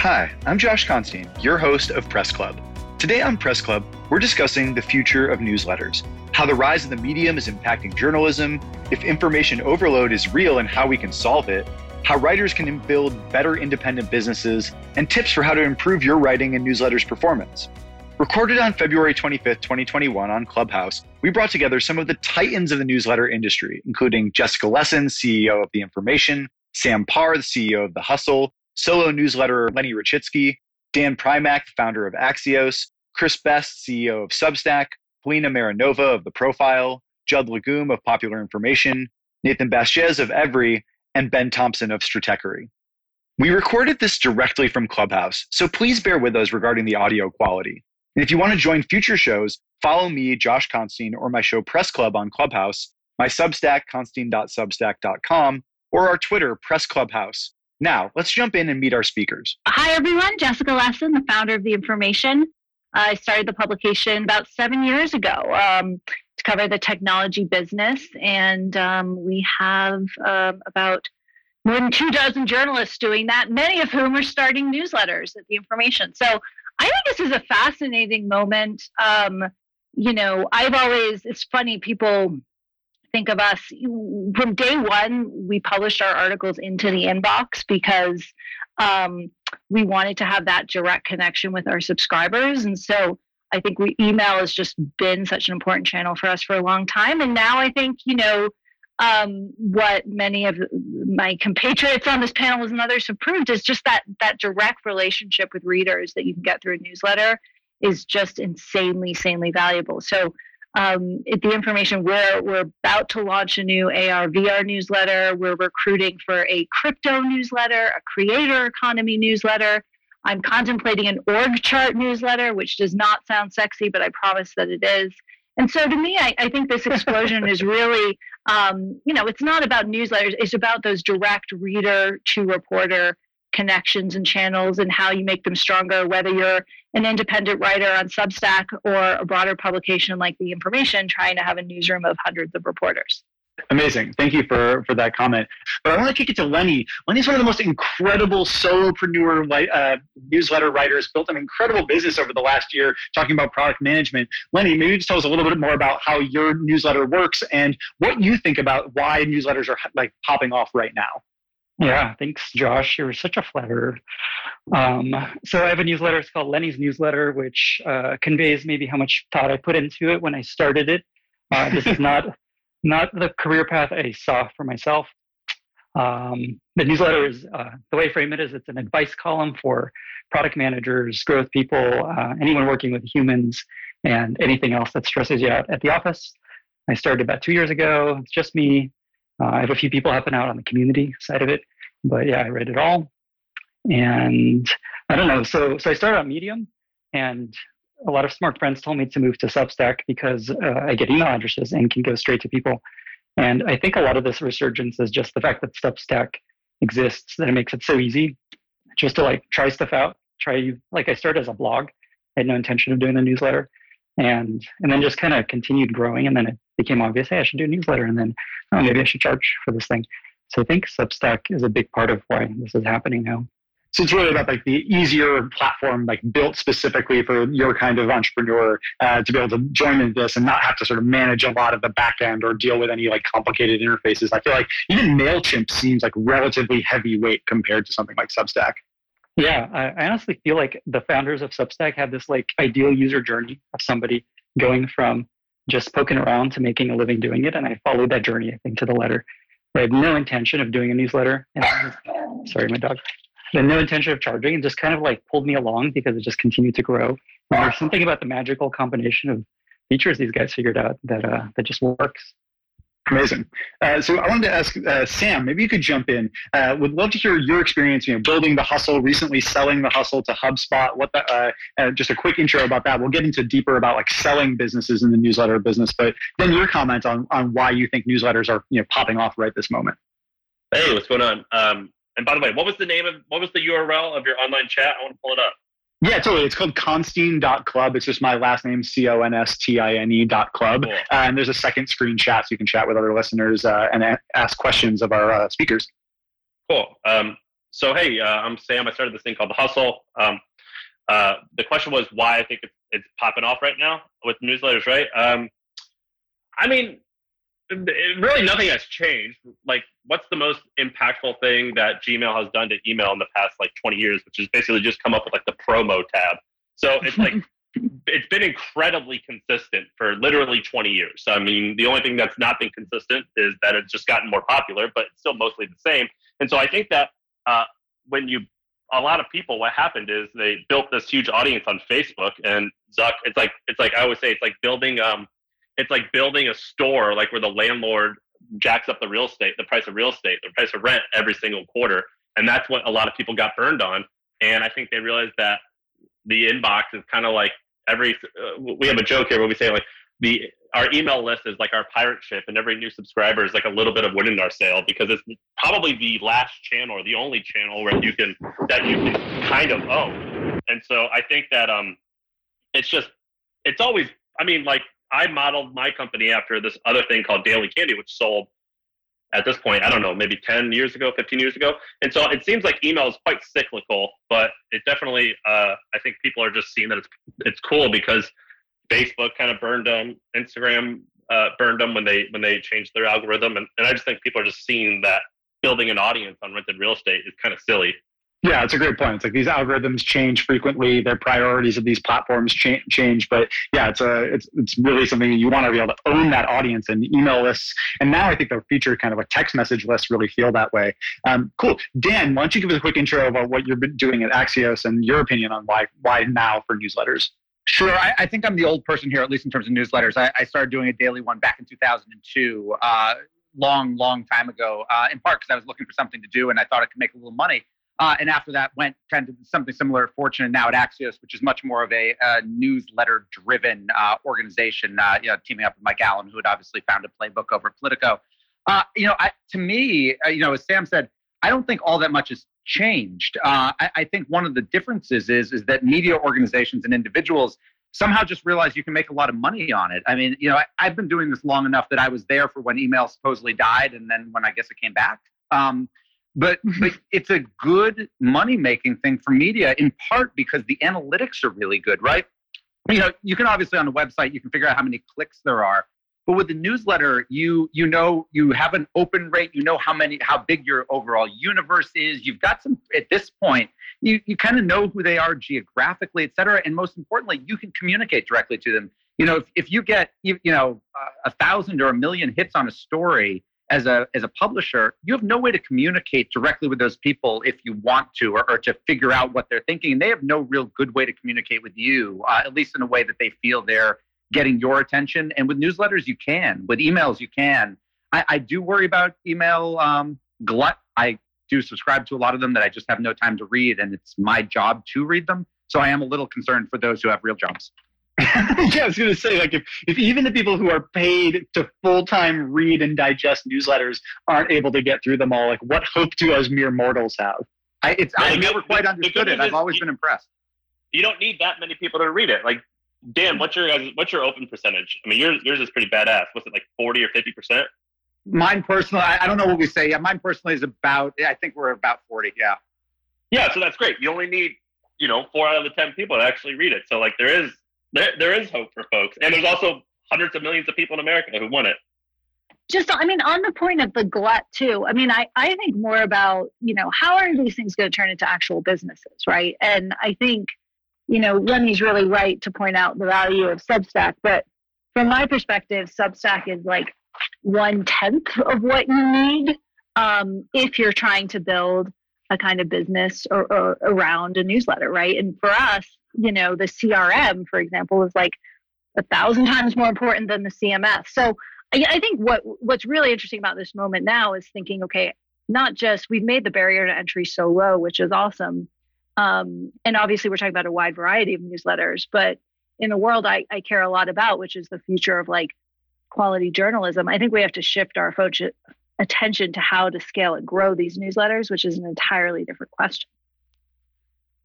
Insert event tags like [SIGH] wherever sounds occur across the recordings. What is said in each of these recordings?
Hi, I'm Josh Constine, your host of Press Club. Today on Press Club, we're discussing the future of newsletters, how the rise of the medium is impacting journalism, if information overload is real and how we can solve it, how writers can build better independent businesses, and tips for how to improve your writing and newsletters performance. Recorded on February 25th, 2021 on Clubhouse, we brought together some of the titans of the newsletter industry, including Jessica Lessin, CEO of The Information, Sam Parr, the CEO of The Hustle, solo newsletterer Lenny Rachitsky, Dan Primack, founder of Axios, Chris Best, CEO of Substack, Polina Marinova of The Profile, Judd Legum of Popular Information, Nathan Baschez of Every, and Ben Thompson of Stratechery. We recorded this directly from Clubhouse, so please bear with us regarding the audio quality. And if you want to join future shows, follow me, Josh Constine, or my show Press Club on Clubhouse, my Substack, constine.substack.com, or our Twitter, Press Clubhouse. Now, let's jump in and meet our speakers. Hi, everyone. Jessica Lessin, the founder of The Information. I started the publication about seven years ago um, to cover the technology business. And um, we have um, about more than two dozen journalists doing that, many of whom are starting newsletters at The Information. So I think this is a fascinating moment. Um, you know, I've always, it's funny, people think of us from day one we published our articles into the inbox because um, we wanted to have that direct connection with our subscribers. And so i think we email has just been such an important channel for us for a long time. And now i think you know um, what many of my compatriots on this panel and others have proved is just that that direct relationship with readers that you can get through a newsletter is just insanely insanely valuable. So um, the information we're we're about to launch a new AR VR newsletter. We're recruiting for a crypto newsletter, a creator economy newsletter. I'm contemplating an org chart newsletter, which does not sound sexy, but I promise that it is. And so to me, I, I think this explosion is really, [LAUGHS] um, you know, it's not about newsletters. It's about those direct reader to reporter connections and channels and how you make them stronger, whether you're an independent writer on Substack or a broader publication like The Information trying to have a newsroom of hundreds of reporters. Amazing. Thank you for, for that comment. But I want to kick it to Lenny. Lenny's one of the most incredible solopreneur uh, newsletter writers, built an incredible business over the last year talking about product management. Lenny, maybe just tell us a little bit more about how your newsletter works and what you think about why newsletters are like popping off right now. Yeah, thanks, Josh. You're such a flatterer. Um, so I have a newsletter. It's called Lenny's Newsletter, which uh, conveys maybe how much thought I put into it when I started it. Uh, this is not [LAUGHS] not the career path I saw for myself. Um, the newsletter is uh, the way I frame it is it's an advice column for product managers, growth people, uh, anyone working with humans, and anything else that stresses you out at the office. I started about two years ago. It's just me. Uh, I have a few people helping out on the community side of it, but yeah, I read it all. And I don't know. So, so I started on Medium, and a lot of smart friends told me to move to Substack because uh, I get email addresses and can go straight to people. And I think a lot of this resurgence is just the fact that Substack exists, that it makes it so easy just to like try stuff out. Try like I started as a blog, I had no intention of doing a newsletter, and and then just kind of continued growing, and then it became obvious, hey, I should do a newsletter, and then oh, maybe I should charge for this thing. So I think Substack is a big part of why this is happening now. So it's really about like the easier platform, like built specifically for your kind of entrepreneur uh, to be able to join in this and not have to sort of manage a lot of the back end or deal with any like complicated interfaces. I feel like even Mailchimp seems like relatively heavyweight compared to something like Substack. Yeah, I, honestly feel like the founders of Substack have this like ideal user journey of somebody going from just poking around to making a living doing it. And I followed that journey, I think, to the letter. I had no intention of doing a newsletter. And, [LAUGHS] sorry, my dog. I had no intention of charging and just kind of like pulled me along because it just continued to grow. And there's something about the magical combination of features these guys figured out that uh, that just works. Amazing. Uh, so I wanted to ask uh, Sam, maybe you could jump in. Uh, would love to hear your experience, you know, building the hustle, recently selling the hustle to HubSpot. What the, uh, just a quick intro about that. We'll get into deeper about like selling businesses in the newsletter business, but then your comment on on why you think newsletters are you know popping off right this moment. Hey, what's going on? Um, and by the way, what was the name of what was the URL of your online chat? I want to pull it up. Yeah, totally. It's called Constine.club. It's just my last name, C O N S T I N E dot club. Cool. Uh, and there's a second screen chat so you can chat with other listeners uh, and a- ask questions of our uh, speakers. Cool. Um, so hey, uh, I'm Sam. I started this thing called The Hustle. Um, uh, the question was why I think it's, it's popping off right now with newsletters, right? Um, I mean, really nothing has changed. Like, what's the most impactful thing that Gmail has done to email in the past like 20 years, which is basically just come up with like the promo tab. So it's like [LAUGHS] it's been incredibly consistent for literally 20 years. I mean, the only thing that's not been consistent is that it's just gotten more popular, but it's still mostly the same. And so I think that uh, when you a lot of people, what happened is they built this huge audience on Facebook, and Zuck. It's like it's like I always say, it's like building um, it's like building a store, like where the landlord jacks up the real estate, the price of real estate, the price of rent every single quarter, and that's what a lot of people got burned on. And I think they realized that the inbox is kind of like every. Uh, we have a joke here where we say like the our email list is like our pirate ship, and every new subscriber is like a little bit of wind in our sail because it's probably the last channel or the only channel where you can that you can kind of own. And so I think that um, it's just it's always. I mean, like I modeled my company after this other thing called Daily Candy, which sold at this point, I don't know, maybe 10 years ago, 15 years ago. And so it seems like email is quite cyclical, but it definitely, uh, I think people are just seeing that it's, it's cool because Facebook kind of burned them, Instagram uh, burned them when they, when they changed their algorithm. And, and I just think people are just seeing that building an audience on rented real estate is kind of silly. Yeah, it's a great point. It's like these algorithms change frequently. Their priorities of these platforms cha- change, but yeah, it's a it's it's really something you want to be able to own that audience and email lists. And now I think the feature kind of a text message list really feel that way. Um, cool, Dan. Why don't you give us a quick intro about what you're doing at Axios and your opinion on why why now for newsletters? Sure. I, I think I'm the old person here, at least in terms of newsletters. I, I started doing a daily one back in 2002. Uh, long, long time ago, uh, in part because I was looking for something to do and I thought I could make a little money. Uh, and after that, went kind of something similar at Fortune and now at Axios, which is much more of a, a newsletter driven uh, organization, uh, you know, teaming up with Mike Allen, who had obviously founded Playbook over Politico. Uh, you know, I, to me, uh, you know, as Sam said, I don't think all that much has changed. Uh, I, I think one of the differences is is that media organizations and individuals somehow just realize you can make a lot of money on it. I mean, you know, I, have been doing this long enough that I was there for when email supposedly died, and then when I guess it came back. Um, but [LAUGHS] but it's a good money making thing for media in part because the analytics are really good right? You know you can obviously on the website you can figure out how many clicks there are but with the newsletter you you know you have an open rate you know how many how big your overall universe is. You've got some at this point you you kind of know who they are geographically et cetera and most importantly you can communicate directly to them. You know if, if you get you, you know a thousand or a million hits on a story as a as a publisher, you have no way to communicate directly with those people if you want to, or, or to figure out what they're thinking. And they have no real good way to communicate with you, uh, at least in a way that they feel they're getting your attention. And with newsletters, you can. With emails, you can. I, I do worry about email um, glut. I do subscribe to a lot of them that I just have no time to read, and it's my job to read them. So I am a little concerned for those who have real jobs. [LAUGHS] yeah, I was going to say, like, if, if even the people who are paid to full time read and digest newsletters aren't able to get through them all, like, what hope do us mere mortals have? I, it's, I never quite understood it. I've always you, been impressed. You don't need that many people to read it. Like, Dan, what's your what's your open percentage? I mean, yours yours is pretty badass. Was it like forty or fifty percent? Mine personally, I, I don't know what we say. Yeah, mine personally is about. I think we're about forty. Yeah. Yeah, so that's great. You only need you know four out of the ten people to actually read it. So like there is there, there is hope for folks. And there's also hundreds of millions of people in America who want it. Just, I mean, on the point of the glut too, I mean, I, I think more about, you know, how are these things going to turn into actual businesses, right? And I think, you know, Remy's really right to point out the value of Substack. But from my perspective, Substack is like one tenth of what you need um, if you're trying to build a kind of business or, or around a newsletter, right? And for us, you know, the CRM, for example, is like a thousand [LAUGHS] times more important than the CMS. So I, think what what's really interesting about this moment now is thinking, okay, not just we've made the barrier to entry so low, which is awesome. Um, and obviously, we're talking about a wide variety of newsletters, but in the world I, I care a lot about, which is the future of like quality journalism, I think we have to shift our focus, attention to how to scale and grow these newsletters, which is an entirely different question.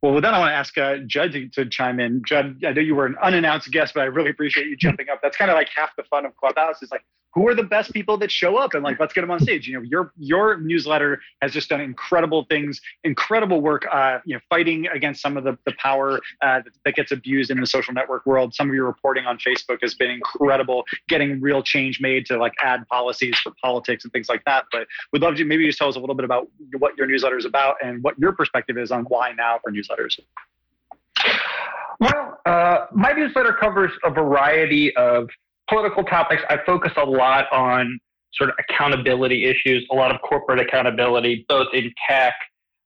Well, with that, I want to ask uh, Judd to, to, chime in. Judd, I know you were an unannounced guest, but I really appreciate you jumping up. That's kind of like half the fun of Clubhouse is like who are the best people that show up and like let's get them on stage. You know, your your newsletter has just done incredible things, incredible work. Uh, you know, fighting against some of the the power uh, that gets abused in the social network world. Some of your reporting on Facebook has been incredible, getting real change made to like ad policies for politics and things like that. But we'd love to maybe just tell us a little bit about what your newsletter is about and what your perspective is on why now for newsletters. Well, uh, my newsletter covers a variety of political topics. I focus a lot on sort of accountability issues, a lot of corporate accountability, both in tech,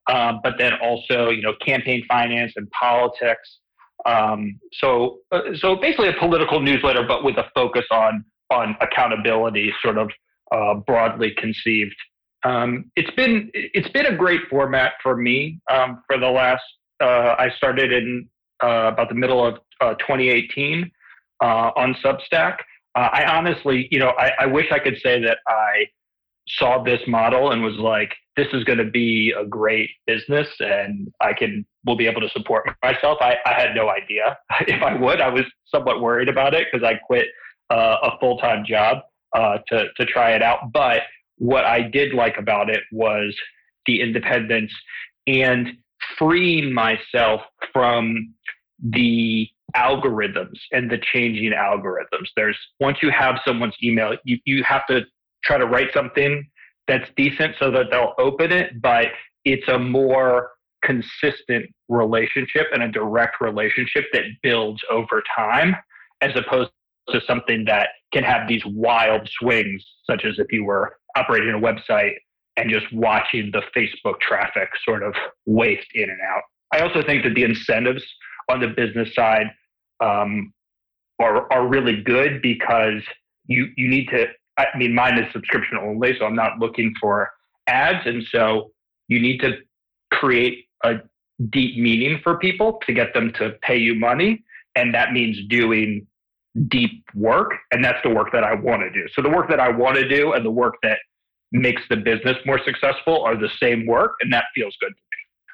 uh, but then also you know campaign finance and politics. Um, so, uh, so basically a political newsletter, but with a focus on on accountability, sort of uh, broadly conceived. Um, it's been it's been a great format for me um, for the last. Uh, I started in uh, about the middle of uh, 2018 uh, on Substack. Uh, I honestly, you know, I, I wish I could say that I saw this model and was like, this is going to be a great business and I can will be able to support myself. I, I had no idea [LAUGHS] if I would. I was somewhat worried about it because I quit uh, a full time job uh, to to try it out. But what I did like about it was the independence and freeing myself from the algorithms and the changing algorithms. There's once you have someone's email, you, you have to try to write something that's decent so that they'll open it, but it's a more consistent relationship and a direct relationship that builds over time as opposed to something that can have these wild swings, such as if you were operating a website and just watching the Facebook traffic sort of waste in and out. I also think that the incentives on the business side um, are, are really good because you, you need to, I mean, mine is subscription only, so I'm not looking for ads. And so you need to create a deep meaning for people to get them to pay you money. And that means doing deep work. And that's the work that I want to do. So the work that I want to do and the work that makes the business more successful are the same work. And that feels good to.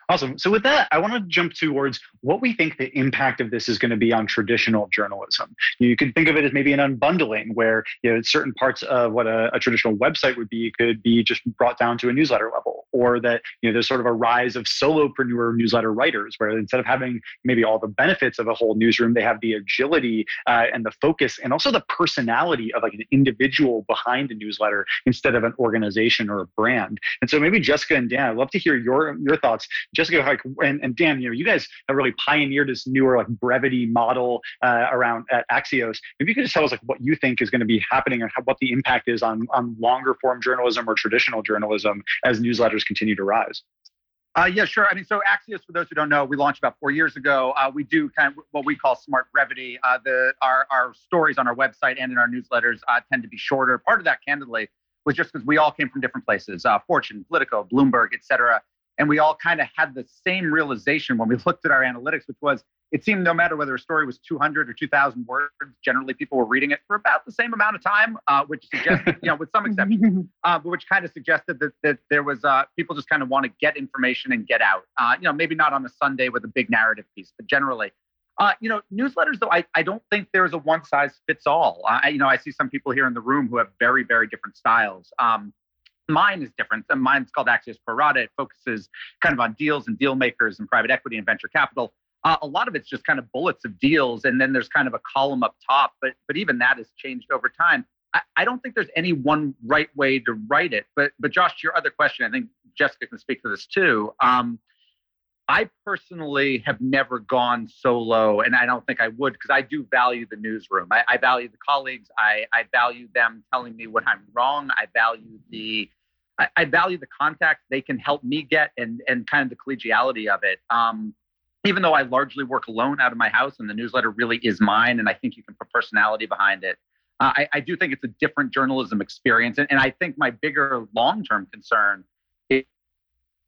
Awesome. So with that, I want to jump towards what we think the impact of this is going to be on traditional journalism. You can think of it as maybe an unbundling, where you know certain parts of what a, a traditional website would be could be just brought down to a newsletter level, or that you know there's sort of a rise of solopreneur newsletter writers, where instead of having maybe all the benefits of a whole newsroom, they have the agility uh, and the focus, and also the personality of like an individual behind a newsletter instead of an organization or a brand. And so maybe Jessica and Dan, I'd love to hear your your thoughts Jessica and, and Dan, you know, you guys have really pioneered this newer like brevity model uh, around at Axios. Maybe you could just tell us like what you think is going to be happening and what the impact is on on longer form journalism or traditional journalism as newsletters continue to rise. Uh, yeah, sure. I mean, so Axios, for those who don't know, we launched about four years ago. Uh, we do kind of what we call smart brevity. Uh, the our our stories on our website and in our newsletters uh, tend to be shorter. Part of that, candidly, was just because we all came from different places: uh, Fortune, Politico, Bloomberg, et cetera. And we all kind of had the same realization when we [LAUGHS] looked at our analytics, which was it seemed no matter whether a story was 200 or 2,000 words, generally people were reading it for about the same amount of time, uh, which suggested, [LAUGHS] you know, with some exceptions, [LAUGHS] uh, but which kind of suggested that, that there was uh, people just kind of want to get information and get out. Uh, you know, maybe not on a Sunday with a big narrative piece, but generally. Uh, you know, newsletters though, I, I don't think there's a one size fits all. I, you know, I see some people here in the room who have very, very different styles. Um, Mine is different. And mine's called Axios Pro Rata. It focuses kind of on deals and deal makers and private equity and venture capital. Uh, a lot of it's just kind of bullets of deals, and then there's kind of a column up top. But but even that has changed over time. I, I don't think there's any one right way to write it. But but Josh, your other question, I think Jessica can speak to this too. Um, I personally have never gone solo, and I don't think I would because I do value the newsroom. I, I value the colleagues. I, I, value them telling me when I'm wrong. I value the I, I, value the contact they can help me get and and kind of the collegiality of it. Um, even though I largely work alone out of my house, and the newsletter really is mine, and I think you can put personality behind it. Uh, I, I, do think it's a different journalism experience, and, and I think my bigger long-term concern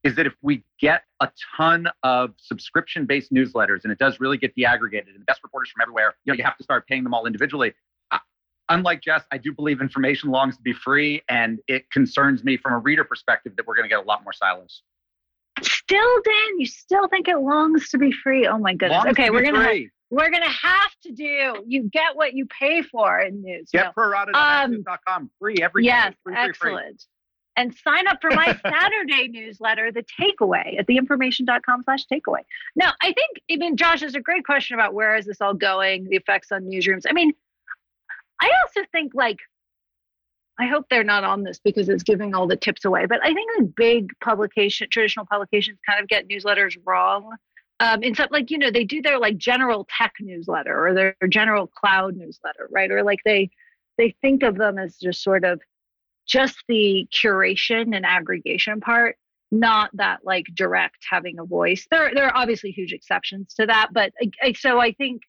is that if we get a ton of subscription based newsletters and it does really get deaggregated and the best reporters from everywhere, you know, you have to start paying them all individually. unlike Jess, I do believe information longs to be free, and it concerns me from a reader perspective that we're going to get a lot more silos. Still, Dan, you still think it longs to be free? Oh my goodness. Longs okay, we're gonna. Have, we're gonna have to do. You get what you pay for in news. Get prorata.com um, free every yes, free, free, excellent. Free. And sign up for my [LAUGHS] Saturday newsletter, The Takeaway, at theinformation.com slash takeaway. Now, I think even Josh is a great question about where is this all going, the effects on newsrooms. I mean, I also think like I hope they're not on this because it's giving all the tips away. But I think like big publication, traditional publications kind of get newsletters wrong. Um, in some like, you know, they do their like general tech newsletter or their general cloud newsletter, right? Or like they they think of them as just sort of just the curation and aggregation part, not that like direct having a voice. There there are obviously huge exceptions to that, but so I think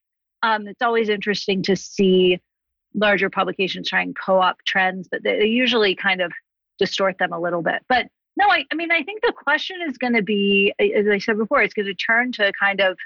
um, it's always interesting to see larger publications try and co-opt trends, but they, usually kind of distort them a little bit. But no, I, I mean, I think the question is going to be, as I said before, it's going to turn to kind of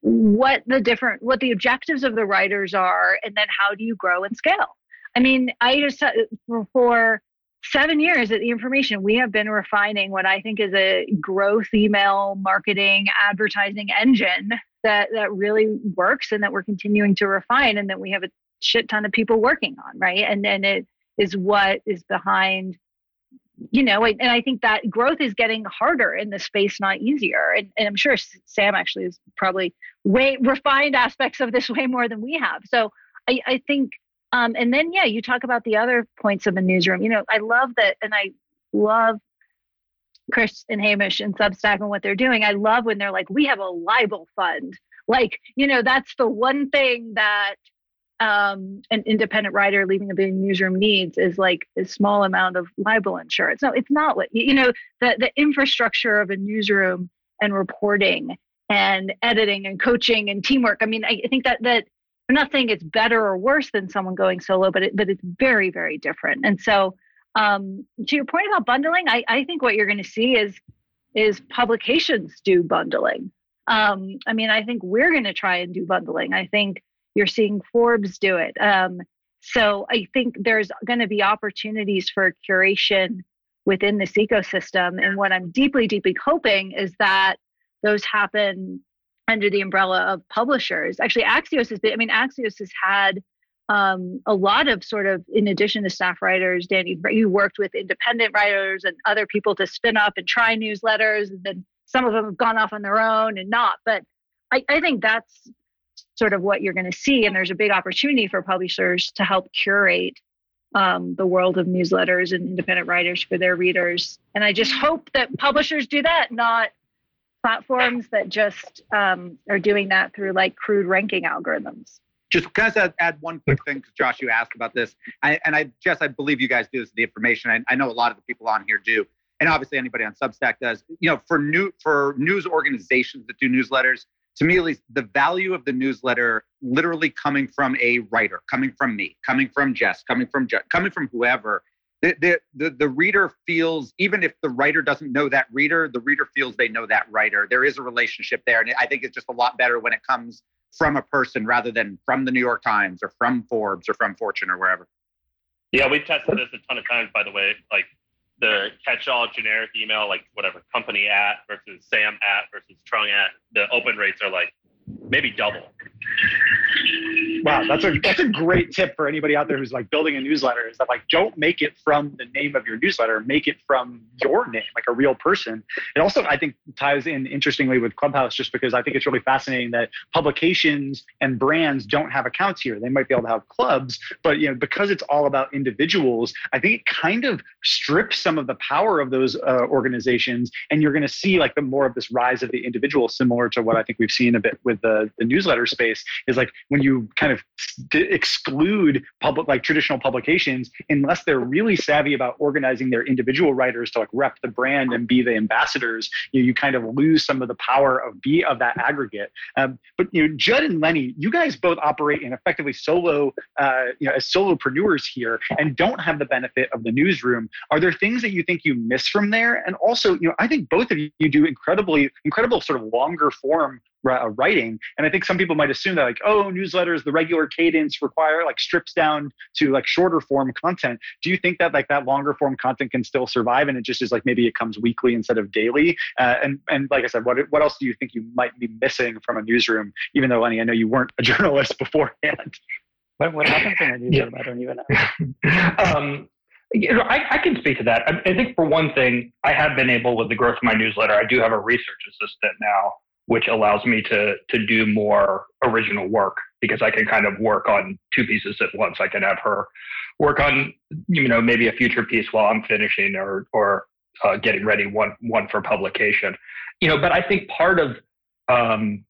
what the different, what the objectives of the writers are, and then how do you grow and scale? I mean, I just uh, for, for seven years at the information, we have been refining what I think is a growth email marketing advertising engine that that really works and that we're continuing to refine and that we have a shit ton of people working on, right? And then it is what is behind, you know, and I think that growth is getting harder in the space, not easier. And, and I'm sure Sam actually is probably way refined aspects of this way more than we have. So I, I think, um, and then yeah, you talk about the other points of the newsroom. You know, I love that, and I love Chris and Hamish and Substack and what they're doing. I love when they're like, we have a libel fund. Like, you know, that's the one thing that um, an independent writer leaving a big newsroom needs is like a small amount of libel insurance. No, it's not what you know. The the infrastructure of a newsroom and reporting and editing and coaching and teamwork. I mean, I think that that I'm not saying it's better or worse than someone going solo, but it, but it's very very different. And so, um, to your point about bundling, I, I think what you're going to see is is publications do bundling. Um, I mean, I think we're going to try and do bundling. I think you're seeing Forbes do it. Um, so I think there's going to be opportunities for curation within this ecosystem. And what I'm deeply, deeply hoping is that those happen under the umbrella of publishers. Actually, Axios has been, I mean, Axios has had um, a lot of sort of, in addition to staff writers, Danny, you worked with independent writers and other people to spin up and try newsletters. And then some of them have gone off on their own and not. But I, I think that's sort of what you're going to see. And there's a big opportunity for publishers to help curate um, the world of newsletters and independent writers for their readers. And I just hope that publishers do that, not platforms that just um, are doing that through like crude ranking algorithms. Just kind I add one quick thing because Josh, you asked about this, I, and I, Jess, I believe you guys do this. The information, I, I know a lot of the people on here do, and obviously anybody on Substack does. You know, for new for news organizations that do newsletters, to me at least the value of the newsletter literally coming from a writer coming from me coming from jess coming from Je- coming from whoever the, the, the, reader feels even if the writer doesn't know that reader the reader feels they know that writer there is a relationship there and i think it's just a lot better when it comes from a person rather than from the new york times or from forbes or from fortune or wherever yeah we've tested this a ton of times by the way like the catch-all generic email, like whatever company at versus Sam at versus Trung at, the open rates are like maybe double. Wow, that's a that's a great tip for anybody out there who's like building a newsletter. Is that like don't make it from the name of your newsletter, make it from your name, like a real person. It also I think ties in interestingly with Clubhouse, just because I think it's really fascinating that publications and brands don't have accounts here. They might be able to have clubs, but you know because it's all about individuals, I think it kind of strips some of the power of those uh, organizations, and you're going to see like the more of this rise of the individual, similar to what I think we've seen a bit with the the newsletter space. Is like when you kind of exclude public like traditional publications unless they're really savvy about organizing their individual writers to like rep the brand and be the ambassadors you, know, you kind of lose some of the power of be of that aggregate. Um, but you know judd and lenny you guys both operate in effectively solo uh, you know as solopreneurs here and don't have the benefit of the newsroom. Are there things that you think you miss from there? And also you know i think both of you do incredibly incredible sort of longer form writing. And I think some people might assume that like, oh, newsletters, the regular cadence require like strips down to like shorter form content. Do you think that like that longer form content can still survive and it just is like maybe it comes weekly instead of daily? Uh, and and like I said, what what else do you think you might be missing from a newsroom? Even though Lenny, I know you weren't a [LAUGHS] journalist beforehand. What what happens in a newsroom? Yeah. I don't even know. [LAUGHS] um, you know, I, I, can speak to that. I, I, think for one thing, I have been able with the growth of my newsletter. I do have a research assistant now, which allows me to to do more original work because I can kind of work on two pieces at once. I can have her work on you know maybe a future piece while I'm finishing or or uh, getting ready one one for publication. You know, but I think part of um,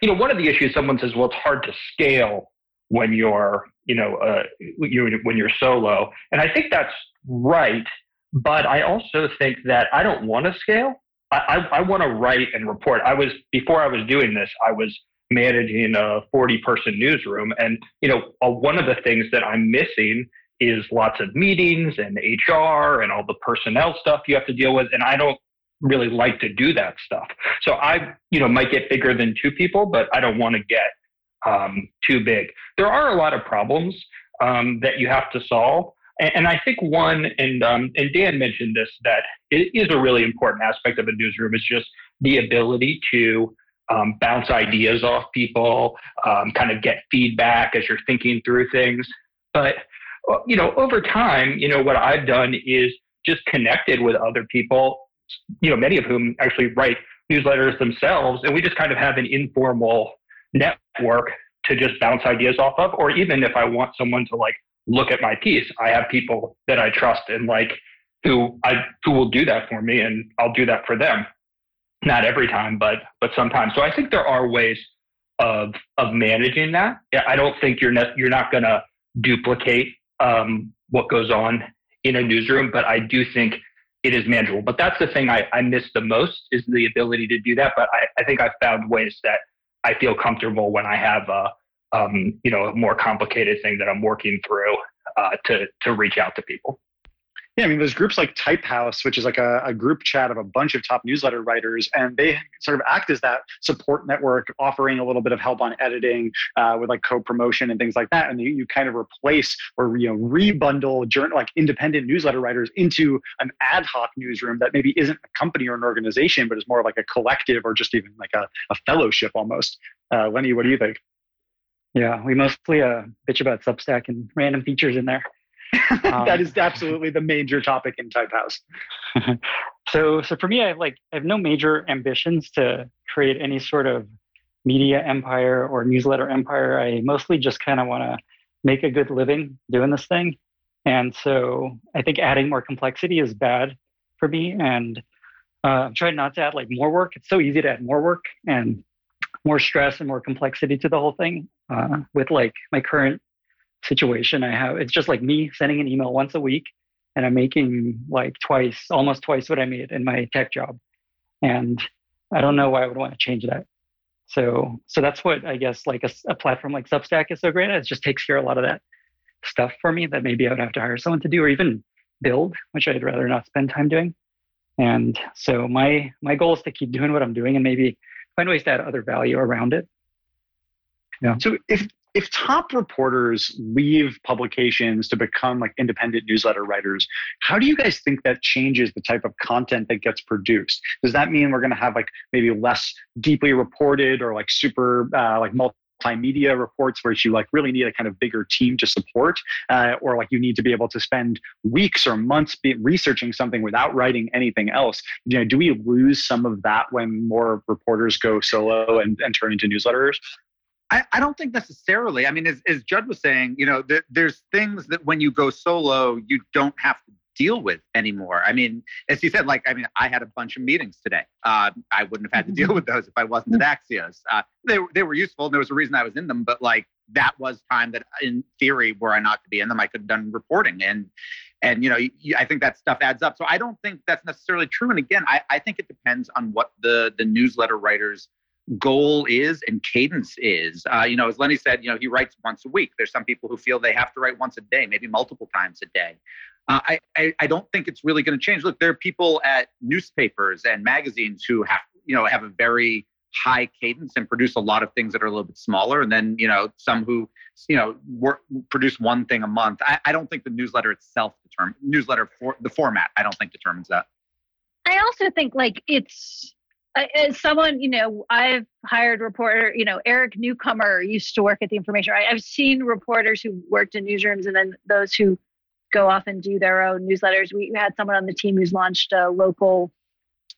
you know one of the issues someone says, well, it's hard to scale when you're you know uh, you when you're solo, and I think that's right. But I also think that I don't want to scale. I, I, want to write and report. I was before I was doing this, I was managing a 40 person newsroom, and you know one of the things that I'm missing is lots of meetings and HR and all the personnel stuff you have to deal with, and I don't really like to do that stuff. So I, you know, might get bigger than two people, but I don't want to get um, too big. There are a lot of problems um, that you have to solve. And, I think one, and, um, and Dan mentioned this, that it is a really important aspect of a newsroom is just the ability to um, bounce ideas off people, um, kind of get feedback as you're thinking through things. But, uh, you know, over time, you know, what I've done is just connected with other people, you know, many of whom actually write newsletters themselves. And we just kind of have an informal network to just bounce ideas off of. Or even if I want someone to like look at my piece, I have people that I trust and like who I who will do that for me, and I'll do that for them. Not every time, but but sometimes. So I think there are ways of of managing that. I don't think you're ne- you're not going to duplicate um, what goes on in a newsroom, but I do think it is manageable. But that's the thing I, I miss the most is the ability to do that. But I, I think I've found ways that I feel comfortable when I have a um, you know a more complicated thing that I'm working through uh, to to reach out to people. Yeah, I mean, there's groups like Typehouse, which is like a, a, group chat of a bunch of top newsletter writers, and they sort of act as that support network, offering a little bit of help on editing uh, with like co-promotion and things like that. And you, you kind of replace or you know rebundle journal like independent newsletter writers into an ad hoc newsroom that maybe isn't a company or an organization, but is more like a collective or just even like a, a fellowship almost. Uh, Lenny, what do you think? Yeah, we mostly uh, bitch about Substack and random features in there. [LAUGHS] Um, that is absolutely the major topic in Typehouse. [LAUGHS] so, so for me, I have like I have no major ambitions to create any sort of media empire or newsletter empire. I mostly just kind of want to make a good living doing this thing, and so I think adding more complexity is bad for me. And uh, I'm trying not to add like more work. It's so easy to add more work and more stress and more complexity to the whole thing. Uh, with like my current situation I have. It's just like me sending an email once a week and I'm making like twice, almost twice what I made in my tech job. And I don't know why I would want to change that. So, so that's what I guess like a, a platform like Substack is so great at. It just takes care of a lot of that stuff for me that maybe I would have to hire someone to do or even build, which I'd rather not spend time doing. And so my my goal is to keep doing what I'm doing and maybe find ways to add other value around it. Yeah. So if if top reporters leave publications to become like independent newsletter writers, how do you guys think that changes the type of content that gets produced? Does that mean we're going to have like maybe less deeply reported or like super uh, like multimedia reports where you like really need a kind of bigger team to support uh, or like you need to be able to spend weeks or months researching something without writing anything else you know do we lose some of that when more reporters go solo and, and turn into newsletters I, I don't think necessarily. I mean, as, as Judd was saying, you know, there, there's things that when you go solo, you don't have to deal with anymore. I mean, as you said, like, I mean, I had a bunch of meetings today. Uh, I wouldn't have had to deal with those if I wasn't at Axios. Uh, they, they were useful and there was a reason I was in them, but like that was time that in theory, were I not to be in them, I could have done reporting. And, and, you know, I think that stuff adds up. So I don't think that's necessarily true. And again, I, I think it depends on what the, the newsletter writers goal is and cadence is. Uh, you know, as Lenny said, you know, he writes once a week. There's some people who feel they have to write once a day, maybe multiple times a day. Uh, I, I, I don't think it's really going to change. Look, there are people at newspapers and magazines who have you know have a very high cadence and produce a lot of things that are a little bit smaller, and then you know some who you know work, produce one thing a month. I, I don't think the newsletter itself determine newsletter for the format. I don't think determines that. I also think like it's as someone you know i've hired reporter you know eric newcomer used to work at the information right i've seen reporters who worked in newsrooms and then those who go off and do their own newsletters. We had someone on the team who's launched a local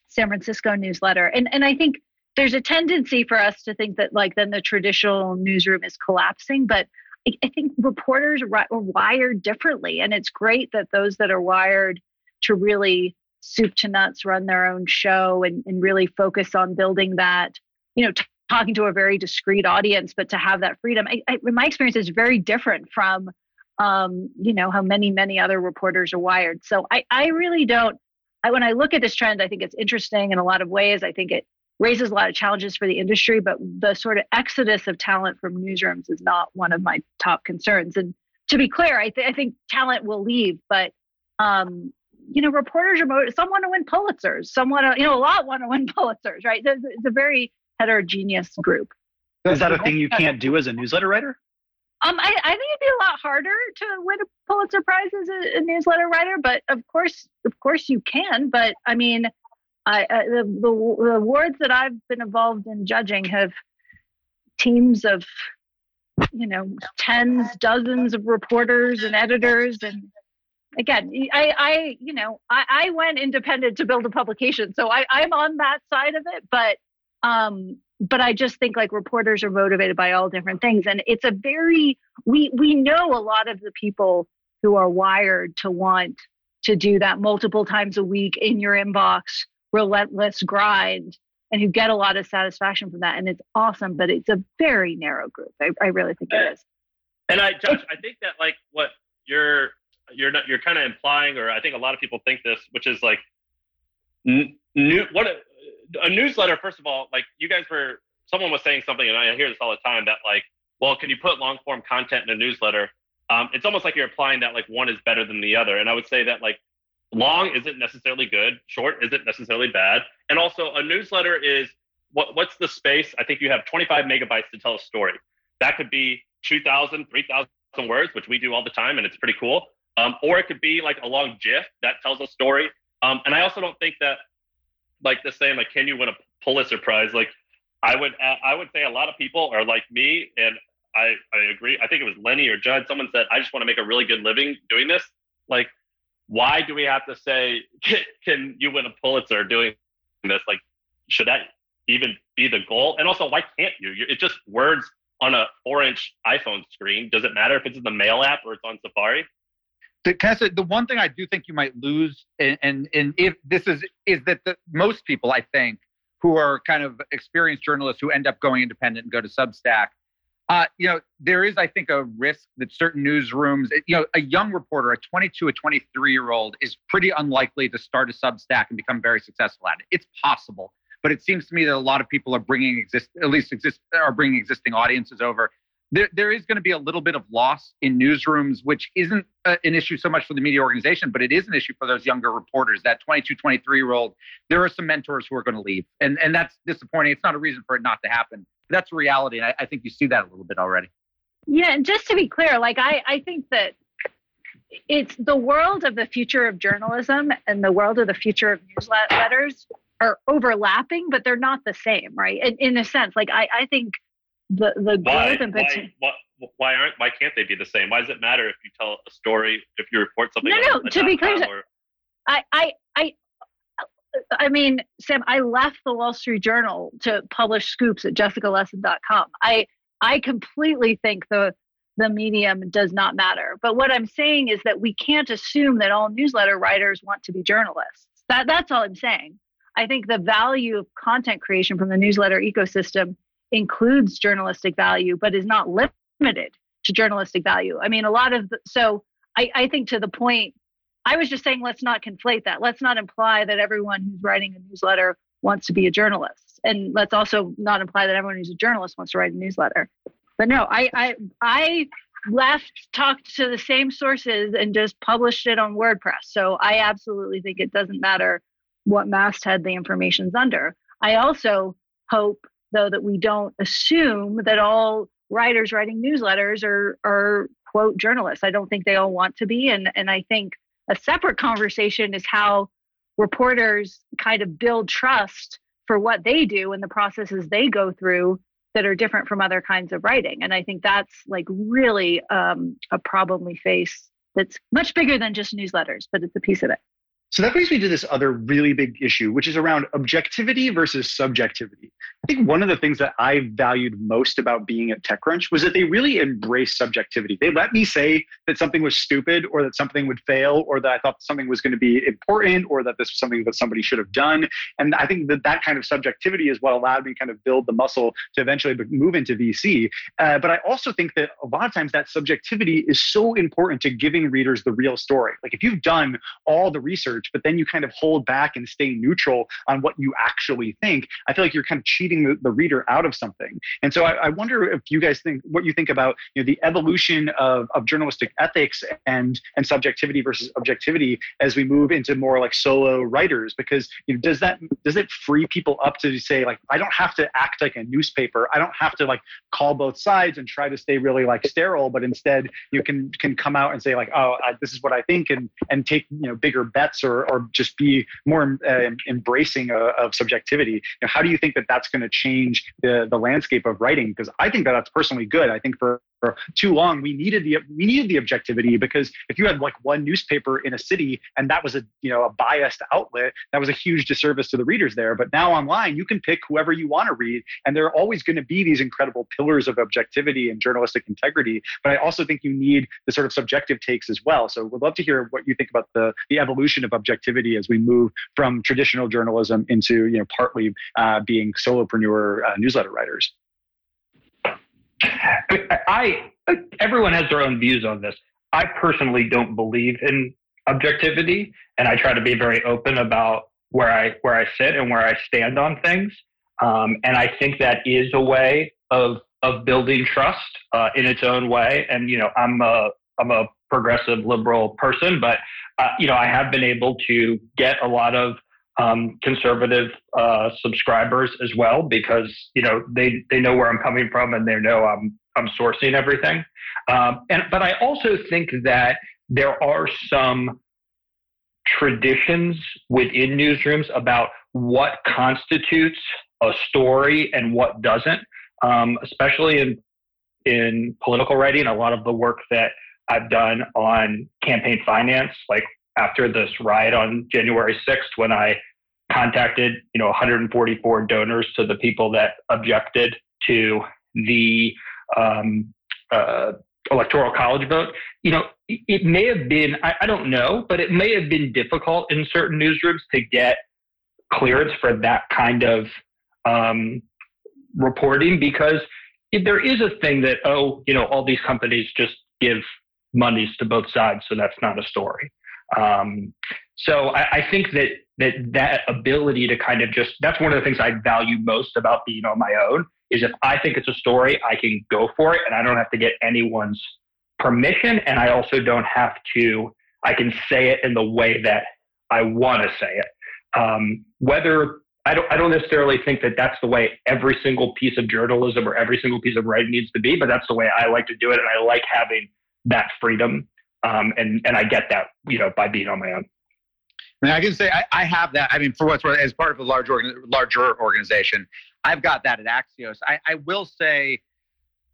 san francisco newsletter. And and i think there's a tendency for us to think that like then the traditional newsroom is collapsing but i, I think reporters are wired differently. And it's great that those that are wired to really soup to nuts run their own show and, and really focus on building that you know t- talking to a very discreet audience but to have that freedom. I, I, my experience is very different from um, you know how many many other reporters are wired so i, I really don't I, when i look at this trend i think it's interesting in a lot of ways i think it raises a lot of challenges for the industry but the sort of exodus of talent from newsrooms is not one of my top concerns and to be clear i, th- I think talent will leave but um, you know, reporters are motivated. Some want to win Pulitzers. Some want to, you know, a lot want to win [LAUGHS] Pulitzers, right? It's, it's a very heterogeneous group. Is that a thing you [LAUGHS] can't do as a newsletter writer? Um, I, I think it'd be a lot harder to win a Pulitzer Prize as a, a newsletter writer, but of course, of course you can. But I mean, I, I the, the, the awards that I've been involved in judging have teams of, you know, tens, dozens of reporters and editors, and again, I, I, you know, I, I went independent to build a publication, so I, I'm on that side of it. But, um, but I just think like reporters are motivated by all different things, and it's a very we we know a lot of the people who are wired to want to do that multiple times a week in your inbox, relentless grind, and who get a lot of satisfaction from that, and it's awesome. But it's a very narrow group. I, I really think it is. And I, Josh, I think that like what you're you're not you're kind of implying, or I think a lot of people think this, which is like new what a, newsletter. First of all, like you guys were, someone was saying something, and I hear this all the time that like, well, can you put long form content in a newsletter? Um, it's almost like you're applying that like one is better than the other, and I would say that like long isn't necessarily good, short isn't necessarily bad, and also a newsletter is what what's the space? I think you have 25 megabytes to tell a story. That could be 2,000, 3,000 words, which we do all the time, and it's pretty cool. Um, or it could be like a long GIF that tells a story. Um, and I also don't think that like the saying like, can you win a Pulitzer Prize? Like I would, I would say a lot of people are like me, and I, I agree. I think it was Lenny or Judd. Someone said, I just want to make a really good living doing this. Like, why do we have to say, [LAUGHS] can, can you win a Pulitzer doing this? Like, should that even be the goal? And also, why can't you? It's just words on a four inch iPhone screen. Does it matter if it's in the mail app or it's on Safari? The, the one thing I do think you might lose, and and, and if this is is that the, most people I think who are kind of experienced journalists who end up going independent and go to Substack, uh, you know, there is I think a risk that certain newsrooms, you know, a young reporter, a 22, a 23 year old, is pretty unlikely to start a Substack and become very successful at it. It's possible, but it seems to me that a lot of people are bringing exist at least exist are bringing existing audiences over there, there is going to be a little bit of loss in newsrooms, which isn't a, an issue so much for the media organization, but it is an issue for those younger reporters. That 22, 23 year old, there are some mentors who are going to leave. And, and that's disappointing. It's not a reason for it not to happen. That's reality. And I, I think you see that a little bit already. Yeah. And just to be clear, like, I, I think that it's the world of the future of journalism and the world of the future of newsletters are overlapping, but they're not the same, right? In, in a sense, like, I, I think the the growth and potential. Why, why, aren't why can't they be the same? Why does it matter if you tell a story if you report something? No, no. To be clear, or... I I I. I mean, Sam, I left the Wall Street Journal to publish scoops at jessicalessin.com. I I completely think the the medium does not matter. But what I'm saying is that we can't assume that all newsletter writers want to be journalists. That that's all I'm saying. I think the value of content creation from the newsletter ecosystem includes journalistic value, but is not limited to journalistic value. I mean, a lot of the, so I, I think to the point, I was just saying, let's not conflate that. Let's not imply that everyone who's writing a newsletter wants to be a journalist, and let's also not imply that everyone who's a journalist wants to write a newsletter. But no, I I I left, talked to the same sources, and just published it on WordPress. So I absolutely think it doesn't matter what masthead the information's under. I also hope though, that we don't assume that all writers writing newsletters are are quote journalists. I don't think they all want to be, and and I think a separate conversation is how reporters kind of build trust for what they do and the processes they go through that are different from other kinds of writing. And I think that's like really um, a problem we face that's much bigger than just newsletters, but it's a piece of it. So that brings me to this other really big issue, which is around objectivity versus subjectivity. I think one of the things that I valued most about being at TechCrunch was that they really embraced subjectivity. They let me say that something was stupid or that something would fail or that I thought something was going to be important or that this was something that somebody should have done. And I think that that kind of subjectivity is what allowed me kind of build the muscle to eventually move into VC. Uh, but I also think that a lot of times that subjectivity is so important to giving readers the real story. Like if you've done all the research, but then you kind of hold back and stay neutral on what you actually think, I feel like you're kind of cheating the, the reader out of something. And so I, I, wonder if you guys think what you think about you know, the evolution of, of journalistic ethics and and subjectivity versus objectivity as we move into more like solo writers. Because you know, does that does it free people up to say like I don't have to act like a newspaper. I don't have to like call both sides and try to stay really like sterile, but instead you can can come out and say like oh I, this is what I think and and take you know bigger bets or or just be more uh, embracing of, of subjectivity. You know, how do you think that that's going to change the, the landscape of writing because I think that that's personally good. I think for too long we needed the we needed the objectivity because if you had like one newspaper in a city and that was a you know a biased outlet that was a huge disservice to the readers there but now online you can pick whoever you want to read and there are always going to be these incredible pillars of objectivity and journalistic integrity but i also think you need the sort of subjective takes as well so we'd love to hear what you think about the the evolution of objectivity as we move from traditional journalism into you know partly uh, being solopreneur uh, newsletter writers? I, I everyone has their own views on this. I personally don't believe in objectivity, and I try to be very open about where I where I sit and where I stand on things. Um, and I think that is a way of of building trust uh, in its own way. And you know, I'm a I'm a progressive liberal person, but uh, you know, I have been able to get a lot of um, conservative uh, subscribers as well because you know they they know where I'm coming from and they know I'm I'm sourcing everything. Um, and but I also think that there are some traditions within newsrooms about what constitutes a story and what doesn't, um, especially in in political writing. A lot of the work that I've done on campaign finance, like after this riot on January 6th when I contacted, you know, 144 donors to the people that objected to the um, uh, electoral college vote. You know, it may have been, I, I don't know, but it may have been difficult in certain newsrooms to get clearance for that kind of um, reporting because there is a thing that, oh, you know, all these companies just give monies to both sides, so that's not a story. Um, so I, I, think that that that ability to kind of just that's one of the things I value most about being on my own is if I think it's a story, I can go for it and I don't have to get anyone's permission and I also don't have to I can say it in the way that I want to say it. Um, whether I don't, I don't necessarily think that that's the way every single piece of journalism or every single piece of writing needs to be, but that's the way I like to do it, and I like having that freedom um, and and I get that you know by being on my own. I, mean, I can say I, I, have that. I mean, for what's worth, as part of a large organ, larger organization, I've got that at Axios. I, I will say,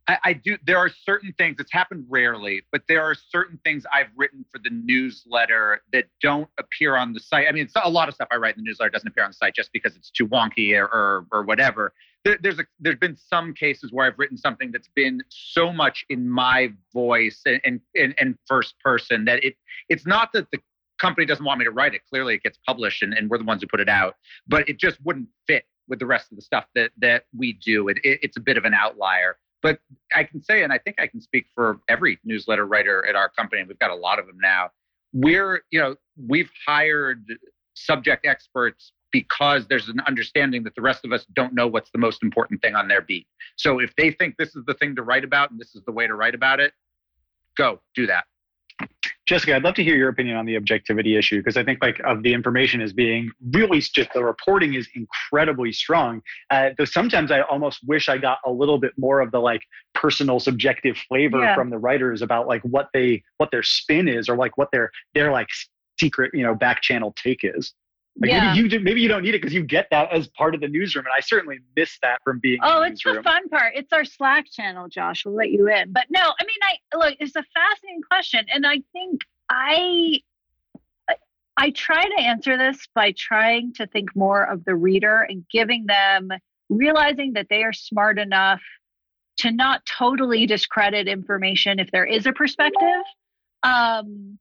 I, I, do. There are certain things. It's happened rarely, but there are certain things I've written for the newsletter that don't appear on the site. I mean, it's a lot of stuff I write in the newsletter doesn't appear on the site just because it's too wonky or or, or whatever there, there's a there's been some cases where I've written something that's been so much in my voice and and, and first person that it it's not that the company doesn't want me to write it. Clearly, it gets published, and, and we're the ones who put it out. But it just wouldn't fit with the rest of the stuff that that we do. It, it, it's a bit of an outlier. But I can say, and I think I can speak for every newsletter writer at our company. We've got a lot of them now. We're, you know, we've hired subject experts because there's an understanding that the rest of us don't know what's the most important thing on their beat. So if they think this is the thing to write about and this is the way to write about it, go do that. Jessica, I'd love to hear your opinion on the objectivity issue because I think like of the information is being really just the reporting is incredibly strong. Uh, though sometimes I almost wish I got a little bit more of the like personal subjective flavor Yeah. from the writers about like what they what their spin is or like what their their like secret you know back channel take is. Like Yeah. maybe you do, maybe you don't need it because you get that as part of the newsroom, and I certainly miss that from being. Oh, the it's the fun part. It's our Slack channel, Josh. We'll let you in. But no, I mean, I look. It's a fascinating question, and I think I I try to answer this by trying to think more of the reader and giving them realizing that they are smart enough to not totally discredit information if there is a perspective. Um,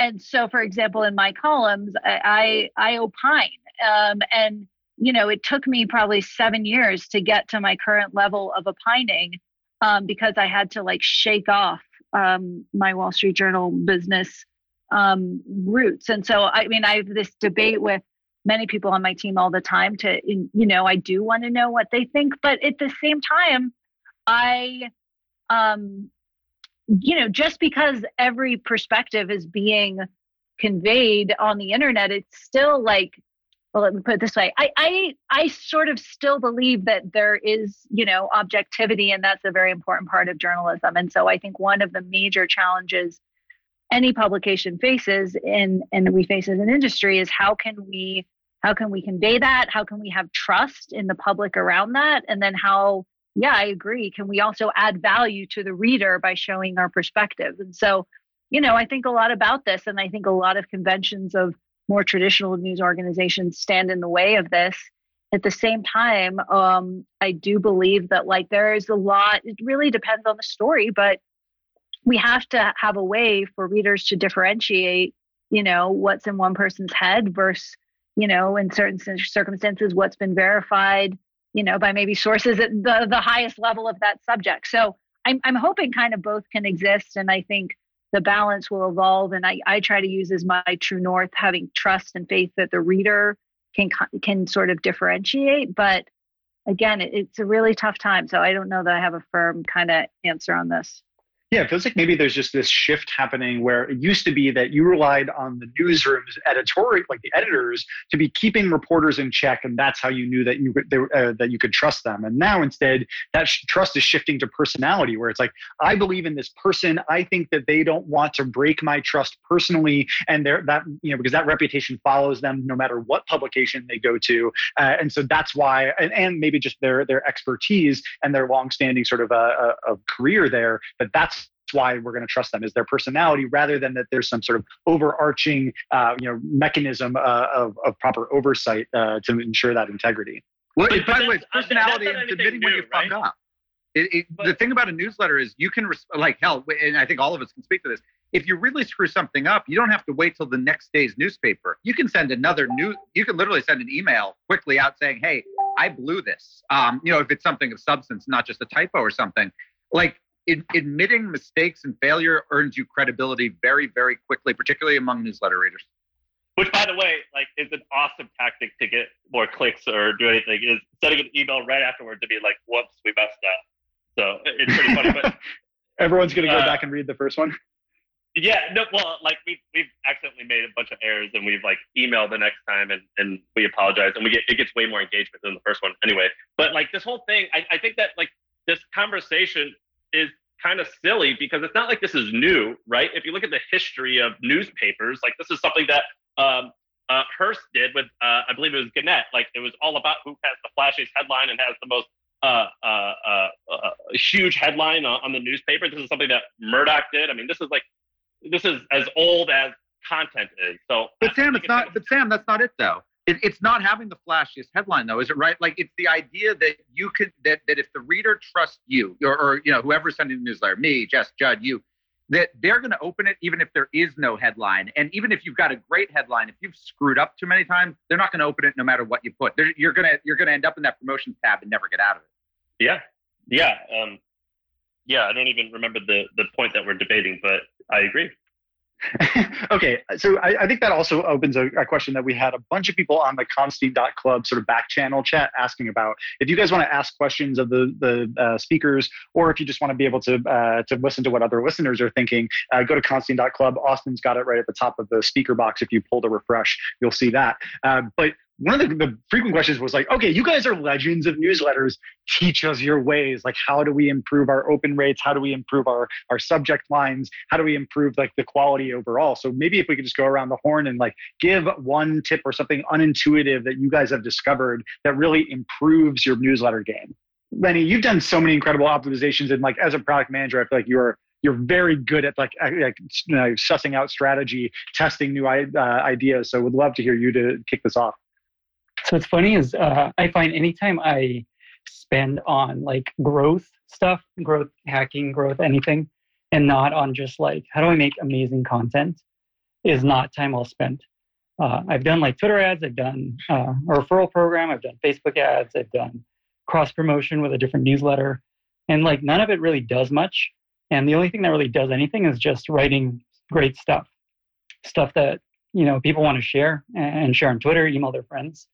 and so, for example, in my columns, I I, I opine, um, and you know, it took me probably seven years to get to my current level of opining um, because I had to like shake off um, my Wall Street Journal business um, roots. And so, I mean, I have this debate with many people on my team all the time to, you know, I do want to know what they think, but at the same time, I, um, you know, just because every perspective is being conveyed on the internet, it's still like well let me put it this way I, I i sort of still believe that there is you know objectivity and that's a very important part of journalism. And so i think one of the major challenges any publication faces in and we face as an industry is how can we how can we convey that? How can we have trust in the public around that? And then how yeah i agree can we also add value to the reader by showing our perspective and so you know i think a lot about this and i think a lot of conventions of more traditional news organizations stand in the way of this. At the same time, um, I do believe that like there is a lot. It really depends on the story, but we have to have a way for readers to differentiate, you know, what's in one person's head versus, you know, in certain circumstances, what's been verified, you know, by maybe sources at the the highest level of that subject. So I'm I'm hoping kind of both can exist, and I think the balance will evolve and I, I try to use as my true north having trust and faith that the reader can can sort of differentiate but again it, it's a really tough time so i don't know that i have a firm kind of answer on this Yeah, it feels like maybe there's just this shift happening where it used to be that you relied on the newsroom's editorial, like the editors, to be keeping reporters in check, and that's how you knew that you they, uh, that you could trust them. And now instead, that sh- trust is shifting to personality, where it's like I believe in this person. I think that they don't want to break my trust personally, and they're that you know because that reputation follows them no matter what publication they go to, uh, and so that's why, and, and maybe just their their expertise and their longstanding sort of a, a, a career there. But that's why we're going to trust them is their personality rather than that there's some sort of overarching uh, you know mechanism uh, of, of proper oversight uh, to ensure that integrity Well, But- it, but by the way, it's personality that's not and anything admitting when new, you fuck right? up. It, it, the thing about a newsletter is you can, res- like hell, and I think all of us can speak to this. If you really screw something up, you don't have to wait till the next day's newspaper. You can send another new. You can literally send an email quickly out saying, "Hey, I blew this." Um, you know, if it's something of substance, not just a typo or something. Like in, admitting mistakes and failure earns you credibility very, very quickly, particularly among newsletter readers. Which, by the way, like is an awesome tactic to get more clicks or do anything. Is sending an email right afterward to be like, "Whoops, we messed up." So it's pretty funny. But [LAUGHS] everyone's going to go Uh, back and read the first one yeah, no, well, like we we've accidentally made a bunch of errors and we've like emailed the next time and, and we apologize and we get it gets way more engagement than the first one anyway. But like this whole thing, I, I think that like this conversation is kind of silly because it's not like this is new, right? If you look at the history of newspapers, like this is something that um, uh, Hearst did with, uh, I believe it was Gannett. Like it was all about who has the flashiest headline and has the most uh, uh, uh, uh, huge headline on, on the newspaper. This is something that Murdoch did. I mean, this is like, this is as old as content is. So, But Sam, it's not. But Sam, that's not it though. It, it's not having the flashiest headline though, is it right? Like it's the idea that you could that that if the reader trusts you or, or you know whoever's sending the newsletter, me, Jess, Judd, you, that they're going to open it even if there is no headline, and even if you've got a great headline, if you've screwed up too many times, they're not going to open it no matter what you put. They're, you're gonna you're gonna end up in that promotions tab and never get out of it. Yeah, yeah, um, yeah. I don't even remember the the point that we're debating, but I agree. [LAUGHS] okay, so I, I, think that also opens a, a, question that we had a bunch of people on the Club sort of back channel chat asking about. If you guys want to ask questions of the the uh, speakers, or if you just want to be able to uh, to listen to what other listeners are thinking, uh, go to Club. Austin's got it right at the top of the speaker box. If you pull to refresh, you'll see that. Uh, but one of the, the, frequent questions was like, okay, you guys are legends of newsletters. Teach us your ways. Like, how do we improve our open rates? How do we improve our, our subject lines? How do we improve like the quality overall? So maybe if we could just go around the horn and like give one tip or something unintuitive that you guys have discovered that really improves your newsletter game. Lenny, you've done so many incredible optimizations and like as a product manager, I feel like you're you're very good at like, like you know, sussing out strategy, testing new uh, ideas. So would love to hear you to kick this off. So what's funny is uh, I find anytime I spend on like growth stuff, growth hacking, growth anything, and not on just like how do I make amazing content, is not time well spent. Uh, I've done like Twitter ads, I've done uh, a referral program, I've done Facebook ads, I've done cross promotion with a different newsletter, and like none of it really does much. And the only thing that really does anything is just writing great stuff, stuff that you know people want to share and share on Twitter, email their friends.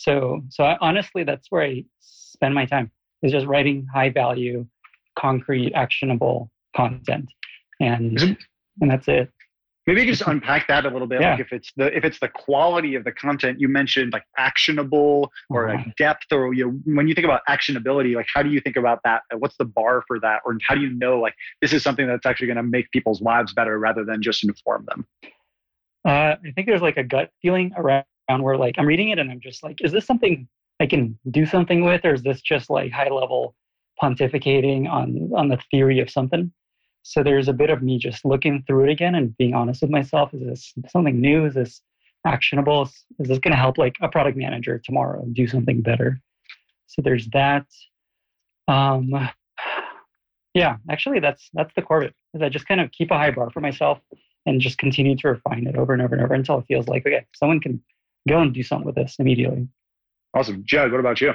So, so I, honestly, that's where I spend my time is just writing high value, concrete, actionable content, and and that's it. Maybe you just unpack that a little bit. Yeah. Like if it's the if it's the quality of the content you mentioned, like actionable or like uh-huh. depth, or you know, when you think about actionability, like how do you think about that? What's the bar for that, or how do you know like this is something that's actually going to make people's lives better rather than just inform them? Uh, I think there's like a gut feeling around where like I'm reading it and I'm just like, is this something I can do something with, or is this just like high level pontificating on on the theory of something? So there's a bit of me just looking through it again and being honest with myself. Is this something new? Is this actionable? Is, is this going to help like a product manager tomorrow do something better? So there's that. Um, yeah, actually, that's that's the core of it. Is I just kind of keep a high bar for myself and just continue to refine it over and over and over until it feels like okay, someone can go and do something with this immediately. Awesome, Judd. What about you?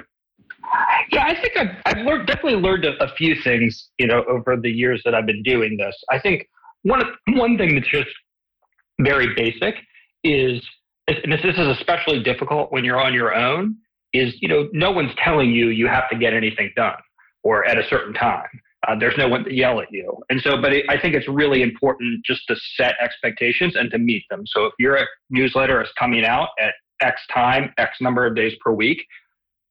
Yeah, I think I've, I've learned, definitely learned a, a, few things, you know, over the years that I've been doing this. I think one one thing that's just very basic is, and this is especially difficult when you're on your own, is you know, no one's telling you you have to get anything done or at a certain time. Uh, there's no one to yell at you, and so, but it, I think it's really important just to set expectations and to meet them. So if your newsletter is coming out at X time, X number of days per week,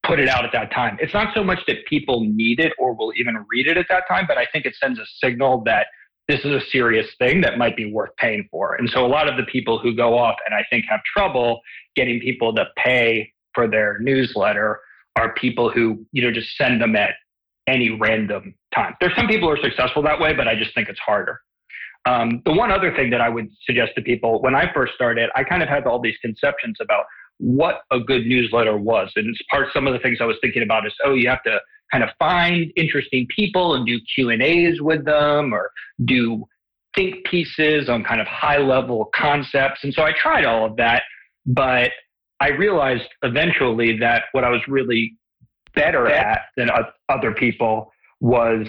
put it out at that time. It's not so much that people need it or will even read it at that time, but I think it sends a signal that this is a serious thing that might be worth paying for. And so a lot of the people who go off and I think have trouble getting people to pay for their newsletter are people who, you know, just send them at any random time. There's some people who are successful that way, but I just think it's harder. Um, the one other thing that I would suggest to people when I first started, I kind of had all these conceptions about what a good newsletter was. And it's part some of the things I was thinking about is, oh, you have to kind of find interesting people and do Q and A's with them or do think pieces on kind of high level concepts. And so I tried all of that, but I realized eventually that what I was really better at than other people was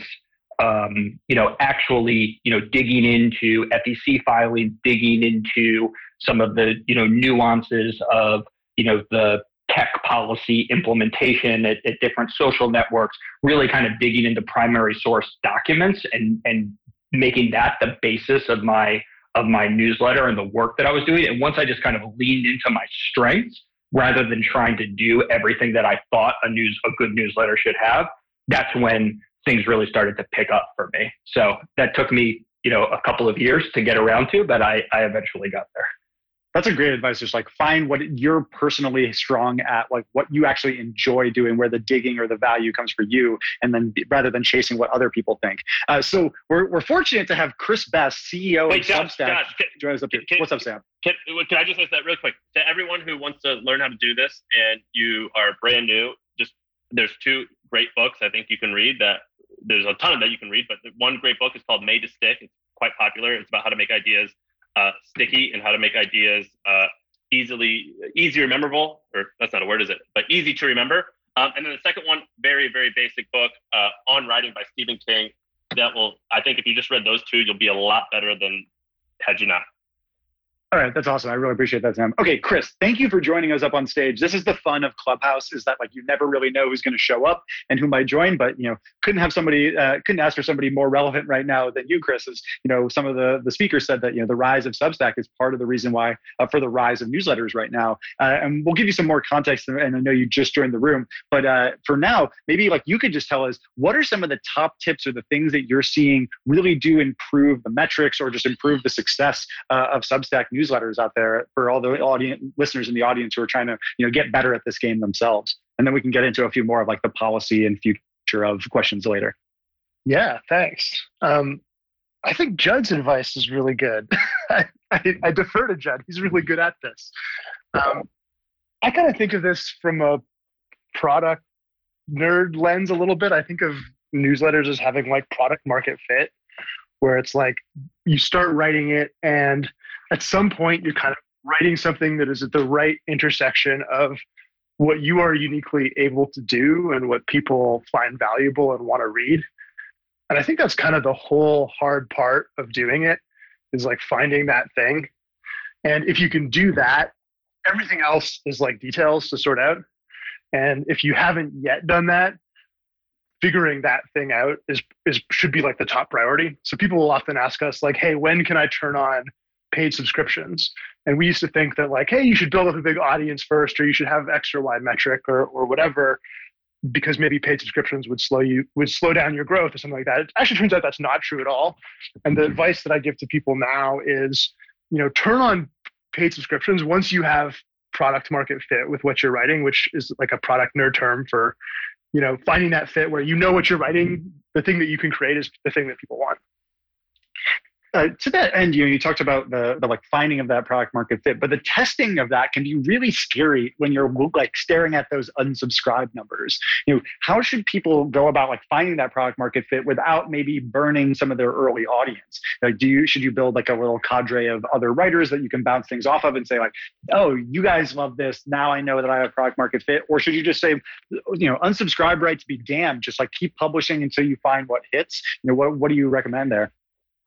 um, you know, actually, you know, digging into FEC filing, digging into some of the, you know, nuances of, you know, the tech policy implementation at, at different social networks, really kind of digging into primary source documents and, and making that the basis of my of my newsletter and the work that I was doing. And once I just kind of leaned into my strengths rather than trying to do everything that I thought a news a good newsletter should have, that's when things really started to pick up for me. So that took me, you know, a couple of years to get around to, but I, I eventually got there. That's a great advice. Just like find what you're personally strong at, like what you actually enjoy doing, where the digging or the value comes for you, and then rather than chasing what other people think. Uh, so we're, we're fortunate to have Chris Best, CEO Wait, of Substack, join us up here. Can, What's up, Sam? Can, can I just say that real quick to everyone who wants to learn how to do this, and you are brand new? Just there's two great books I think you can read that there's a ton of that you can read, but one great book is called Made to Stick. It's quite popular. It's about how to make ideas uh, sticky and how to make ideas uh, easily easier memorable, or that's not a word, is it? But easy to remember. Um, and then the second one, very very basic book uh, on writing by Stephen King. That will, I think, if you just read those two, you'll be a lot better than had you not. All right, that's awesome. I really appreciate that, Sam. Okay, Chris, thank you for joining us up on stage. This is the fun of Clubhouse: is that like you never really know who's going to show up and who might join, but you know, couldn't have somebody, uh, couldn't ask for somebody more relevant right now than you, Chris. Is you know, some of the the speakers said that you know the rise of Substack is part of the reason why uh, for the rise of newsletters right now, uh, and we'll give you some more context. And I know you just joined the room, but uh, for now, maybe like you could just tell us what are some of the top tips or the things that you're seeing really do improve the metrics or just improve the success uh, of Substack newsletters out there for all the audience listeners in the audience who are trying to you know get better at this game themselves. And then we can get into a few more of like the policy and future of questions later. Yeah, thanks. Um, I think Judd's advice is really good. [LAUGHS] I, I, I, defer to Judd. He's really good at this. Um, I kind of think of this from a product nerd lens a little bit. I think of newsletters as having like product market fit, where it's like you start writing it, and at some point you're kind of writing something that is at the right intersection of what you are uniquely able to do and what people find valuable and want to read. And I think that's kind of the whole hard part of doing it is like finding that thing. And if you can do that, everything else is like details to sort out. And if you haven't yet done that, figuring that thing out is is should be like the top priority. So people will often ask us like, "Hey, when can I turn on paid subscriptions?" And we used to think that like, "Hey, you should build up a big audience first, or you should have extra wide metric, or or whatever." because maybe paid subscriptions would slow you would slow down your growth or something like that. It actually turns out that's not true at all. And the advice that I give to people now is, you know, turn on paid subscriptions once you have product market fit with what you're writing, which is like a product nerd term for, you know, finding that fit where you know what you're writing, the thing that you can create is the thing that people want uh, to that end, you know, you talked about the, the like finding of that product market fit, but the testing of that can be really scary when you're like staring at those unsubscribe numbers. You know, how should people go about like finding that product market fit without maybe burning some of their early audience? Like, do you should you build like a little cadre of other writers that you can bounce things off of and say like, oh, you guys love this, now I know that I have product market fit, or should you just say, you know, unsubscribe rights be damned, just like keep publishing until you find what hits? You know, what what do you recommend there?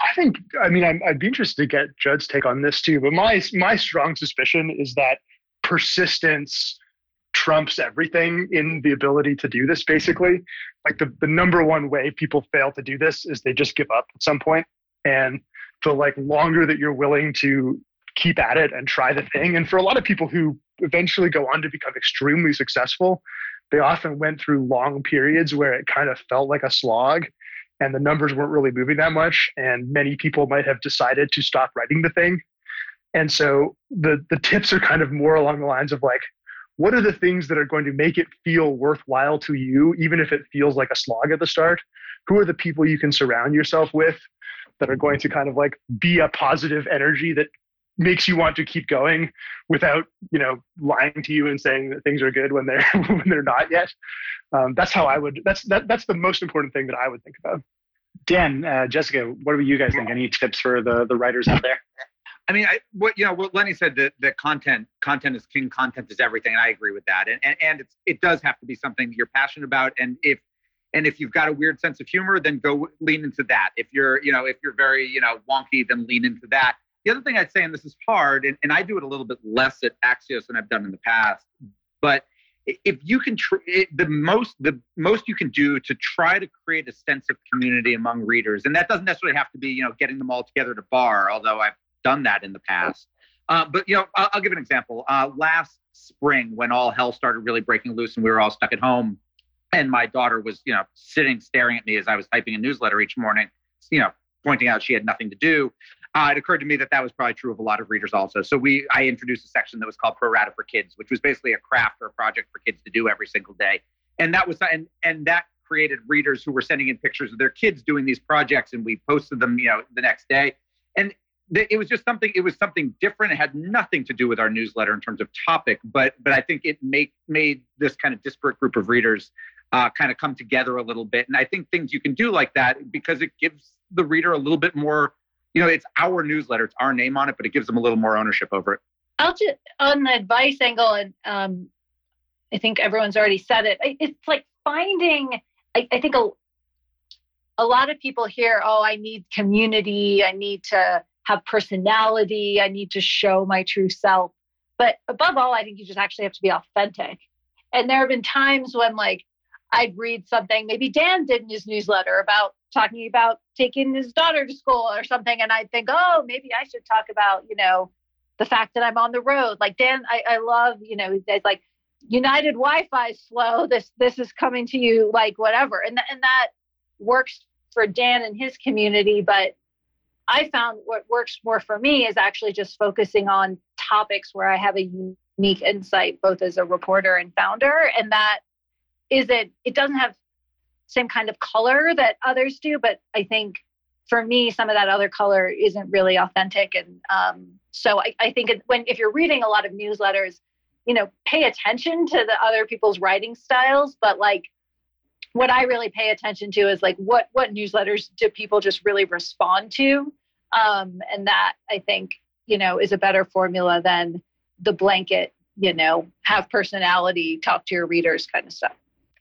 I think, I mean, i would be interested to get Judd's take on this too. But my my strong suspicion is that persistence trumps everything in the ability to do this. Basically, like the the number one way people fail to do this is they just give up at some point. And the like longer that you're willing to keep at it and try the thing, and for a lot of people who eventually go on to become extremely successful, they often went through long periods where it kind of felt like a slog and the numbers weren't really moving that much and many people might have decided to stop writing the thing. And so the the tips are kind of more along the lines of like what are the things that are going to make it feel worthwhile to you even if it feels like a slog at the start? Who are the people you can surround yourself with that are going to kind of like be a positive energy that makes you want to keep going without you know lying to you and saying that things are good when they're [LAUGHS] when they're not yet um, that's how i would that's that, that's the most important thing that i would think about dan uh, jessica what do you guys think any tips for the the writers out there I mean, I, what you know, what Lenny said that the content, content is king, content is everything, and I agree with that. And and, and it's, it does have to be something that you're passionate about. And if and if you've got a weird sense of humor, then go lean into that. If you're, you know, if you're very, you know, wonky, then lean into that. The other thing I'd say, and this is hard, and, and I do it a little bit less at Axios than I've done in the past, but if you can tr- it, the most the most you can do to try to create a sense of community among readers and that doesn't necessarily have to be you know getting them all together to bar although i've done that in the past uh, but you know I'll, I'll, give an example. Uh, last spring when all hell started really breaking loose and we were all stuck at home and my daughter was you know sitting staring at me as i was typing a newsletter each morning you know pointing out she had nothing to do uh, it occurred to me that that was probably true of a lot of readers also. So we, I introduced a section that was called Pro Rata for Kids, which was basically a craft or a project for kids to do every single day. And that was, and and that created readers who were sending in pictures of their kids doing these projects, and we posted them, you know, the next day. And th- it was just something. It was something different. It had nothing to do with our newsletter in terms of topic, but but I think it made made this kind of disparate group of readers uh, kind of come together a little bit. And I think things you can do like that because it gives the reader a little bit more you know, it's our newsletter, it's our name on it, but it gives them a little more ownership over it. I'll just on the advice angle, and um, I think everyone's already said it. It's like finding. I, I think a, a lot of people hear, "Oh, I need community. I need to have personality. I need to show my true self. But above all, I think you just actually have to be authentic. And there have been times when, like, I'd read something maybe Dan did in his newsletter about talking about taking his daughter to school or something. And I'd think, oh, maybe I should talk about, you know, the fact that I'm on the road. Like Dan, I, I love, you know, it's like United Wi-Fi slow. This this is coming to you like whatever. And, th- and that works for Dan and his community, but I found what works more for me is actually just focusing on topics where I have a unique insight, both as a reporter and founder. And that is it, it doesn't have same kind of color that others do, but I think for me, some of that other color isn't really authentic. And um, so I, I think when if you're reading a lot of newsletters, you know, pay attention to the other people's writing styles, but like what I really pay attention to is like what what newsletters do people just really respond to, um, and that I think you know is a better formula than the blanket you know have personality, talk to your readers kind of stuff.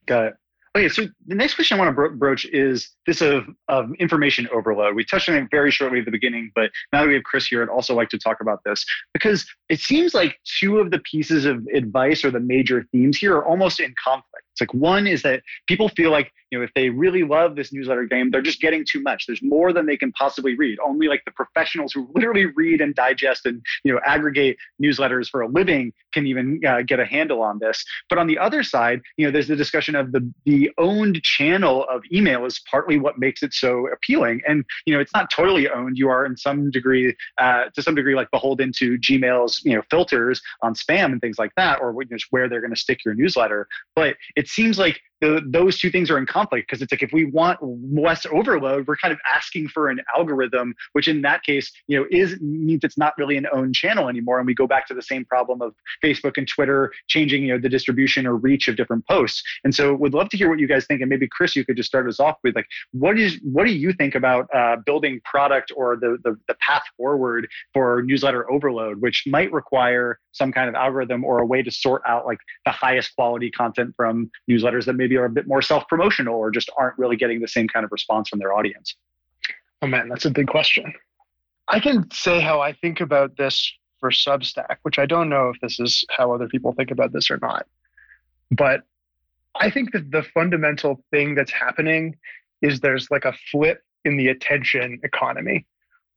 Got it. Okay, so the next question I want to bro- broach is this of, of information overload. We touched on it very shortly at the beginning, but now that we have Chris here, I'd also like to talk about this because it seems like two of the pieces of advice or the major themes here are almost in conflict. It's like one is that people feel like you know if they really love this newsletter game, they're just getting too much. There's more than they can possibly read. Only like the professionals who literally read and digest and you know aggregate newsletters for a living can even uh, get a handle on this. But on the other side, you know, there's the discussion of the the owned channel of email is partly what makes it so appealing. And you know, it's not totally owned. You are in some degree, uh, to some degree, like beholden to Gmail's you know filters on spam and things like that, or just where they're going to stick your newsletter. But it's it seems like the, those two things are in conflict because it's like if we want less overload, we're kind of asking for an algorithm, which in that case, you know, is means it's not really an own channel anymore. And we go back to the same problem of Facebook and Twitter changing, you know, the distribution or reach of different posts. And so, would love to hear what you guys think. And maybe Chris, you could just start us off with like, what is what do you think about uh, building product or the, the the path forward for newsletter overload, which might require some kind of algorithm or a way to sort out like the highest quality content from newsletters that maybe are a bit more self-promotional or just aren't really getting the same kind of response from their audience? Oh man, that's a big question. I can say how I think about this for Substack, which I don't know if this is how other people think about this or not. But I think that the fundamental thing that's happening is there's like a flip in the attention economy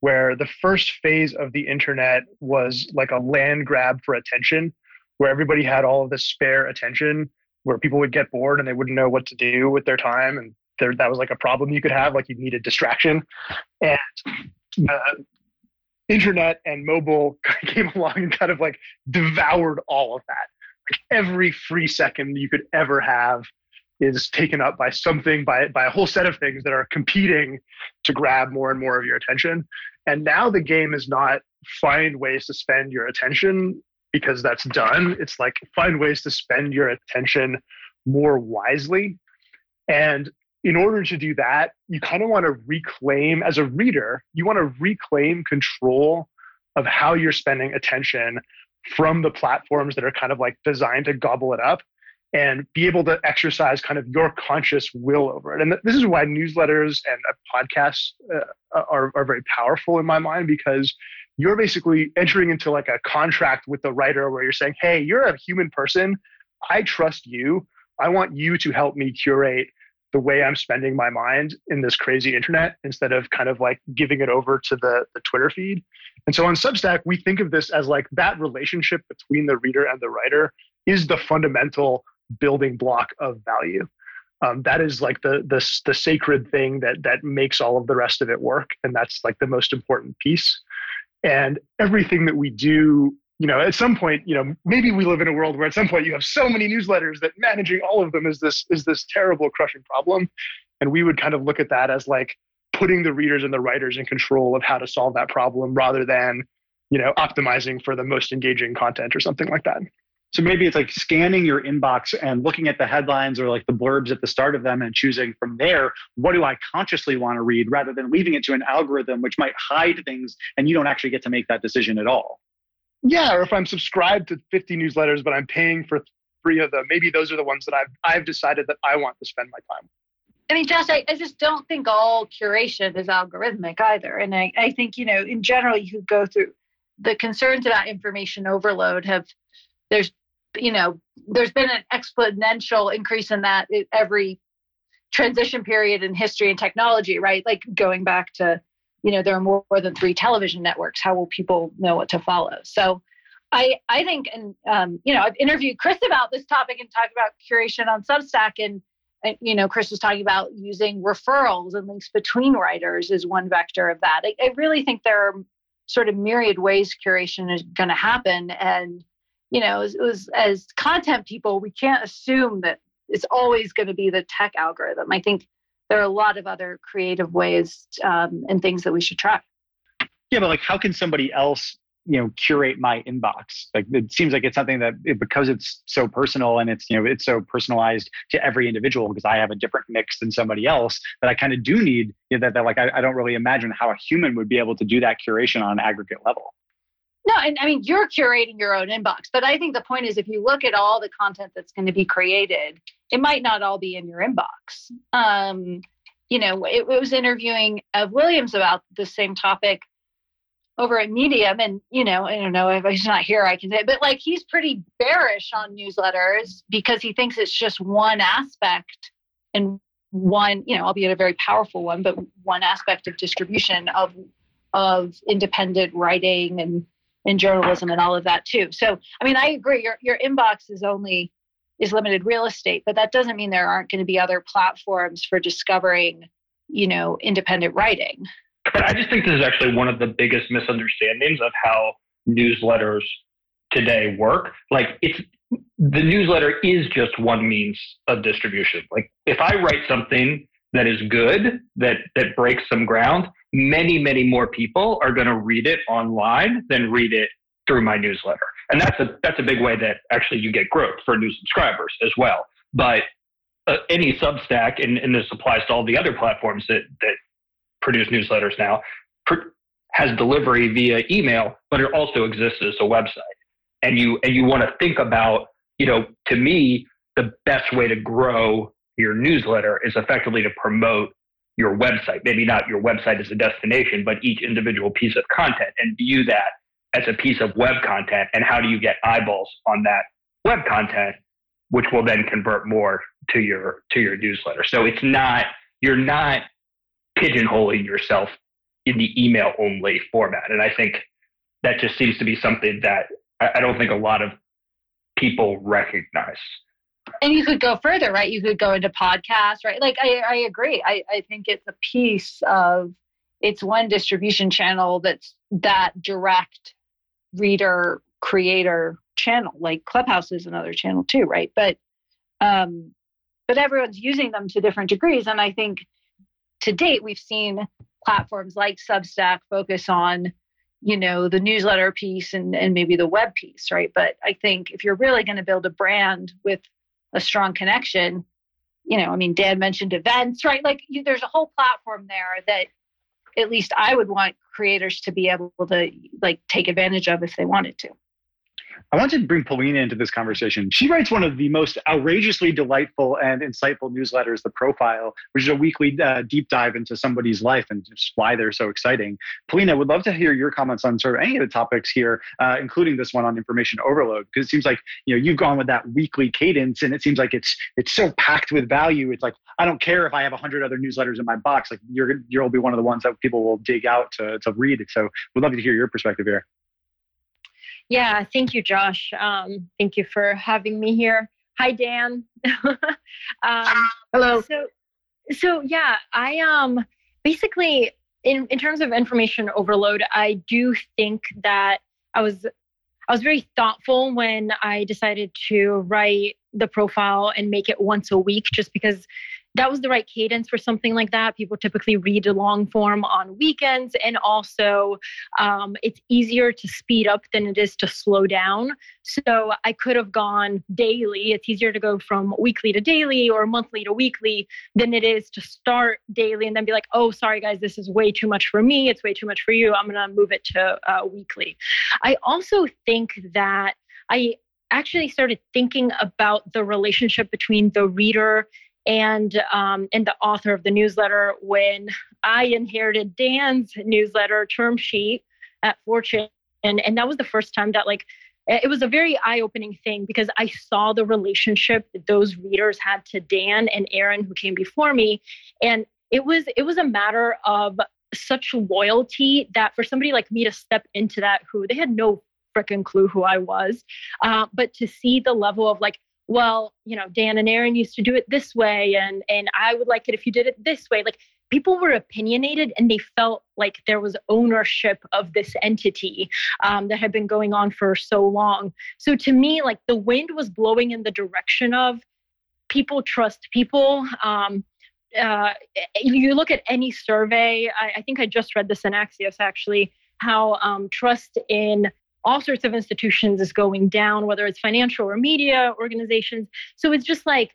where the first phase of the internet was like a land grab for attention, where everybody had all of this spare attention, where people would get bored and they wouldn't know what to do with their time. And there, that was like a problem you could have, like you needed distraction. And the internet and mobile [LAUGHS] came along and kind of like devoured all of that. Like every free second you could ever have is taken up by something by by a whole set of things that are competing to grab more and more of your attention and now the game is not find ways to spend your attention because that's done. It's like find ways to spend your attention more wisely. And in order to do that, you kind of want to reclaim, as a reader, you want to reclaim control of how you're spending attention from the platforms that are kind of like designed to gobble it up and be able to exercise kind of your conscious will over it. And this is why newsletters and podcasts uh, are, are very powerful in my mind because you're basically entering into like a contract with the writer where you're saying, hey, you're a human person. I trust you. I want you to help me curate the way I'm spending my mind in this crazy internet instead of kind of like giving it over to the, the Twitter feed. And so on Substack, we think of this as like that relationship between the reader and the writer is the fundamental building block of value. Um, that is like the, the the sacred thing that that makes all of the rest of it work, and that's like the most important piece. And everything that we do, you know, at some point, you know, maybe we live in a world where at some point you have so many newsletters that managing all of them is this is this terrible crushing problem, and we would kind of look at that as like putting the readers and the writers in control of how to solve that problem rather than you know optimizing for the most engaging content or something like that so maybe it's like scanning your inbox and looking at the headlines or like the blurbs at the start of them and choosing from there, what do I consciously want to read rather than leaving it to an algorithm which might hide things and you don't actually get to make that decision at all. Yeah, or if I'm subscribed to 50 newsletters, but I'm paying for three of them, maybe those are the ones that I've I've decided that I want to spend my time. I mean, Josh, I, I just don't think all curation is algorithmic either. And I, I think, you know, in general, you could go through the concerns about information overload have, there's, you know, there's been an exponential increase in that every transition period in history and technology, right? Like going back to, you know, there are more, more than three television networks. How will people know what to follow? So I, I think, and, um, you know, I've interviewed Chris about this topic and talked about curation on Substack and, you know, Chris was talking about using referrals and links between writers is one vector of that. I, I really think there are sort of myriad ways curation is going to happen. And, you know, as, as, as content people, we can't assume that it's always going to be the tech algorithm. I think there are a lot of other creative ways um, and things that we should try. Yeah, but like, how can somebody else you know curate my inbox like it seems like it's something that it, because it's so personal and it's you know it's so personalized to every individual because i have a different mix than somebody else that i kind of do need you know, that, that like I, I don't really imagine how a human would be able to do that curation on an aggregate level no, and I mean, you're curating your own inbox. But I think the point is if you look at all the content that's going to be created, it might not all be in your inbox. Um, you know, it, it was interviewing Ev Williams about the same topic over at Medium, and you know, I don't know if he's not here, I can say, but like he's pretty bearish on newsletters because he thinks it's just one aspect and one, you know, albeit a very powerful one, but one aspect of distribution of of independent writing and and journalism and all of that too. So, I mean, I agree. Your your inbox is only is limited real estate, but that doesn't mean there aren't going to be other platforms for discovering, you know, independent writing. But I just think this is actually one of the biggest misunderstandings of how newsletters today work. Like it's the newsletter is just one means of distribution. Like if I write something that is good, that that breaks some ground, many, many more people are going to read it online than read it through my newsletter. And that's a that's a big way that actually you get growth for new subscribers as well. But uh, any Substack, and, and this applies to all the other platforms that that produce newsletters now, pr- has delivery via email, but it also exists as a website. And you and you want to think about, you know, to me, the best way to grow your newsletter is effectively to promote your website. Maybe not your website as a destination, but each individual piece of content and view that as a piece of web content. And how do you get eyeballs on that web content, which will then convert more to your to your newsletter. So it's not you're not pigeonholing yourself in the email only format. And I think that just seems to be something that I don't think a lot of people recognize. And you could go further, right? You could go into podcasts, right? Like I, I agree. I, I think it's a piece of it's one distribution channel that's that direct reader creator channel. Like Clubhouse is another channel too, right? But um, but everyone's using them to different degrees. And I think to date, we've seen platforms like Substack focus on, you know, the newsletter piece and, and maybe the web piece, right? But I think if you're really going to build a brand with a strong connection, you know, I mean, Dan mentioned events, right? Like you, there's a whole platform there that at least I would want creators to be able to like take advantage of if they wanted to. I want to bring Polina into this conversation. She writes one of the most outrageously delightful and insightful newsletters, The Profile, which is a weekly uh, deep dive into somebody's life and just why they're so exciting. Polina, would love to hear your comments on sort of any of the topics here, uh, including this one on information overload, because it seems like you know you've gone with that weekly cadence, and it seems like it's it's so packed with value. It's like I don't care if I have hundred other newsletters in my box, like you're you'll be one of the ones that people will dig out to to read. So, would love to hear your perspective here. Yeah, thank you, Josh. Um, thank you for having me here. Hi, Dan. [LAUGHS] um, Hello. So, so yeah, I um basically in in terms of information overload, I do think that I was I was very thoughtful when I decided to write the profile and make it once a week, just because that was the right cadence for something like that. People typically read a long form on weekends, and also um, it's easier to speed up than it is to slow down. So I could have gone daily. It's easier to go from weekly to daily or monthly to weekly than it is to start daily and then be like, oh, sorry, guys, this is way too much for me. It's way too much for you. I'm going to move it to uh, weekly. I also think that I actually started thinking about the relationship between the reader and um, and the author of the newsletter when I inherited Dan's newsletter term sheet at Fortune, and and that was the first time that like it was a very eye-opening thing because I saw the relationship that those readers had to Dan and Aaron who came before me, and it was it was a matter of such loyalty that for somebody like me to step into that who they had no freaking clue who I was, uh, but to see the level of like well, you know, Dan and Aaron used to do it this way, and and I would like it if you did it this way. Like people were opinionated, and they felt like there was ownership of this entity um, that had been going on for so long. So to me, like the wind was blowing in the direction of people trust people. Um, uh, you look at any survey. I, I, think I just read this in Axios actually. How um, trust in all sorts of institutions is going down, whether it's financial or media organizations. So it's just like,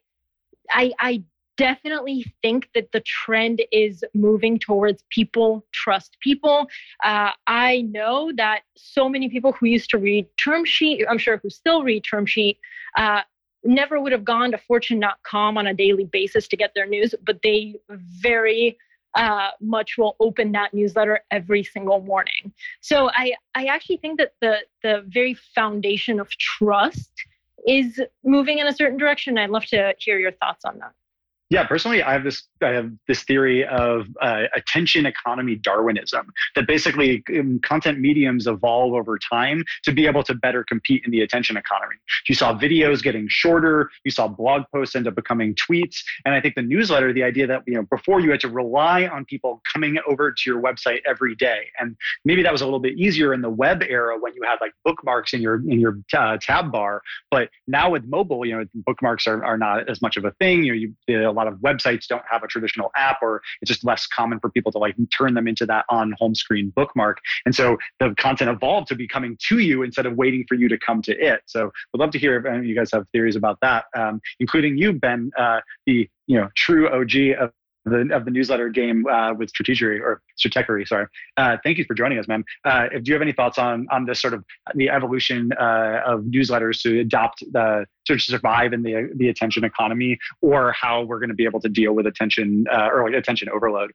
I, I definitely think that the trend is moving towards people trust people. Uh, I know that so many people who used to read term sheet, I'm sure who still read term sheet, uh, never would have gone to fortune.com on a daily basis to get their news, but they very uh, much will open that newsletter every single morning. So I, I actually think that the, the very foundation of trust is moving in a certain direction. I'd love to hear your thoughts on that. Yeah, personally, I have this I have this theory of uh, attention economy Darwinism that basically um, content mediums evolve over time to be able to better compete in the attention economy. You saw videos getting shorter, you saw blog posts end up becoming tweets, and I think the newsletter, the idea that you know before you had to rely on people coming over to your website every day, and maybe that was a little bit easier in the web era when you had like bookmarks in your in your uh, tab bar, but now with mobile, you know bookmarks are, are not as much of a thing. You know, you lot of websites don't have a traditional app or it's just less common for people to like turn them into that on home screen bookmark. And so the content evolved to be coming to you instead of waiting for you to come to it. So we'd love to hear if any of you guys have theories about that, um, including you, Ben, uh, the you know true OG of the, of the newsletter game uh, with strategery or stratechery. Sorry. Uh, thank you for joining us, man. Uh, do you have any thoughts on on this sort of the evolution uh, of newsletters to adopt the to survive in the the attention economy, or how we're going to be able to deal with attention uh, or attention overload?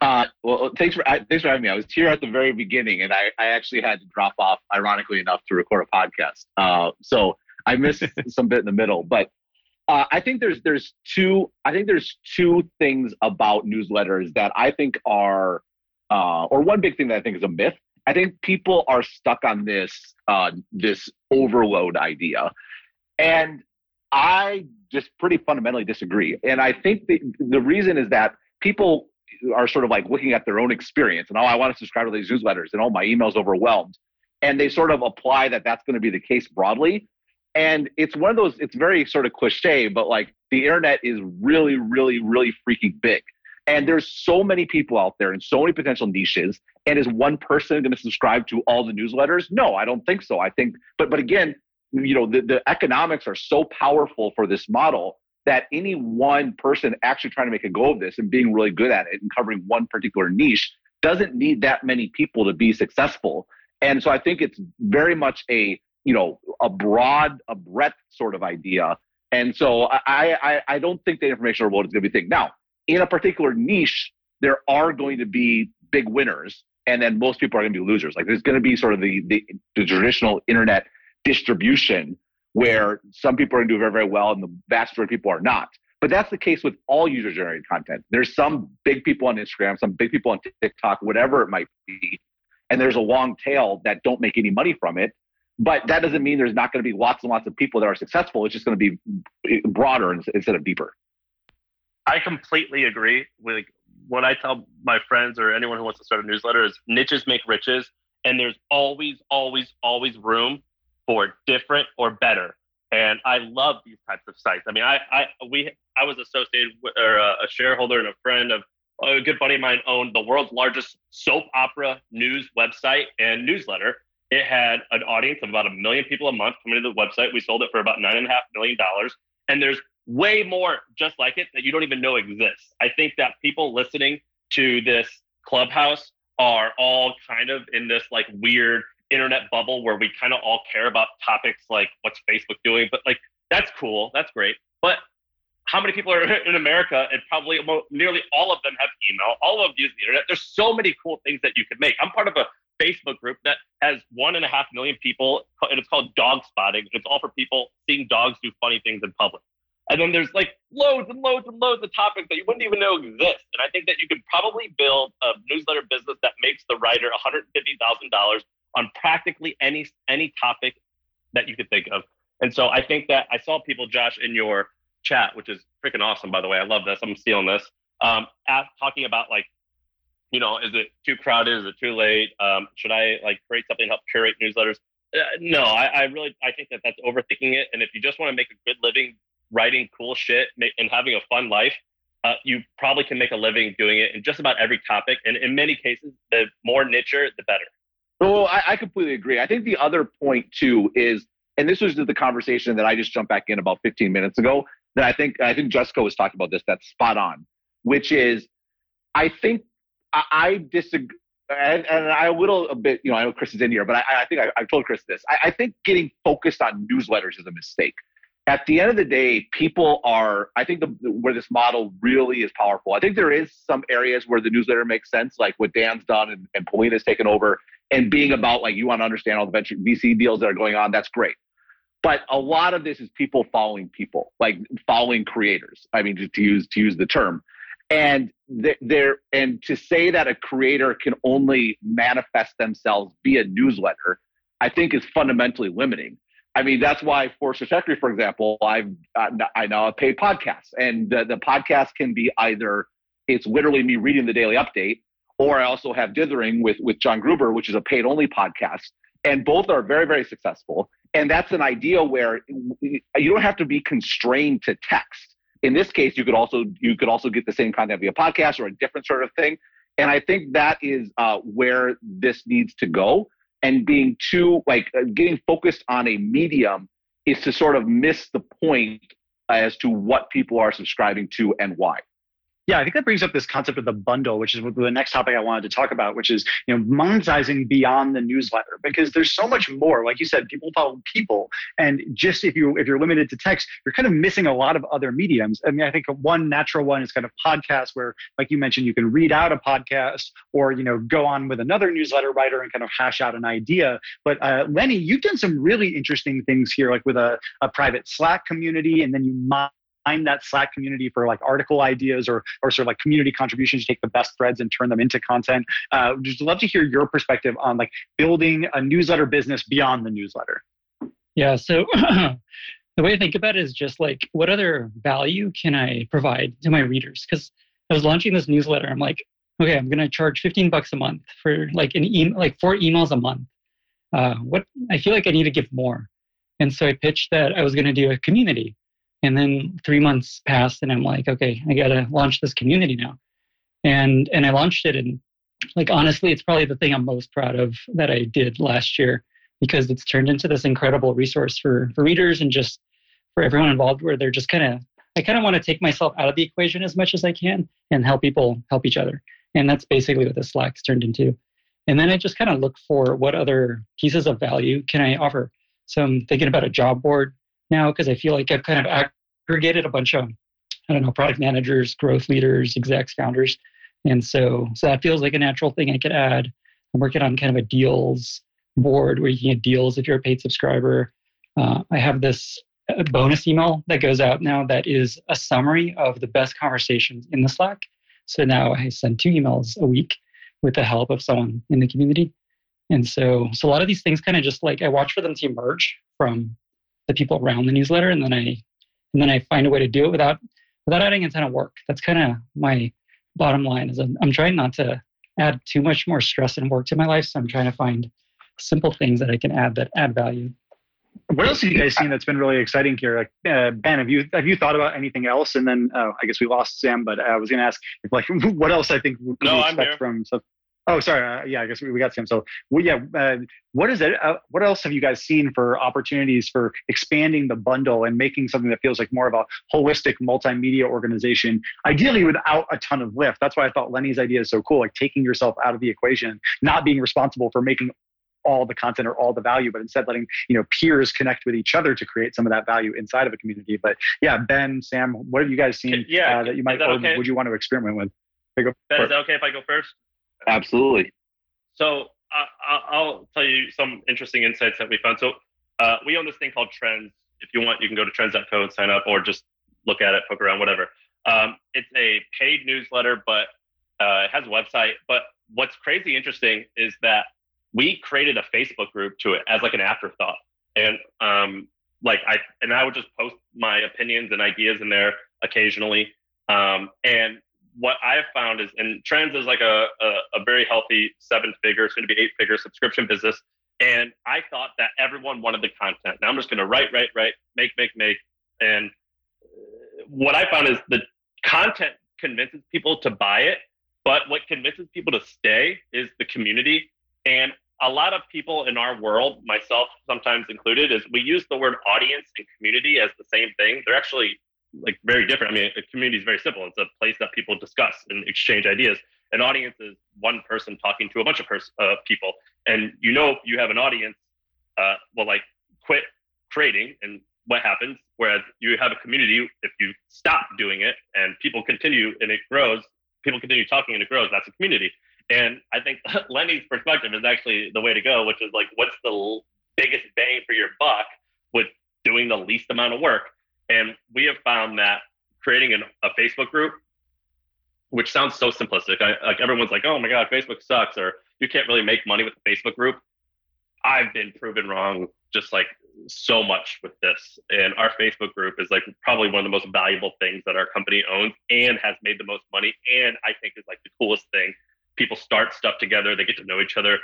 Uh, well, thanks for thanks for having me. I was here at the very beginning, and I, I actually had to drop off, ironically enough, to record a podcast. so I missed [LAUGHS] some bit in the middle, but uh, I think there's there's two I think there's two things about newsletters that I think are uh, or one big thing that I think is a myth. I think people are stuck on this uh, this overload idea, and I just pretty fundamentally disagree. And I think the the reason is that people are sort of like looking at their own experience and oh, I want to subscribe to these newsletters and oh, my email's overwhelmed, and they sort of apply that that's going to be the case broadly and it's one of those, it's very sort of cliche, but like the internet is really, really, really freaking big. And there's so many people out there and so many potential niches. And is one person going to subscribe to all the newsletters? No, I don't think so. I think, but but again, you know, the, the economics are so powerful for this model that any one person actually trying to make a go of this and being really good at it and covering one particular niche doesn't need that many people to be successful. And so I think it's very much a you know a broad a breadth sort of idea. And so i i, I don't think the information overload is going to be thing. Now in a particular niche there are going to be big winners and then most people are going to be losers. Like there's going to be sort of the, the, the traditional internet distribution where some people are going to do very very well and the vast majority of people are not. But that's the case with all user generated content. There's some big people on instagram some big people on tiktok whatever it might be and there's a long tail that don't make any money from it but that doesn't mean there's not going to be lots and lots of people that are successful. It's just going to be eh, broader instead of deeper. I completely agree. With what I tell my friends or anyone who wants to start a newsletter is niches make riches, and there's always, always, always room for different or better. And I love these types of sites. I mean, I, I, we, I was associated with or a, a shareholder and a friend of a good buddy of mine owned the world's largest soap opera news website and newsletter it had an audience of about a million people a month coming to the website. We sold it for about nine and a half million dollars. And there's way more just like it that you don't even know exists. I think that people listening to this clubhouse are all kind of in this like weird internet bubble where we kind of all care about topics like what's Facebook doing, but like that's cool, that's great. But how many people are [LAUGHS] in America? And probably nearly all of them have email. All of them use the internet. There's so many cool things that you could make. I'm part of a Facebook group that has one and a half million people, and it's called Dog Spotting. It's all for people seeing dogs do funny things in public. And then there's like loads and loads and loads of topics that you wouldn't even know exist. And I think that you could probably build a newsletter business that makes the writer $150,000 on practically any any topic that you could think of. And so I think that I saw people, Josh, in your chat, which is freaking awesome, by the way. I love this. I'm stealing this. Um, talking about like, you know, is it too crowded? Is it too late? Um, should I like create something to help curate newsletters? Uh, no, I, I really I think that that's overthinking it. And if you just want to make a good living writing cool shit and having a fun life, uh, you probably can make a living doing it in just about every topic. And in many cases, the more nicher, the better. Oh, I, I completely agree. I think the other point too is, and this was the conversation that I just jumped back in about 15 minutes ago. That I think I think Jessica was talking about this. That's spot on, which is, I think I, I disagree. And, and I a little a bit, you know, I know Chris is in here, but I, I think I, I told Chris this. I, I think getting focused on newsletters is a mistake at the end of the day, people are, I think the, where this model really is powerful. I think there is some areas where the newsletter makes sense, like what Dan's done and, and Polina's taken over and being about like, you want to understand all the venture VC deals that are going on. That's great. But a lot of this is people following people, like following creators. I mean, to, to use, to use the term and there and to say that a creator can only manifest themselves via newsletter, I think is fundamentally limiting I mean, that's why for Stratechery, for example, I've I now paid podcasts, and the, the podcast can be either it's literally me reading the daily update, or I also have Dithering with with John Gruber, which is a paid only podcast, and both are very very successful. And that's an idea where you don't have to be constrained to text. In this case, you could also you could also get the same content via podcast or a different sort of thing. And I think that is uh, where this needs to go and being too like uh, getting focused on a medium is to sort of miss the point as to what people are subscribing to and why. Yeah, I think that brings up this concept of the bundle, which is the next topic I wanted to talk about, which is you know monetizing beyond the newsletter because there's so much more. Like you said, people follow people, and just if you if you're limited to text, you're kind of missing a lot of other mediums. I mean, I think one natural one is kind of podcasts, where like you mentioned, you can read out a podcast or you know go on with another newsletter writer and kind of hash out an idea. But uh, Lenny, you've done some really interesting things here, like with a, a private Slack community, and then you find that Slack community for like article ideas or or sort of like community contributions. take the best threads and turn them into content. Uh, just love to hear your perspective on like building a newsletter business beyond the newsletter. Yeah. So. [CLEARS THROAT] the way I think about it is just like, what other value can I provide to my readers? Because I was launching this newsletter. I'm like, okay, I'm to charge 15 bucks a month for like an email, like four emails a month. Uh, what I feel like I need to give more. And so I pitched that I was to do a community. And then three months passed, and I'm like, okay, I gotta launch this community now. And and I launched it, and like honestly, it's probably the thing I'm most proud of that I did last year because it's turned into this incredible resource for for readers and just for everyone involved, where they're just kind of I kind of want to take myself out of the equation as much as I can and help people help each other. And that's basically what the Slack's turned into. And then I just kind of look for what other pieces of value can I offer. So I'm thinking about a job board now because I feel like I've kind of aggregated a bunch of, I don't know, product managers, growth leaders, execs, founders. And so, so that feels like a natural thing I could add. I'm working on kind of a deals board where you can get deals if you're a paid subscriber. Uh, I have this uh, bonus email that goes out now that is a summary of the best conversations in the Slack. So now I send two emails a week with the help of someone in the community. And so, so a lot of these things kind of just like I watch for them to emerge from the people around the newsletter, and then I and then I find a way to do it without without adding a ton of work. That's kind of my bottom line. Is I'm, I'm trying not to add too much more stress and work to my life, so I'm trying to find simple things that I can add that add value. What else have you guys seen that's been really exciting here? Like, uh, ben, have you have you thought about anything else? And then uh, I guess we lost Sam, but I was going to ask if, like [LAUGHS] what else I think we no, expect from stuff. Oh, sorry. Uh, yeah, I guess we, we got Sam. So, well, yeah, uh, what is it? Uh, what else have you guys seen for opportunities for expanding the bundle and making something that feels like more of a holistic multimedia organization, ideally without a ton of lift? That's why I thought Lenny's idea is so cool, like taking yourself out of the equation, not being responsible for making all the content or all the value, but instead letting you know peers connect with each other to create some of that value inside of a community. But yeah, Ben, Sam, what have you guys seen yeah, uh, that you might that or okay? would you want to experiment with? Ben, is that okay if I go first? Absolutely. So I'll tell you some interesting insights that we found. So uh, we own this thing called Trends. If you want, you can go to trends.co and sign up, or just look at it, poke around, whatever. Um, it's a paid newsletter, but uh, it has a website. But what's crazy interesting is that we created a Facebook group to it as like an afterthought, and um, like I and I would just post my opinions and ideas in there occasionally. Um, and what I've found is, and Trends is like a, a, a very healthy seven figure, soon to be eight figure subscription business. And I thought that everyone wanted the content. Now I'm just going to write, write, write, make, make, make. And what I found is the content convinces people to buy it, but what convinces people to stay is the community. And a lot of people in our world, myself sometimes included, is we use the word audience and community as the same thing. They're actually like very different. I mean, a community is very simple. It's a place that people discuss and exchange ideas. An audience is one person talking to a bunch of pers- uh, people, and you know you have an audience. Uh, well, like quit creating, and what happens? Whereas you have a community, if you stop doing it and people continue and it grows, people continue talking and it grows. That's a community. And I think [LAUGHS] Lenny's perspective is actually the way to go, which is like, what's the biggest bang for your buck with doing the least amount of work? And we have found that creating an, a Facebook group, which sounds so simplistic, I, like everyone's like, oh my God, Facebook sucks, or you can't really make money with a Facebook group. I've been proven wrong just like so much with this. And our Facebook group is like probably one of the most valuable things that our company owns and has made the most money. And I think is like the coolest thing. People start stuff together, they get to know each other.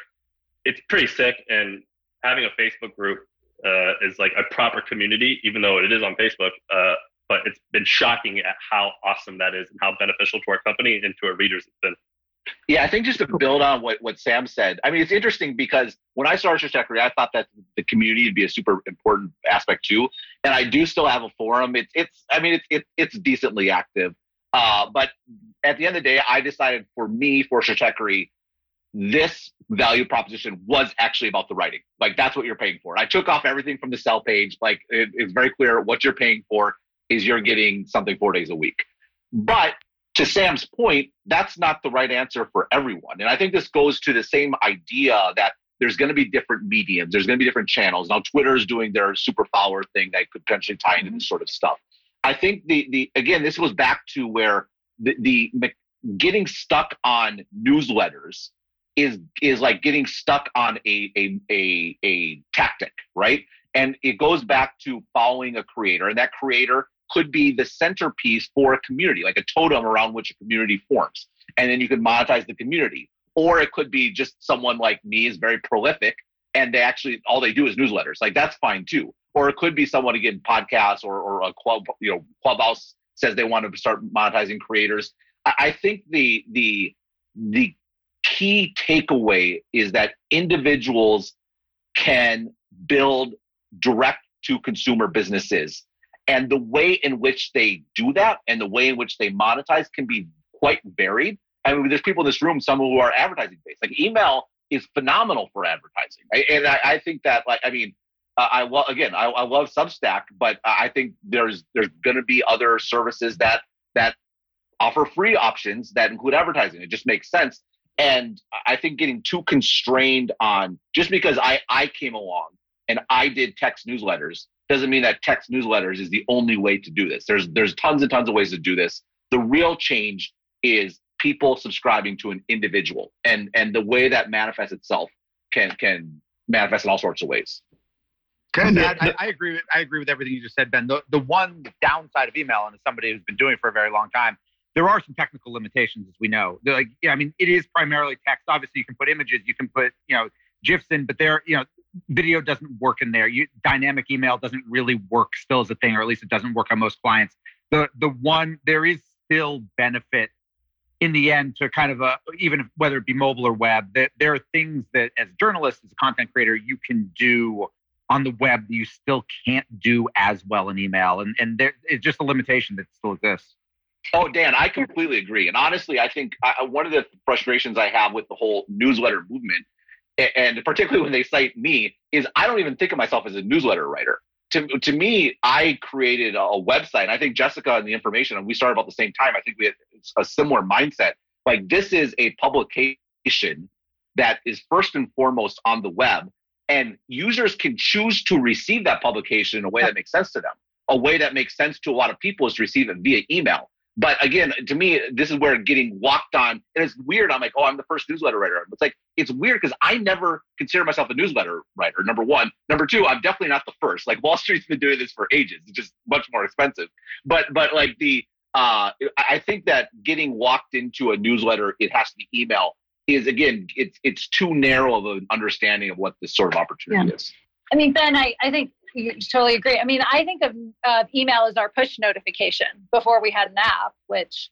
It's pretty sick. And having a Facebook group uh, is like a proper community, even though it is on Facebook. Uh, but it's been shocking at how awesome that is and how beneficial to our company and to our readers it's been. Yeah, I think just to build on what, what Sam said, I mean, it's interesting because when I started Stratechery, I thought that the community would be a super important aspect too. And I do still have a forum. It's, it's, I mean, it's, it, it's decently active. Uh, but at the end of the day, I decided for me, for Stratechery, this value proposition was actually about the writing. Like that's what you're paying for. I took off everything from the sell page. Like it, it's very clear what you're paying for is you're getting something four days a week. But to Sam's point, that's not the right answer for everyone. And I think this goes to the same idea that there's going to be different mediums, there's going to be different channels. Now, Twitter is doing their super follower thing that could potentially tie into this sort of stuff. I think the the again, this goes back to where the, the getting stuck on newsletters is is like getting stuck on a a a, a tactic, right? And it goes back to following a creator, and that creator could be the centerpiece for a community, like a totem around which a community forms. And then you can monetize the community. Or it could be just someone like me is very prolific and they actually all they do is newsletters. Like that's fine too. Or it could be someone again, podcasts or, or a club, you know, clubhouse says they want to start monetizing creators. I, I think the the the key takeaway is that individuals can build direct to consumer businesses and the way in which they do that and the way in which they monetize can be quite varied. I mean, there's people in this room, some who are advertising based. Like email is phenomenal for advertising, and I, I think that, like, I mean, uh, I love again, I, I love Substack, but I think there's there's going to be other services that that offer free options that include advertising. It just makes sense. And I think getting too constrained on just because I I came along and I did text newsletters doesn't mean that text newsletters is the only way to do this. There's there's tons and tons of ways to do this. The real change is people subscribing to an individual, and and the way that manifests itself can can manifest in all sorts of ways. Can I, I, I agree. With, I agree with everything you just said, Ben. The the one downside of email, and as somebody who's been doing it for a very long time, there are some technical limitations, as we know. They're like, yeah, I mean, it is primarily text. Obviously, you can put images, you can put you know gifs in, but there, you know, video doesn't work in there. You, dynamic email doesn't really work still as a thing, or at least it doesn't work on most clients. The the one there is still benefit in the end to kind of a even if, whether it be mobile or web. That there are things that as journalists, as a content creator, you can do on the web that you still can't do as well in email, and and there it's just a limitation that still exists. Oh, Dan, I completely agree. And honestly, I think I, one of the frustrations I have with the whole newsletter movement and particularly when they cite me, is I don't even think of myself as a newsletter writer. To, to me, I created a website. And I think Jessica and the information, and we started about the same time. I think we had a similar mindset. Like this is a publication that is first and foremost on the web, and users can choose to receive that publication in a way that makes sense to them. A way that makes sense to a lot of people is to receive it via email. But again, to me, this is where getting walked on, and it's weird. I'm like, oh, I'm the first newsletter writer. It's like, it's weird because I never consider myself a newsletter writer, number one. Number two, I'm definitely not the first. Like Wall Street's been doing this for ages. It's just much more expensive. But but like the uh I think that getting walked into a newsletter, it has to be email, is again, it's it's too narrow of an understanding of what this sort of opportunity yeah. is. I mean, Ben, I, I think you totally agree. I mean, I think of, email as our push notification before we had an app, which,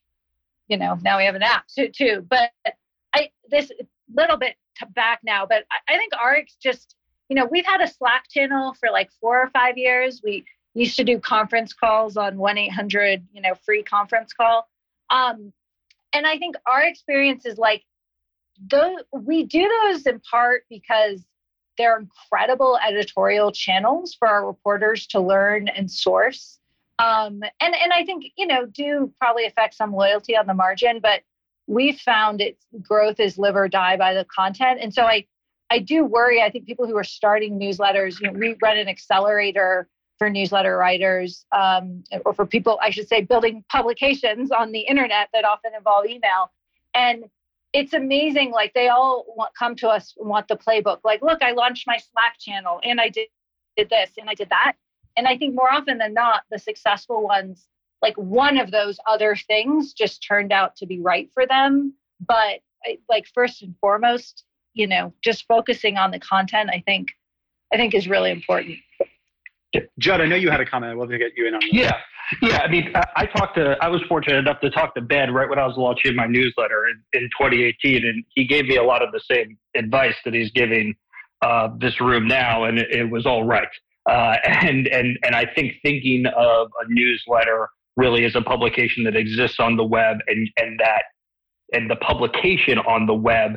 you know, now we have an app too. too. But I this little bit back now, but I, I think ARIX just, you know, we've had a Slack channel for like four or five years. We used to do conference calls on one eight hundred, you know, free conference call. Um, and I think our experience is like those we do those in part because they're incredible editorial channels for our reporters to learn and source. Um, and and I think you know do probably affect some loyalty on the margin, but we've found its growth is live or die by the content. And so I I do worry. I think people who are starting newsletters, you know, we run an accelerator for newsletter writers, um, or for people, I should say, building publications on the internet that often involve email. And it's amazing. Like they all want, come to us and want the playbook. Like, look, I launched my Slack channel and I did, did this and I did that. And I think more often than not, the successful ones, like one of those other things just turned out to be right for them. But like first and foremost, you know, just focusing on the content, I think, I think is really important. Judd, I know you had a comment. I'd love to get you in on that. Yeah. Yeah, I mean, I, I, talked to, I was fortunate enough to talk to Ben right when I was launching my newsletter in, in 2018, and he gave me a lot of the same advice that he's giving uh, this room now, and it, it was all right. Uh, and and and I think thinking of a newsletter really as a publication that exists on the web, and and that and the publication on the web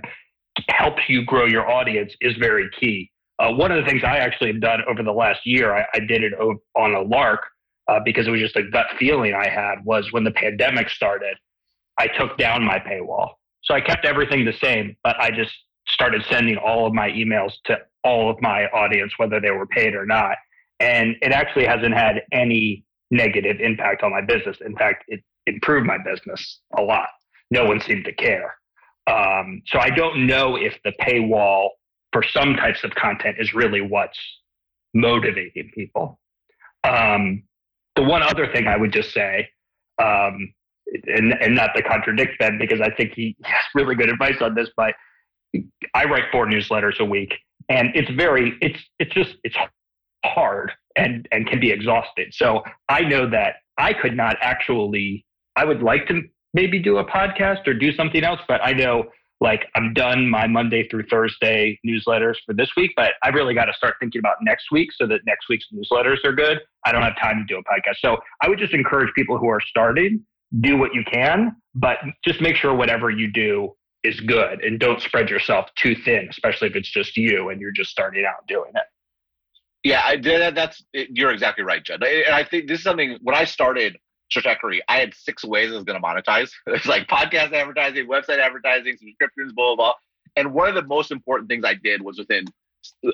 helps you grow your audience is very key. Uh, one of the things I actually have done over the last year, I, I did it on a lark uh, because it was just a gut feeling I had was when the pandemic started, I took down my paywall. So I kept everything the same, but I just started sending all of my emails to all of my audience, whether they were paid or not. And it actually hasn't had any negative impact on my business. In fact, it improved my business a lot. No one seemed to care. Um, so I don't know if the paywall for some types of content is really what's motivating people. Um, the one other thing I would just say, um, and, and not to contradict Ben because I think he has really good advice on this, but I write four newsletters a week, and it's very it's it's just it's hard and and can be exhausted. So I know that I could not actually. I would like to maybe do a podcast or do something else, but I know like I'm done my Monday through Thursday newsletters for this week, but I really got to start thinking about next week so that next week's newsletters are good. I don't have time to do a podcast. So I would just encourage people who are starting, do what you can, but just make sure whatever you do is good and don't spread yourself too thin, especially if it's just you and you're just starting out doing it. Yeah, I, that's you're exactly right, Judd. And I think this is something when I started Stratechery, I had six ways I was going to monetize. [LAUGHS] It's like podcast advertising, website advertising, subscriptions, blah, blah, blah. And one of the most important things I did was within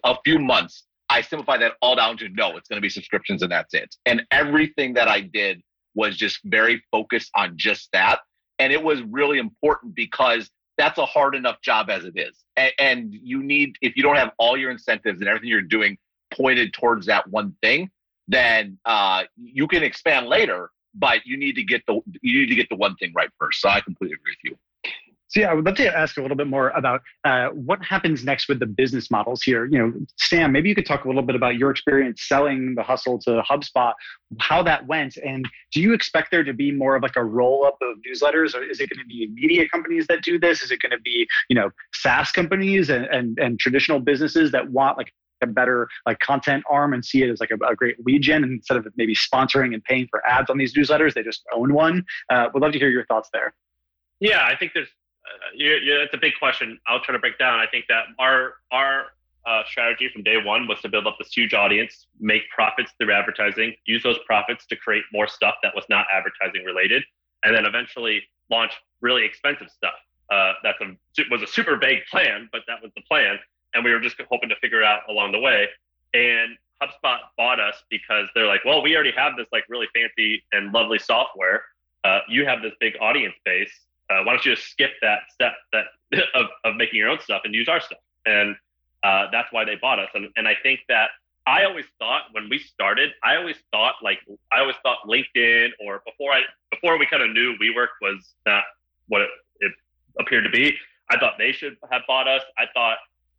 a few months, I simplified that all down to no, it's going to be subscriptions and that's it. And everything that I did was just very focused on just that. And it was really important because that's a hard enough job as it is. And, and you need, if you don't have all your incentives and everything you're doing pointed towards that one thing, then uh, you can expand later but you need to get the you need to get the one thing right first. So I completely agree with you. So yeah, I would love to ask a little bit more about uh, what happens next with the business models here. You know, Sam, maybe you could talk a little bit about your experience selling the hustle to HubSpot, how that went, and do you expect there to be more of like a roll up of newsletters, or is it going to be media companies that do this? Is it going to be you know SaaS companies and and, and traditional businesses that want like a better like content arm and see it as like a, a great lead gen instead of maybe sponsoring and paying for ads on these newsletters they just own one uh, would love to hear your thoughts there yeah i think there's you, you, it's a big question. I'll try to break down. I think that our our uh, strategy from day one was to build up this huge audience, make profits through advertising, use those profits to create more stuff that was not advertising related, and then eventually launch really expensive stuff. Uh, that's a was a super vague plan, but that was the plan, and we were just hoping to figure it out along the way. And HubSpot bought us because they're like, well, we already have this like really fancy and lovely software. Uh, you have this big audience base. Uh, why don't you just skip that step that [LAUGHS] of, of making your own stuff and use our stuff? And uh, that's why they bought us. And, and I think that I always thought when we started, I always thought like I always thought LinkedIn or before I before we kind of knew WeWork was not what it, it appeared to be. I thought they should have bought us. I thought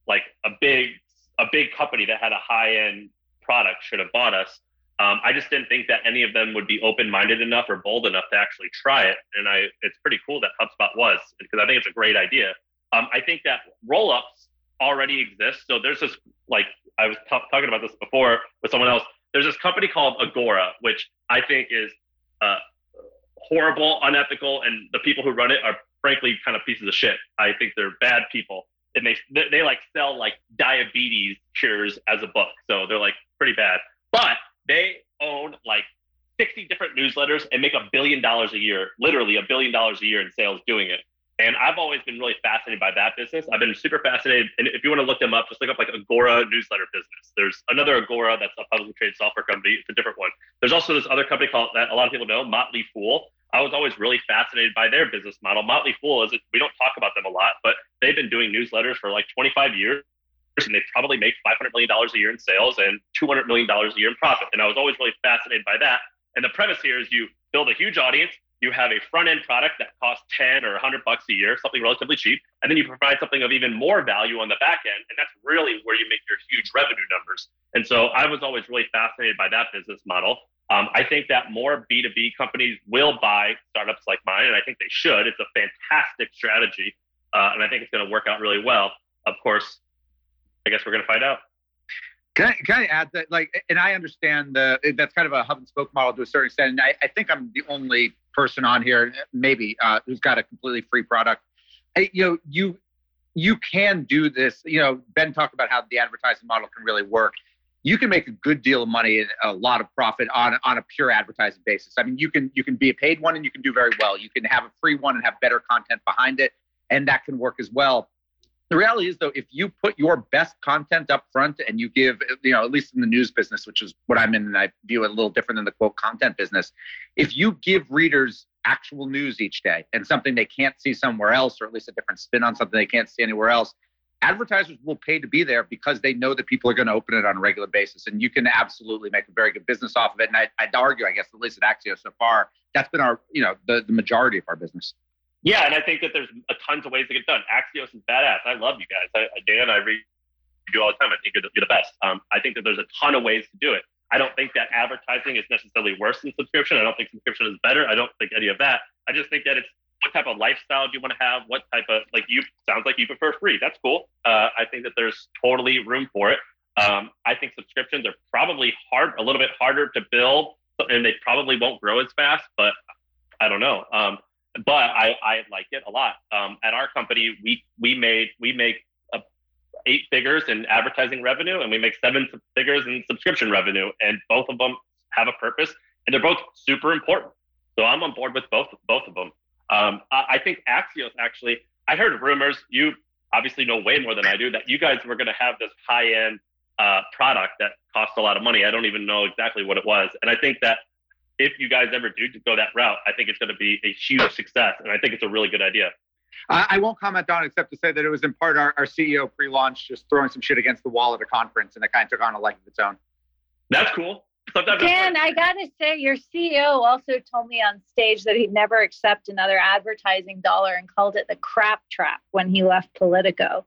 like a big a big company that had a high end product should have bought us. Um, I just didn't think that any of them would be open-minded enough or bold enough to actually try it. And I, it's pretty cool that HubSpot was because I think it's a great idea. Um, I think that roll-ups already exist. So there's this like I was t- talking about this before with someone else. There's this company called Agora, which I think is uh, horrible, unethical, and the people who run it are frankly kind of pieces of shit. I think they're bad people. Makes they, they like sell like diabetes cures as a book, so they're like pretty bad. But they own like 60 different newsletters and make a billion dollars a year, literally a billion dollars a year in sales doing it. And I've always been really fascinated by that business. I've been super fascinated. And if you want to look them up, just look up like Agora newsletter business. There's another Agora that's a publicly traded software company. It's a different one. There's also this other company called that a lot of people know, Motley Fool. I was always really fascinated by their business model. Motley Fool is we don't talk about them a lot, but they've been doing newsletters for like 25 years and they probably make $500 million a year in sales and $200 million a year in profit. And I was always really fascinated by that. And the premise here is you build a huge audience, you have a front end product that costs 10 or 100 bucks a year, something relatively cheap, and then you provide something of even more value on the back end. And that's really where you make your huge revenue numbers. And so I was always really fascinated by that business model. Um, I think that more B2B companies will buy startups like mine, and I think they should. It's a fantastic strategy, uh, and I think it's going to work out really well. Of course, I guess we're going to find out. Can I, can I add that, like, and I understand the that's kind of a hub and spoke model to a certain extent. And I, I think I'm the only person on here, maybe, uh, who's got a completely free product. I, you know, you you can do this. You know, Ben talked about how the advertising model can really work. You can make a good deal of money and a lot of profit on on a pure advertising basis. I mean, you can you can be a paid one and you can do very well. You can have a free one and have better content behind it, and that can work as well the reality is though if you put your best content up front and you give you know at least in the news business which is what i'm in and i view it a little different than the quote content business if you give readers actual news each day and something they can't see somewhere else or at least a different spin on something they can't see anywhere else advertisers will pay to be there because they know that people are going to open it on a regular basis and you can absolutely make a very good business off of it and I, i'd argue i guess at least at Axios so far that's been our you know the, the majority of our business yeah, and I think that there's a tons of ways to get done. Axios is badass. I love you guys. I, Dan, I read you all the time. I think you're the, you're the best. Um, I think that there's a ton of ways to do it. I don't think that advertising is necessarily worse than subscription. I don't think subscription is better. I don't think any of that. I just think that it's what type of lifestyle do you want to have? What type of like you sounds like you prefer free. That's cool. Uh, I think that there's totally room for it. Um, I think subscriptions are probably hard, a little bit harder to build, and they probably won't grow as fast. But I don't know. Um, but I, I like it a lot. Um, at our company, we we made we make a, eight figures in advertising revenue, and we make seven figures in subscription revenue, and both of them have a purpose, and they're both super important. So I'm on board with both both of them. Um, I, I think Axios actually. I heard rumors. You obviously know way more than I do that you guys were going to have this high end uh, product that cost a lot of money. I don't even know exactly what it was, and I think that if you guys ever do go that route, I think it's going to be a huge success, and I think it's a really good idea. I won't comment on it except to say that it was in part our, our CEO pre-launch just throwing some shit against the wall at a conference, and it kind of took on a life of its own. That's cool. Sometimes Dan, I gotta say, your CEO also told me on stage that he'd never accept another advertising dollar and called it the crap trap when he left Politico.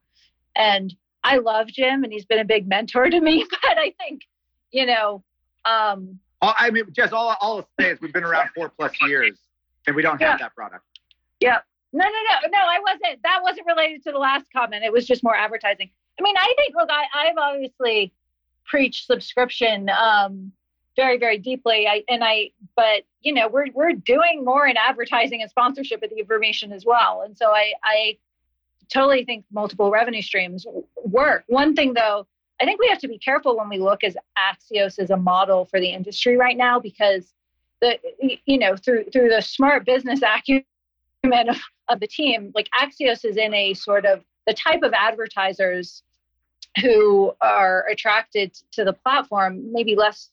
And I love Jim, and he's been a big mentor to me. [LAUGHS] But I think, you know, um, I mean, Jess, all, all I'll say is we've been around four plus [LAUGHS] years and we don't yeah. have that product. Yeah. No, no, no, no. I wasn't. That wasn't related to the last comment. It was just more advertising. I mean, I think. Look, I, I've obviously preached subscription. Um, very very deeply. I and I but you know we're we're doing more in advertising and sponsorship of the information as well. And so I I totally think multiple revenue streams work. One thing though, I think we have to be careful when we look as Axios as a model for the industry right now because the you know through through the smart business [LAUGHS] acumen of, of the team, like Axios is in a sort of the type of advertisers who are attracted to the platform, maybe less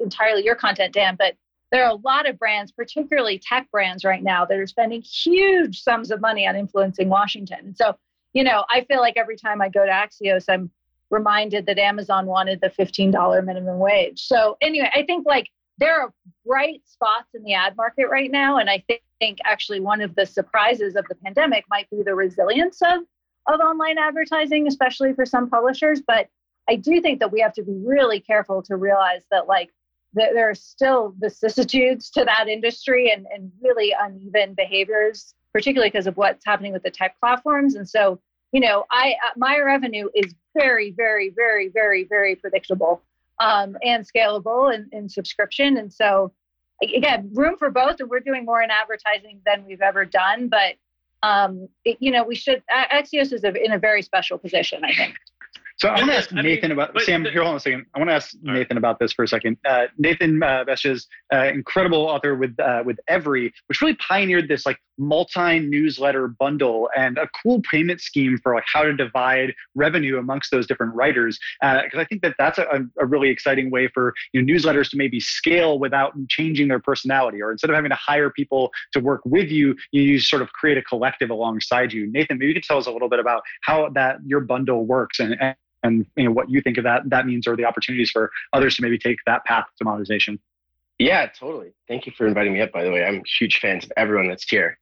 entirely your content, Dan, but there are a lot of brands, particularly tech brands right now, that are spending huge sums of money on influencing Washington. And so, you know, I feel like every time I go to Axios, I'm reminded that Amazon wanted the $15 minimum wage. So, anyway, I think like there are bright spots in the ad market right now. And I think, actually one of the surprises of the pandemic might be the resilience of, of online advertising, especially for some publishers. But I do think that we have to be really careful to realize that, like, there are still vicissitudes to that industry and, and really uneven behaviors, particularly because of what's happening with the tech platforms. And so, you know, I uh, my revenue is very, very, very, very, very predictable um, and scalable in, in subscription. And so, again, room for both. And we're doing more in advertising than we've ever done. But um, it, you know, we should Axios is a, in a very special position, I think. So I want to ask I Nathan mean, about Sam. The, here, hold on a second. I want to ask Nathan right. about this for a second. Uh, Nathan uh, is uh, incredible author with uh, with Every, which really pioneered this like multi newsletter bundle and a cool payment scheme for like how to divide revenue amongst those different writers. Because uh, I think that that's a, a, really exciting way for you know, newsletters to maybe scale without changing their personality. Or instead of having to hire people to work with you, you sort of create a collective alongside you. Nathan, maybe you could tell us a little bit about how that your bundle works and, and and you know what you think of that that means or the opportunities for others to maybe take that path to monetization. Yeah, totally. Thank you for inviting me up. By the way, I'm huge fans of everyone that's here.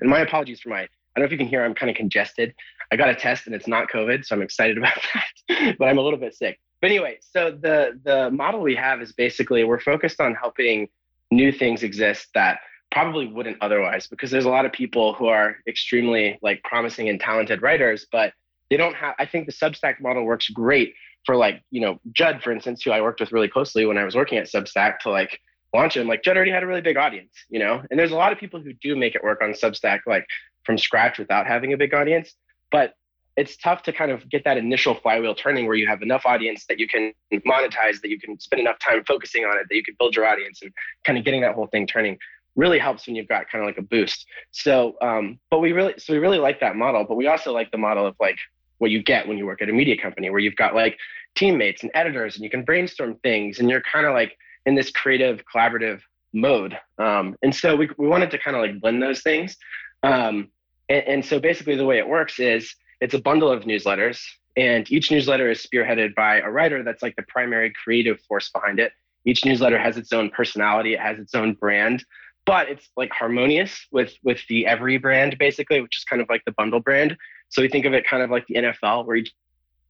And my apologies for my. I don't know if you can hear. I'm kind of congested. I got a test and it's not COVID, so I'm excited [LAUGHS] about that. but I'm a little bit sick. But anyway, so the the model we have is basically we're focused on helping new things exist that probably wouldn't otherwise because there's a lot of people who are extremely like promising and talented writers but they don't have i think the substack model works great for like you know judd for instance who i worked with really closely when i was working at substack to like launch him. Like judd already had a really big audience you know? And there's a lot of people who do make it work on substack like from scratch without having a big audience. But it's tough to kind of get that initial flywheel turning where you have enough audience that you can monetize that you can spend enough time focusing on it that you can build your audience and kind of getting that whole thing turning really helps when you've got kind of like a boost. So um, but we really so we really like that model but we also like the model of like what you get when you work at a media company where you've got like teammates and editors and you can brainstorm things and you're kind of like in this creative collaborative mode. Um, and so we, we wanted to kind of like blend those things. Um, and, and so basically the way it works is it's a bundle of newsletters and each newsletter is spearheaded by a writer that's like the primary creative force behind it. Each newsletter has its own personality it has its own brand but it's like harmonious with with the every brand basically which is kind of like the bundle brand so we think of it kind of like the NFL, where each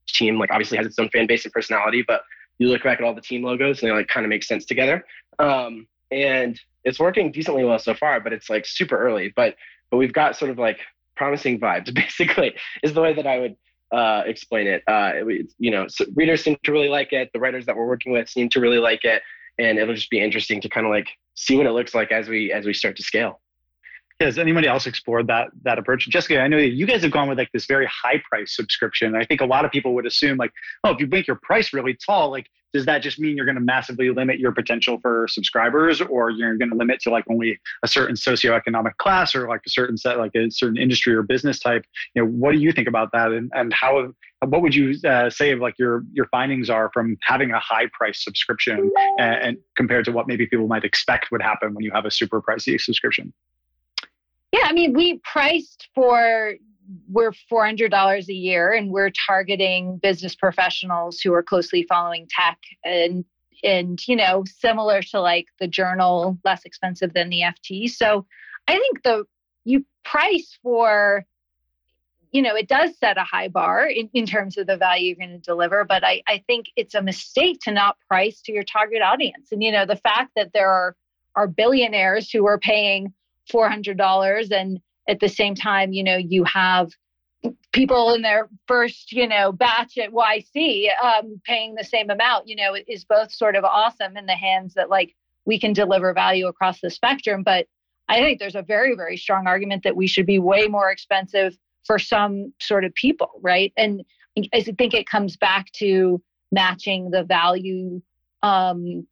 team like obviously has its own fan base and personality, but you look back at all the team logos and they like kind of make sense together. Um, and it's working decently well so far, but it's like super early. But but we've got sort of like promising vibes. [LAUGHS] Basically, is the way that I would uh, explain it. Uh, it, you know, so readers seem to really like it. The writers that we're working with seem to really like it, and it'll just be interesting to kind of like see what it looks like as we as we start to scale. Has anybody else explored that that approach? Jessica, I know you guys have gone with like this very high price subscription. I think a lot of people would assume like, oh, if you make your price really tall, like does that just mean you're going to massively limit your potential for subscribers or you're going to limit to like only a certain socioeconomic class or like a certain set like a certain industry or business type you know what do you think about that and, and how what would you uh, say of like your your findings are from having a high price subscription and, and compared to what maybe people might expect would happen when you have a super pricey subscription yeah, I mean, we priced for we're $400 a year and we're targeting business professionals who are closely following tech and and you know similar to like the journal less expensive than the ft so i think the you price for you know it does set a high bar in, in terms of the value you're going to deliver but I, I think it's a mistake to not price to your target audience. And you know the fact that there are are billionaires who are paying $400 and at the same time you know you have people in their first, you know, batch at YC um, paying the same amount, you know, is both sort of awesome in the hands that like we can deliver value across the spectrum. But I think there's a very, very strong argument that we should be way more expensive for some sort of people, right? And I think it comes back to matching the value um,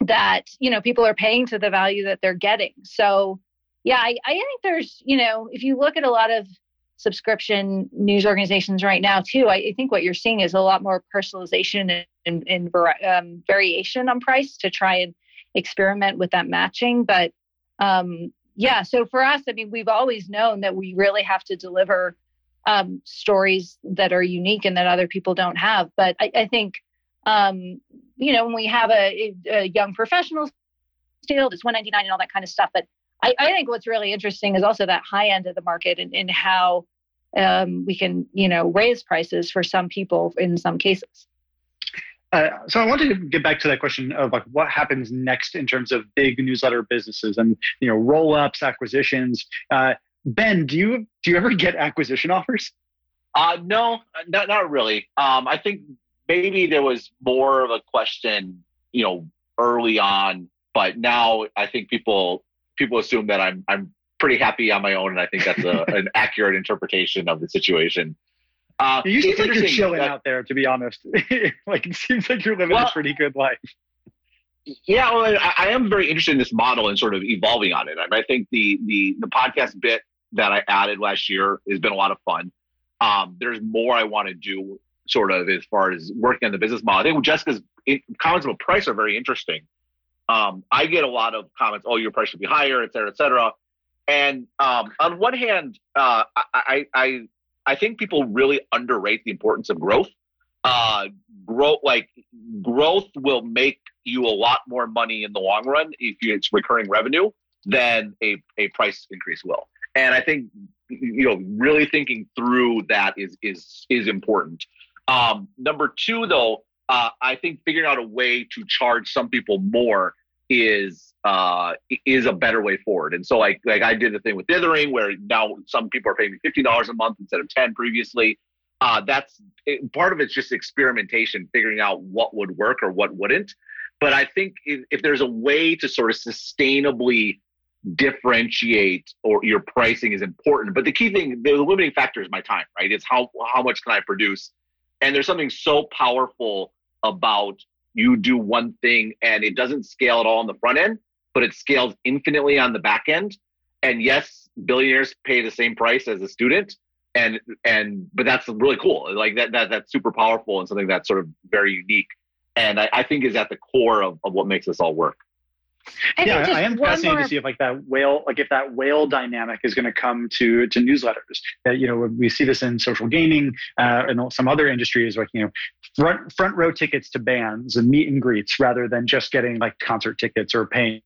that you know people are paying to the value that they're getting. So yeah, I, I think there's you know if you look at a lot of subscription news organizations right now too, I, think what you're seeing is a lot more personalization and, and, and um, variation on price to try and experiment with that matching. But um, yeah, so for us, I mean, we've always known that we really have to deliver um, stories that are unique and that other people don't have. But I, I think, um, you know, when we have a, a young professional deal, it's 199 and all that kind of stuff. But I, I, think what's really interesting is also that high end of the market and, and how um, we can, you know, raise prices for some people in some cases. Uh, so I wanted to get back to that question of like what happens next in terms of big newsletter businesses and you know roll ups, acquisitions. Uh, Ben, do you do you ever get acquisition offers? Uh, no, not not really. Um, I think maybe there was more of a question, you know, early on, but now I think people people assume that I'm I'm pretty happy on my own, and I think that's a, an [LAUGHS] accurate interpretation of the situation. Uh, you seem like you're chilling that, out there, to be honest. [LAUGHS] like it seems like you're living well, a pretty good life. Yeah, well, I, I, am very interested in this model and sort of evolving on it. I, mean, I think the the the podcast bit that I added last year has been a lot of fun. Um, there's more I want to do, sort of as far as working on the business model. I think Jessica's comments about price are very interesting. Um, I get a lot of comments, "Oh, your price should be higher," et cetera, et cetera. And um, on one hand, uh, I, I I think people really underrate the importance of growth. Uh, growth, like growth, will make you a lot more money in the long run if it's recurring revenue than a, a price increase will. And I think you know really thinking through that is is is important. Um, number two, though, uh, I think figuring out a way to charge some people more is uh, is a better way forward. And so like like I did the thing with dithering where now some people are paying me fifty dollars a month instead of ten previously. Uh, that's it, part of it's just experimentation, figuring out what would work or what wouldn't. But I think if, if there's a way to sort of sustainably differentiate or your pricing is important. But the key thing, the limiting factor is my time, right? It's how how much can I produce? And there's something so powerful about you do one thing and it doesn't scale at all on the front end, but it scales infinitely on the back end. And yes, billionaires pay the same price as a student. And and but that's really cool. Like that that that's super powerful and something that's sort of very unique. And I, I think is at the core of, of what makes this all work. I yeah, I am fascinated more... to see if like that whale, like if that whale dynamic is going to come to to newsletters. That you know we see this in social gaming uh, and some other industries, like you know front front row tickets to bands and meet and greets rather than just getting like concert tickets or paying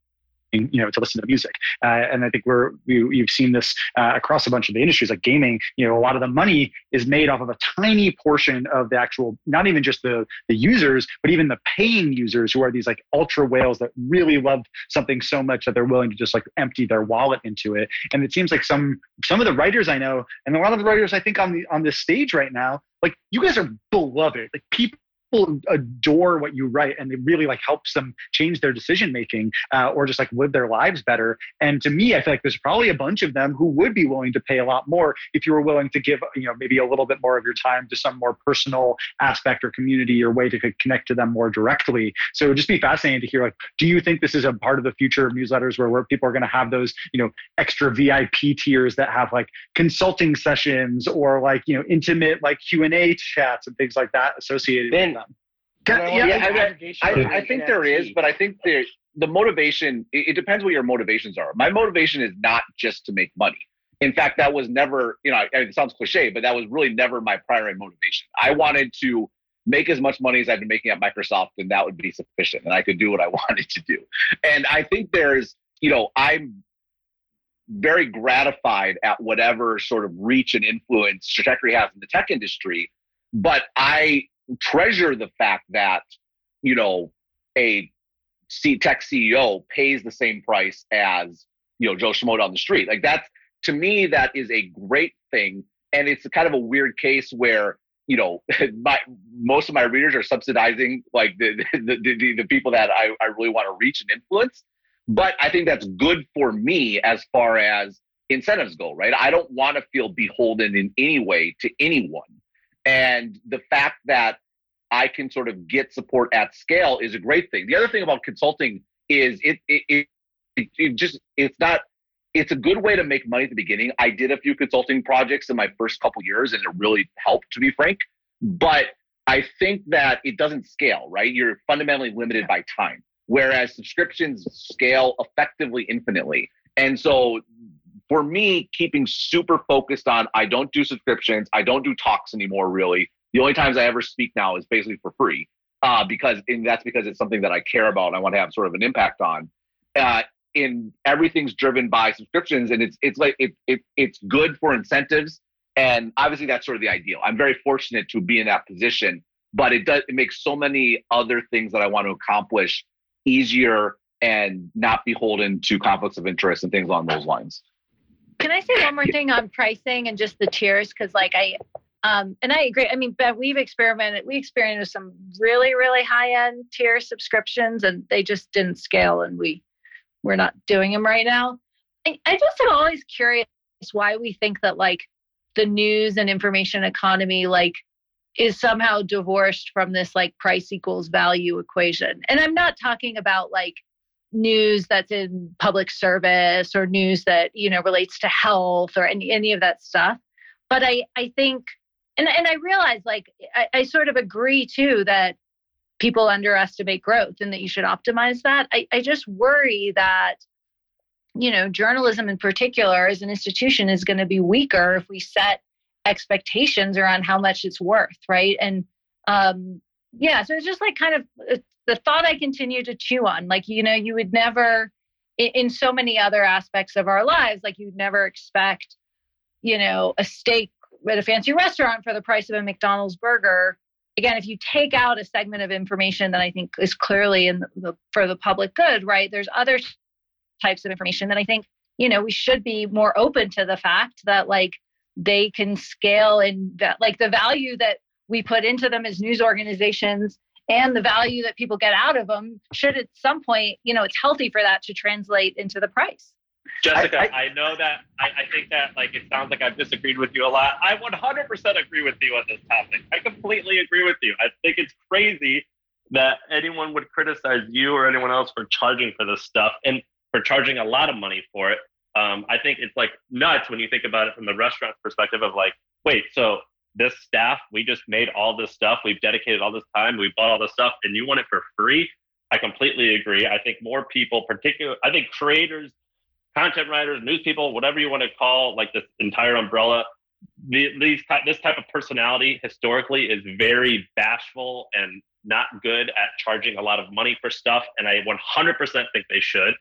you know to listen to music. Uh, and i think we're we, have seen this uh, across a bunch of the industries like gaming you know a lot of the money is made off of a tiny portion of the actual not even just the the users but even the paying users who are these like ultra whales that really love something so much that they're willing to just like empty their wallet into it. And it seems like some some of the writers i know and a lot of the writers i think on the on this stage right now like you guys are beloved. Like people people adore what you write and it really like helps them change their decision making uh, or just like live their lives better. And to me i feel like there's probably a bunch of them who would be willing to pay a lot more if you were willing to give you know maybe a little bit more of your time to some more personal aspect or community or way to connect to them more directly. So it would just be fascinating to hear like do you think this is a part of the future of newsletters where, where people are going to have those you know extra vip tiers that have like consulting sessions or like you know intimate like q&a chats and things like that associated ben, them yeah, yeah I, I, I, think there is, but I think there the motivation. It, it, depends what your motivations are. My motivation is not just to make money. In fact, that was never. You know, it sounds cliche, but that was really never my primary motivation. I wanted to make as much money as I've been making at Microsoft, and that would be sufficient, and I could do what I [LAUGHS] wanted to do. And I think there's, you know, I'm very gratified at whatever sort of reach and influence Stratechery has in the tech industry. But I treasure the fact that you know a C tech CEO pays the same price as you know Joe Schmo down the street. Like that's to me that is a great thing. and it's kind of a weird case where you know [LAUGHS] my most of my readers are subsidizing like [LAUGHS] the the, the, the people that I, I really want to reach and influence but i think that's good for me as far as incentives go right i don't want to feel beholden in any way to anyone and the fact that i can sort of get support at scale is a great thing the other thing about consulting is it it, it, it just it's not it's a good way to make money at the beginning. I did a few consulting projects in my first couple years and it really helped, to be frank. But I think that it doesn't scale, right? You're fundamentally limited by time, whereas subscriptions scale effectively infinitely. And so for me, keeping super focused on I don't do subscriptions, I don't do talks anymore, really. The only times I ever speak now is basically for free. Uh, because and that's because it's something that I care about and I want to have sort of an impact on. Uh, in everything's driven by subscriptions and it's it's like it, it it's good for incentives and obviously that's sort of the ideal i'm very fortunate to be in that position but it does it makes so many other things that i want to accomplish easier and not beholden to conflicts of interest and things along those lines can i say one more thing on pricing and just the tiers because like i um, and I agree. I mean, but we've experimented. We experimented with some really, really high end tier subscriptions, and they just didn't scale. And we we're not doing them right now. I, I just am always curious why we think that like the news and information economy like is somehow divorced from this like price equals value equation. And I'm not talking about like news that's in public service or news that you know relates to health or any, any of that stuff but i i think and, and i realize like I, I sort of agree too that people underestimate growth and that you should optimize that. I, I just worry that, you know, journalism in particular as an institution is going to be weaker if we set expectations around how much it's worth, right? And um, yeah, so it's just like kind of uh, the thought I continue to chew on. Like, you know, you would never, in, so many other aspects of our lives, like you'd never expect, you know, a steak at a fancy restaurant for the price of a McDonald's burger again, if you take out a segment of information that I think is clearly in the, for the public good, right? There's other types of information that I think you know we should be more open to the fact that like they can scale and that like the value that we put into them as news organizations and the value that people get out of them should at some point you know it's healthy for that to translate into the price Jessica, I, I, I know that I, I, think that like it sounds like I've disagreed with you a lot. I 100% agree with you on this topic. I completely agree with you. I think it's crazy that anyone would criticize you or anyone else for charging for this stuff and for charging a lot of money for it. Um, I think it's like nuts when you think about it from the restaurant perspective of like, wait, so this staff, we just made all this stuff, we've dedicated all this time, we bought all this stuff, and you want it for free? I completely agree. I think more people, particularly, I think creators content writers, news people, whatever you want to call like this entire umbrella. The, these this type of personality historically is very bashful and not good at charging a lot of money for stuff, and I 100% think they should.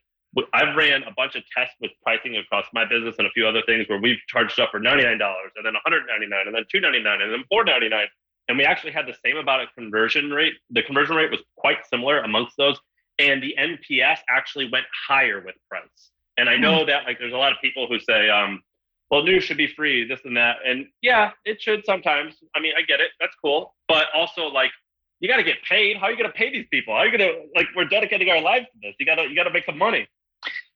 I've ran a bunch of tests with pricing across my business and a few other things where we've charged up for $99 and then $199 and then $299 and then $499. And we actually had the same about a conversion rate. The conversion rate was quite similar amongst those. And the NPS actually went higher with price. And I know hmm. that like there's a lot of people who say, um, well, news should be free, this and that. And yeah, it should sometimes. I mean, I get it. That's cool. But also like you gotta get paid. How are you gonna pay these people? How are you gonna like we're dedicating our lives to this? You gotta you gotta make some money.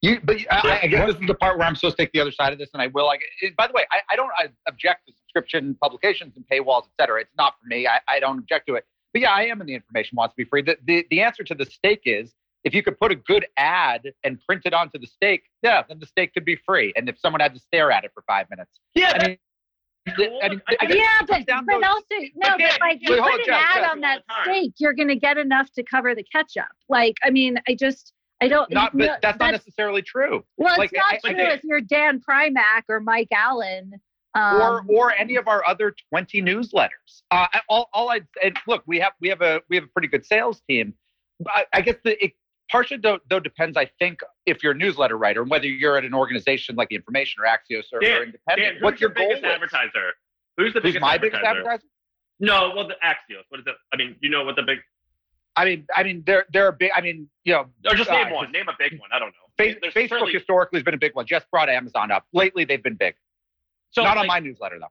You, but I, I guess this is the part where I'm supposed to take the other side of this, and I will. Like, it, by the way, I, I don't I object to subscription publications and paywalls, et cetera. It's not for me. I, I don't object to it. But yeah, I am in the information wants to be free. The, the the answer to the stake is if you could put a good ad and print it onto the steak, yeah, then the steak could be free. And if someone had to stare at it for five minutes, yeah. I mean, I mean, yeah, but, but also no, but like you put an ad on that steak, you're going to get enough to cover the ketchup. Like, I mean, I just I don't. Not, but that's, that's, not necessarily true. Well, like, it's not I, true if you're Dan Primack or Mike Allen. Um, or or any of our other 20 newsletters. Uh, all, all I and look, we have we have a we have a pretty good sales team. I, I guess the it, partially though, though depends, I think, if you're a newsletter writer and whether you're at an organization like the Information or Axios or, Dan, or Independent. Dan, what's your, your biggest goal advertiser? Who's the who's biggest my advertiser? biggest advertiser? No, well, the Axios. What is it? I mean, you know what the big. I mean, I mean, they're they're a big. I mean, you know, or just name uh, one. Name a big one. I don't know. Facebook certainly... historically has been a big one. Just brought Amazon up. Lately, they've been big. So not like, on my newsletter though.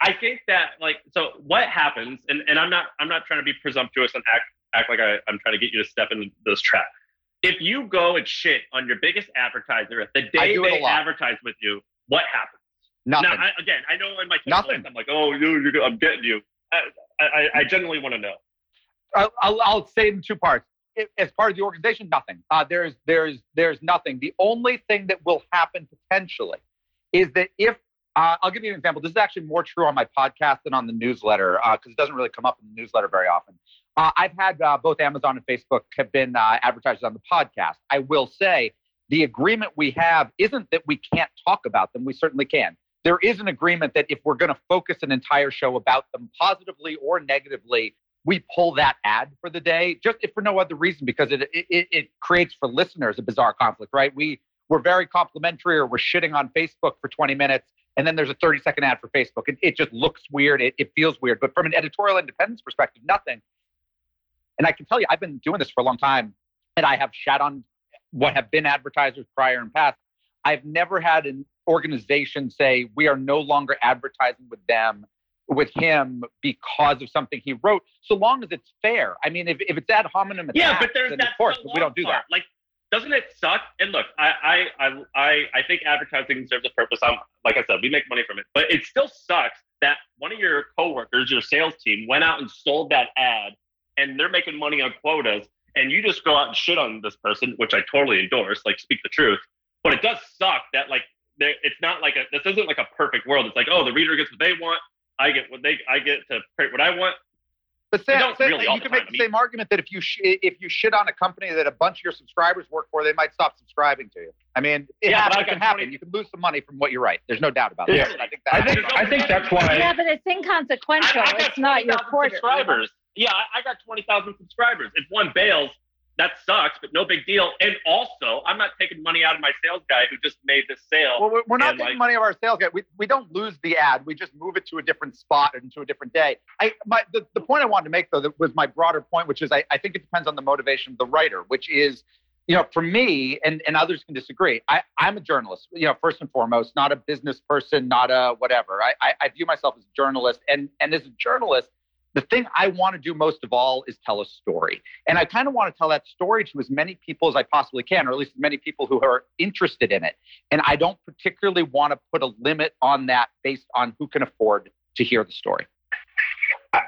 I think that like so what happens, and, and I'm not I'm not trying to be presumptuous and act act like I, I'm trying to get you to step into this trap. If you go and shit on your biggest advertiser the day they advertise with you, what happens? Nothing. Now, I, again, I know in my Nothing. list, I'm like, oh, you, you're, I'm getting you. I, I, I genuinely want to know. I'll, I'll, say it in two parts. As part of the organization, nothing. Uh, there's there's there's nothing. The only thing that will happen potentially is that if uh, I'll give you an example. This is actually more true on my podcast than on the newsletter because it doesn't really come up in the newsletter very often. Uh, I've had uh, both Amazon and Facebook have been uh, advertisers on the podcast. I will say the agreement we have isn't that we can't talk about them. We certainly can. There is an agreement that if we're going to focus an entire show about them positively or negatively, we pull that ad for the day, just if for no other reason, because it it, it creates for listeners a bizarre conflict, right? We we're very complimentary, or we're shitting on Facebook for 20 minutes, and then there's a 30 second ad for Facebook. It, it just looks weird. It, it feels weird. But from an editorial independence perspective, nothing. And I can tell you, I've been doing this for a long time, and I have shat on what have been advertisers prior and past. I've never had an organization say we are no longer advertising with them with him because of something he wrote, so long as it's fair. I mean, if, if it's ad hominem Yeah, but there's then that of course, so but we don't do long that. Like, doesn't it suck? And look, I I I I, I think advertising serves a purpose. I'm like I said, we make money from it, but it still sucks that one of your coworkers, your sales team, went out and sold that ad, and they're making money on quotas, and you just go out and shit on this person, which I totally endorse. Like, speak the truth. But it does suck that like it's not like a this isn't like a perfect world. It's like oh, the reader gets what they want. I get what they I get to print what I want. But Sam, don't Sam, really all you the can make the same argument that if you sh- if you shit on a company that a bunch of your subscribers work for, they might stop subscribing to you. I mean, it, Yeah, happens, it can happen. 20 You can lose some money from what you're right. There's no doubt about Yeah. that. I think that I think I think that's why. Yeah, but it's inconsequential. I, I got it's not your 20,000 subscribers. Yeah, I, I got twenty thousand subscribers. If one bails, that sucks, but no big deal. And also, I'm not taking money out of my sales guy who just made this sale. Well, we're, not taking like- money of our sales guy. We, we don't lose the ad. We just move it to a different spot and to a different day. I my the, the point I wanted to make though that was my broader point, which is I, I think it depends on the motivation of the writer, which is, you know, for me and, and others can disagree. I, I'm a journalist, you know, first and foremost, not a business person, not a whatever. I, I, I view myself as a journalist. And and as a journalist, the thing I want to do most of all is tell a story. And I kind of want to tell that story to as many people as I possibly can, or at least as many people who are interested in it. And I don't particularly want to put a limit on that based on who can afford to hear the story.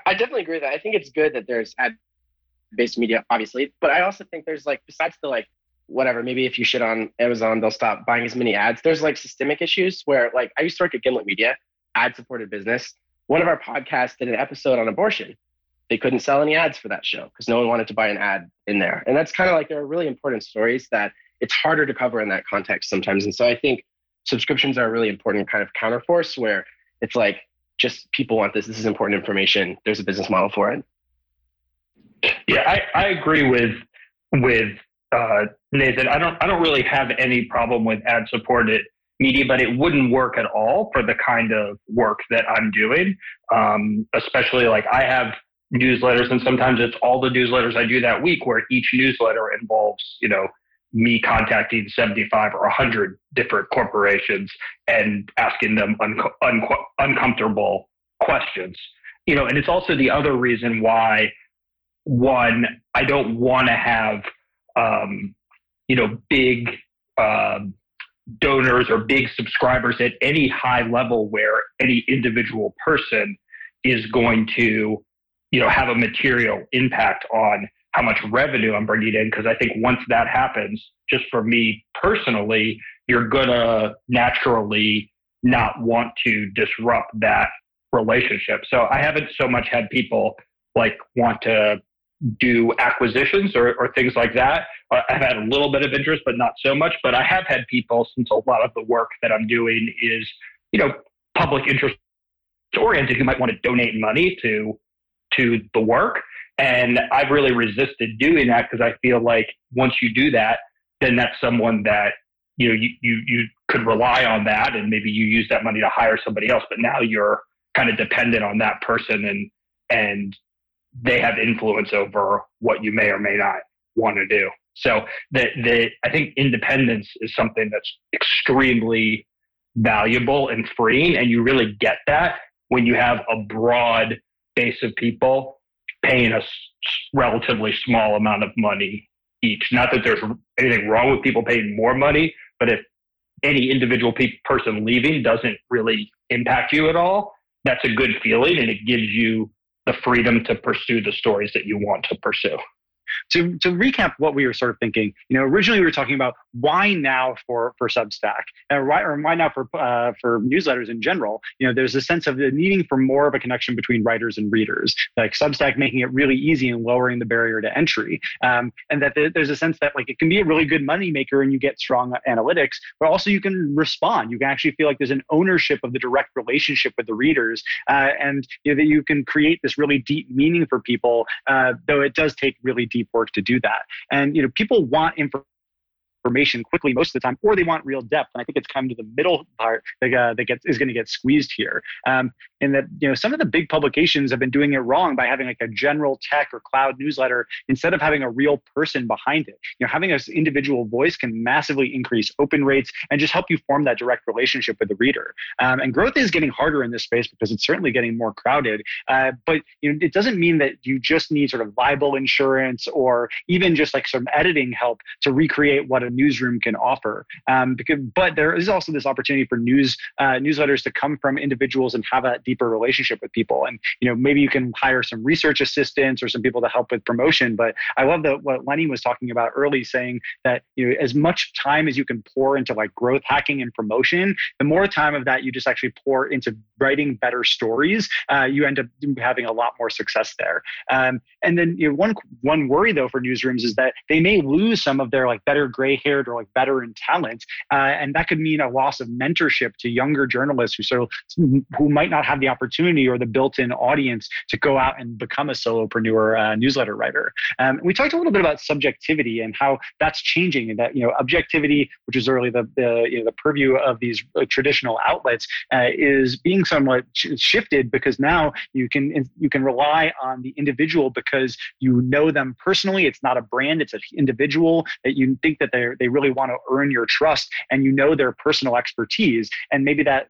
I, definitely agree with that. I think it's good that there's ad-based media, obviously, but I also think there's like besides the like whatever. Maybe if you shit on Amazon, they'll stop buying as many ads. There's like systemic issues where like I used to work at Gimlet Media, ad-supported business. One of our podcasts did an episode on abortion. They couldn't sell any ads for that show because no one wanted to buy an ad in there. And that's kind of like there are really important stories that it's harder to cover in that context sometimes. And so I think subscriptions are a really important kind of counterforce where it's like just people want this. This is important information. There's a business model for it. Yeah, I, I agree with with uh, Nathan. I don't I don't really have any problem with ad supported media, but it wouldn't work at all for the kind of work that I'm doing. Um, especially like I have newsletters, and sometimes it's all the newsletters I do that week, where each newsletter involves you know me contacting 75 or 100 different corporations and asking them un- un- uncomfortable questions. You know, and it's also the other reason why one, I don't want to have, um, you know, big um, donors or big subscribers at any high level where any individual person is going to, you know, have a material impact on how much revenue I'm bringing in. Because I think once that happens, just for me personally, you're gonna naturally not want to disrupt that relationship. So I haven't so much had people like want to do acquisitions or, or things like that. I've had a little bit of interest, but not so much. But I have had people, since a lot of the work that I'm doing is, you know, public interest oriented, who might want to donate money to to the work. And I've really resisted doing that because I feel like once you do that, then that's someone that you know you, you you could rely on that, and maybe you use that money to hire somebody else. But now you're kind of dependent on that person, and and they have influence over what you may or may not want to do. So the the I think independence is something that's extremely valuable and freeing, and you really get that when you have a broad base of people paying a relatively small amount of money each. Not that there's anything wrong with people paying more money, but if any individual pe- person leaving doesn't really impact you at all, that's a good feeling and it gives you the freedom to pursue the stories that you want to pursue to, to recap what we were sort of thinking, you know, originally we were talking about why now for for Substack, and why or why now for uh, for newsletters in general. You know, there's a sense of the needing for more of a connection between writers and readers, like Substack making it really easy and lowering the barrier to entry, um, and that there's a sense that like it can be a really good money maker and you get strong analytics, but also you can respond. You can actually feel like there's an ownership of the direct relationship with the readers, uh, and you know, that you can create this really deep meaning for people. Uh, though it does take really deep work to do that. And you know, people want information information quickly most of the time, or they want real depth. And I think it's kind of the middle part that, uh, that gets, is going to get squeezed here. Um, and that you know some of the big publications have been doing it wrong by having like a general tech or cloud newsletter instead of having a real person behind it. You know, having an individual voice can massively increase open rates and just help you form that direct relationship with the reader. Um, and growth is getting harder in this space because it's certainly getting more crowded. Uh, but you know, it doesn't mean that you just need sort of libel insurance or even just like some editing help to recreate what a newsroom can offer. Um, because, but there is also this opportunity for news uh, newsletters to come from individuals and have a deeper relationship with people. And you know, maybe you can hire some research assistants or some people to help with promotion. But I love that what Lenny was talking about early, saying that you know, as much time as you can pour into like growth hacking and promotion, the more time of that you just actually pour into writing better stories, uh, you end up having a lot more success there. Um, and then you know, one one worry though for newsrooms is that they may lose some of their like better gray or like veteran talent, uh, and that could mean a loss of mentorship to younger journalists who so who might not have the opportunity or the built-in audience to go out and become a solopreneur uh, newsletter writer. Um, we talked a little bit about subjectivity and how that's changing, and that you know objectivity, which is really the the, you know, the purview of these uh, traditional outlets, uh, is being somewhat shifted because now you can you can rely on the individual because you know them personally. It's not a brand; it's an individual that you think that they they really want to earn your trust, and you know their personal expertise, and maybe that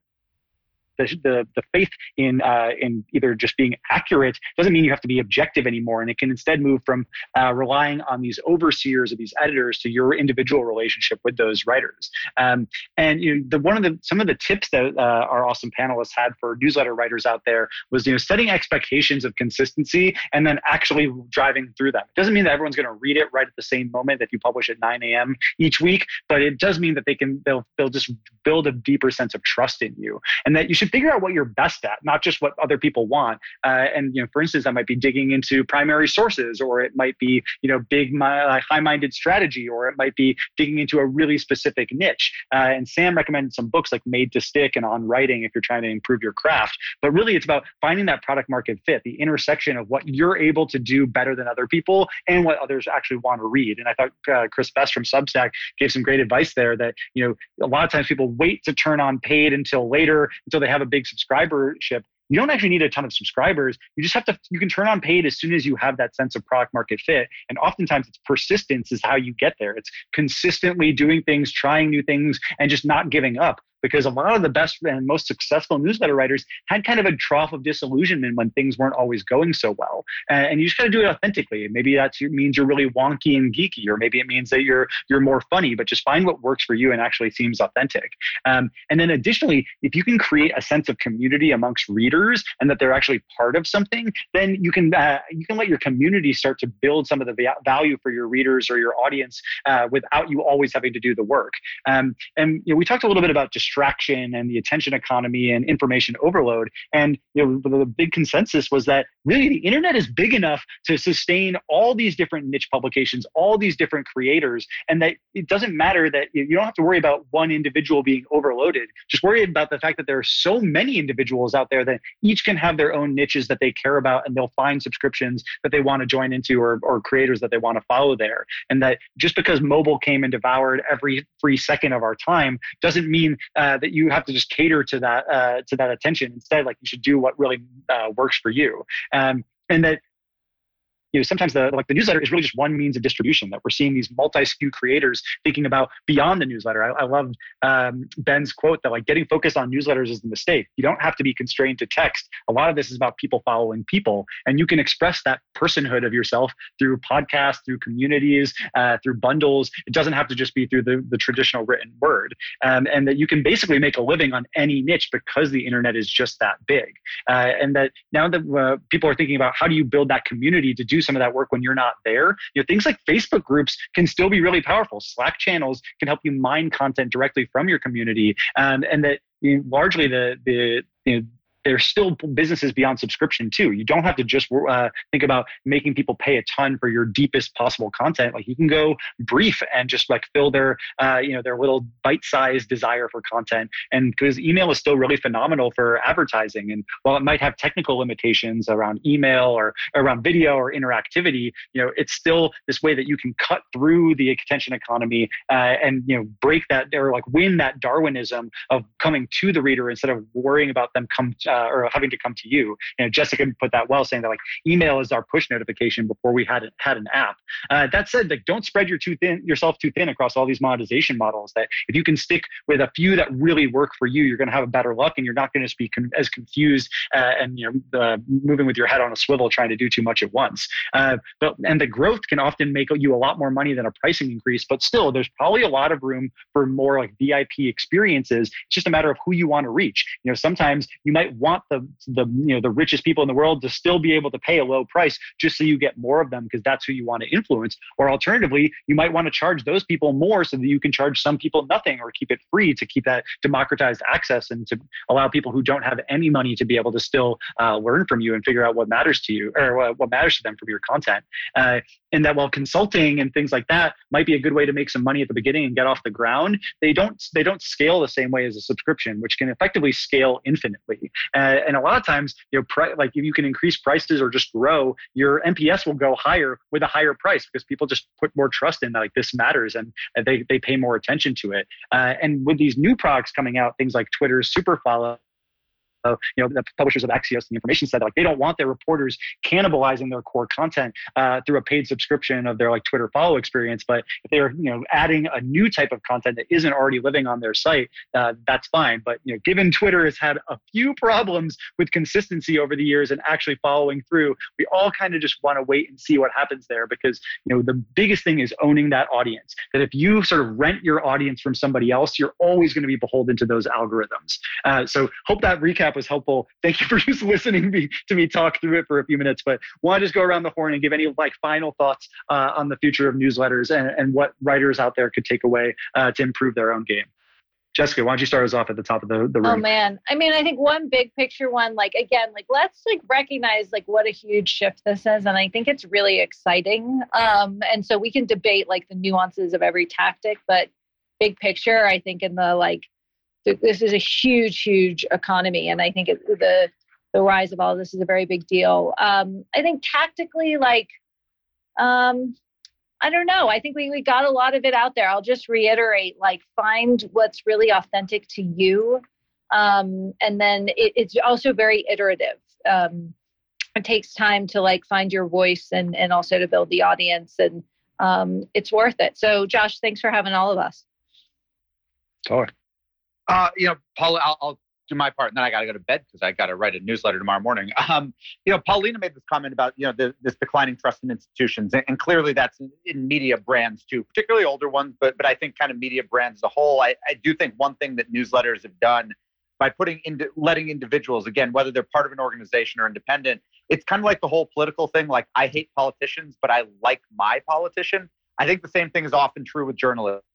the, the, the faith in, uh, in either just being accurate doesn't mean you have to be objective anymore. And it can instead move from uh, relying on these overseers or these editors to your individual relationship with those writers. Um, and you know, the, one of the, some of the tips that uh, our awesome panelists had for newsletter writers out there was, you know, setting expectations of consistency and then actually driving through them. It doesn't mean that everyone's going to read it right at the same moment that you publish at 9 a.m. each week, but it does mean that they can, they'll, they'll just build a deeper sense of trust in you and that you should should figure out what you're best at, not just what other people want. Uh, and you know, for instance, that might be digging into primary sources, or it might be you know big, high-minded strategy, or it might be digging into a really specific niche. Uh, and Sam recommended some books like Made to Stick and On Writing if you're trying to improve your craft. But really, it's about finding that product market fit, the intersection of what you're able to do better than other people and what others actually want to read. And I thought uh, Chris Best from Substack gave some great advice there. That you know, a lot of times people wait to turn on paid until later, until they have have a big subscribership you don't actually need a ton of subscribers. You just have to you can turn on paid as soon as you have that sense of product market fit. And oftentimes it's persistence is how you get there. It's consistently doing things trying new things and just not giving up because a lot of the best and most successful newsletter writers had kind of a trough of disillusionment when things weren't always going so well. And you just got to do it authentically. Maybe that means you're really wonky and geeky, or maybe it means that you're you're more funny. But just find what works for you and actually seems authentic. Um, and then additionally, if you can create a sense of community amongst readers and that they're actually part of something, then you can uh, you can let your community start to build some of the value for your readers or your audience uh, without you always having to do the work. Um, and you know, we talked a little bit about distraction and the attention economy and information overload. And you know, the big consensus was that really the internet is big enough to sustain all these different niche publications, all these different creators, and that it doesn't matter that you don't have to worry about one individual being overloaded. Just worry about the fact that there are so many individuals out there that each can have their own niches that they care about, and they'll find subscriptions that they want to join into or, or creators that they want to follow there. And that just because mobile came and devoured every free second of our time doesn't mean uh, that you have to just cater to that uh, to that attention. Instead, like you should do what really uh, works for you. Um, and that you know sometimes the like the newsletter is really just one means of distribution that we're seeing these multi SKU creators thinking about beyond the newsletter. I, I love um, Ben's quote that like getting focused on newsletters is the mistake. You don't have to be constrained to text. A lot of this is about people following people, and you can express that personhood of yourself through podcasts, through communities, uh, through bundles. It doesn't have to just be through the, the traditional written word, um, and that you can basically make a living on any niche because the internet is just that big. Uh, and that now that uh, people are thinking about how do you build that community to do some of that work when you're not there, you know, things like Facebook groups can still be really powerful. Slack channels can help you mine content directly from your community, um, and that you know, largely the the you know, there's still businesses beyond subscription too. You don't have to just uh, think about making people pay a ton for your deepest possible content. Like you can go brief and just like fill their, uh, you know, their little bite-sized desire for content. And because email is still really phenomenal for advertising, and while it might have technical limitations around email or around video or interactivity, you know, it's still this way that you can cut through the attention economy uh, and you know break that or like win that Darwinism of coming to the reader instead of worrying about them come. Uh, uh, or having to come to you. You know, Jessica put that well, saying that like email is our push notification before we had had an app. Uh, that said, like don't spread your too thin yourself too thin across all these monetization models. That if you can stick with a few that really work for you, you're going to have a better luck, and you're not going to be as confused uh, and you know moving with your head on a swivel trying to do too much at once. Uh, but and the growth can often make you a lot more money than a pricing increase. But still, there's probably a lot of room for more like VIP experiences. It's just a matter of who you want to reach. You know, sometimes you might want the the you know the richest people in the world to still be able to pay a low price just so you get more of them because that's who you want to influence. Or alternatively you might want to charge those people more so that you can charge some people nothing or keep it free to keep that democratized access and to allow people who don't have any money to be able to still uh, learn from you and figure out what matters to you or what matters to them from your content. Uh, and that while consulting and things like that might be a good way to make some money at the beginning and get off the ground they don't they don't scale the same way as a subscription which can effectively scale infinitely and a lot of times, you know, pri- like if you can increase prices or just grow, your NPS will go higher with a higher price because people just put more trust in that, like this matters and they, they pay more attention to it. Uh, and with these new products coming out, things like Twitter's super follow you know, the publishers of Axios and information said like they don't want their reporters cannibalizing their core content uh, through a paid subscription of their like Twitter follow experience. But if they're you know adding a new type of content that isn't already living on their site, uh, that's fine. But you know, given Twitter has had a few problems with consistency over the years and actually following through, we all kind of just want to wait and see what happens there because you know the biggest thing is owning that audience. That if you sort of rent your audience from somebody else, you're always going to be beholden to those algorithms. Uh, so hope that recap was helpful. Thank you for [LAUGHS] just listening to me talk through it for a few minutes. But want to just go around the horn and give any like final thoughts uh, on the future of newsletters and, and what writers out there could take away uh, to improve their own game. Jessica, why don't you start us off at the top of the, the room? Oh man. I mean, I think one big picture one, like again, like let's like recognize like what a huge shift this is. And I think it's really exciting. Um, and so we can debate like the nuances of every tactic, but big picture, I think in the like this is a huge, huge economy, and I think it, the the rise of all this is a very big deal. Um, I think tactically, like, um, I don't know. I think we, we got a lot of it out there. I'll just reiterate, like, find what's really authentic to you, um, and then it, it's also very iterative. Um, it takes time to like find your voice and and also to build the audience, and um, it's worth it. So, Josh, thanks for having all of us. Totally. Uh, you know, Paul, I'll, I'll do my part, and then I got to go to bed because I got to write a newsletter tomorrow morning. [LAUGHS] Um, you know, Polina made this comment about you know the, this declining trust in institutions, and, and, clearly that's in media brands too, particularly older ones. But but I think kind of media brands as a whole, I, I do think one thing that newsletters have done by putting into letting individuals again, whether they're part of an organization or independent, it's kind of like the whole political thing. Like I hate politicians, but I like my politician. I think the same thing is often true with journalists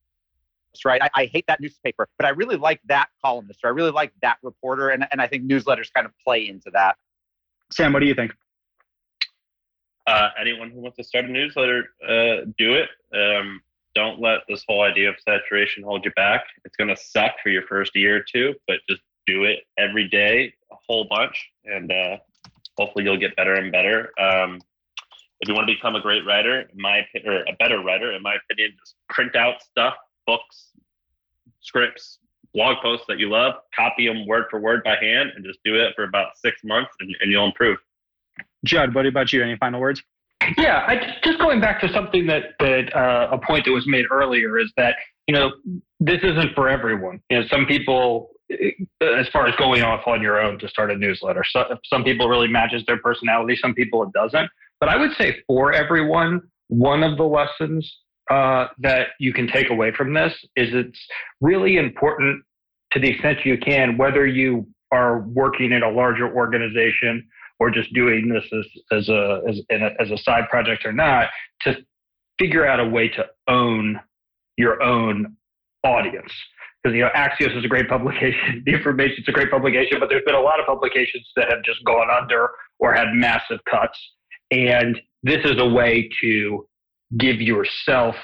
right? I, I, hate that newspaper, but I really like that columnist or I really like that reporter. And, and I think newsletters kind of play into that. Sam, what do you think? Uh, anyone who wants to start a newsletter, uh, do it. Um, don't let this whole idea of saturation hold you back. It's going to suck for your first year or two, but just do it every day, a whole bunch, and uh, hopefully you'll get better and better. Um, if you want to become a great writer, my or a better writer, in my opinion, just print out stuff, books, scripts, blog posts that you love, copy them word for word by hand, and just do it for about six months, and, and you'll improve. Judd, what about you? Any final words? Yeah, I, just going back to something that that uh, a point that was made earlier is that you know this isn't for everyone. You know, some people, uh, as far as going off on your own to start a newsletter, so, some people really matches their personality. Some people it doesn't. But I would say for everyone, one of the lessons uh, that you can take away from this is it's really important to the extent you can, whether you are working in a larger organization or just doing this as, as a as, a as a side project or not, to figure out a way to own your own audience. Because you know, Axios is a great [LAUGHS] publication, the information is a great publication, but there's been a lot of publications that have just gone under or had massive cuts. And this is a way to give yourself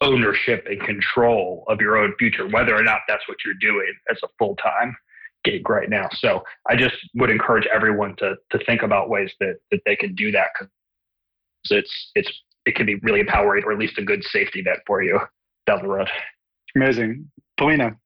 ownership and control of your own future, whether or not that's what you're doing as a full time gig right now. So I just would encourage everyone to to think about ways that that they can do that because it's it's it can be really empowering or at least a good safety net for you down the road. Amazing, Polina.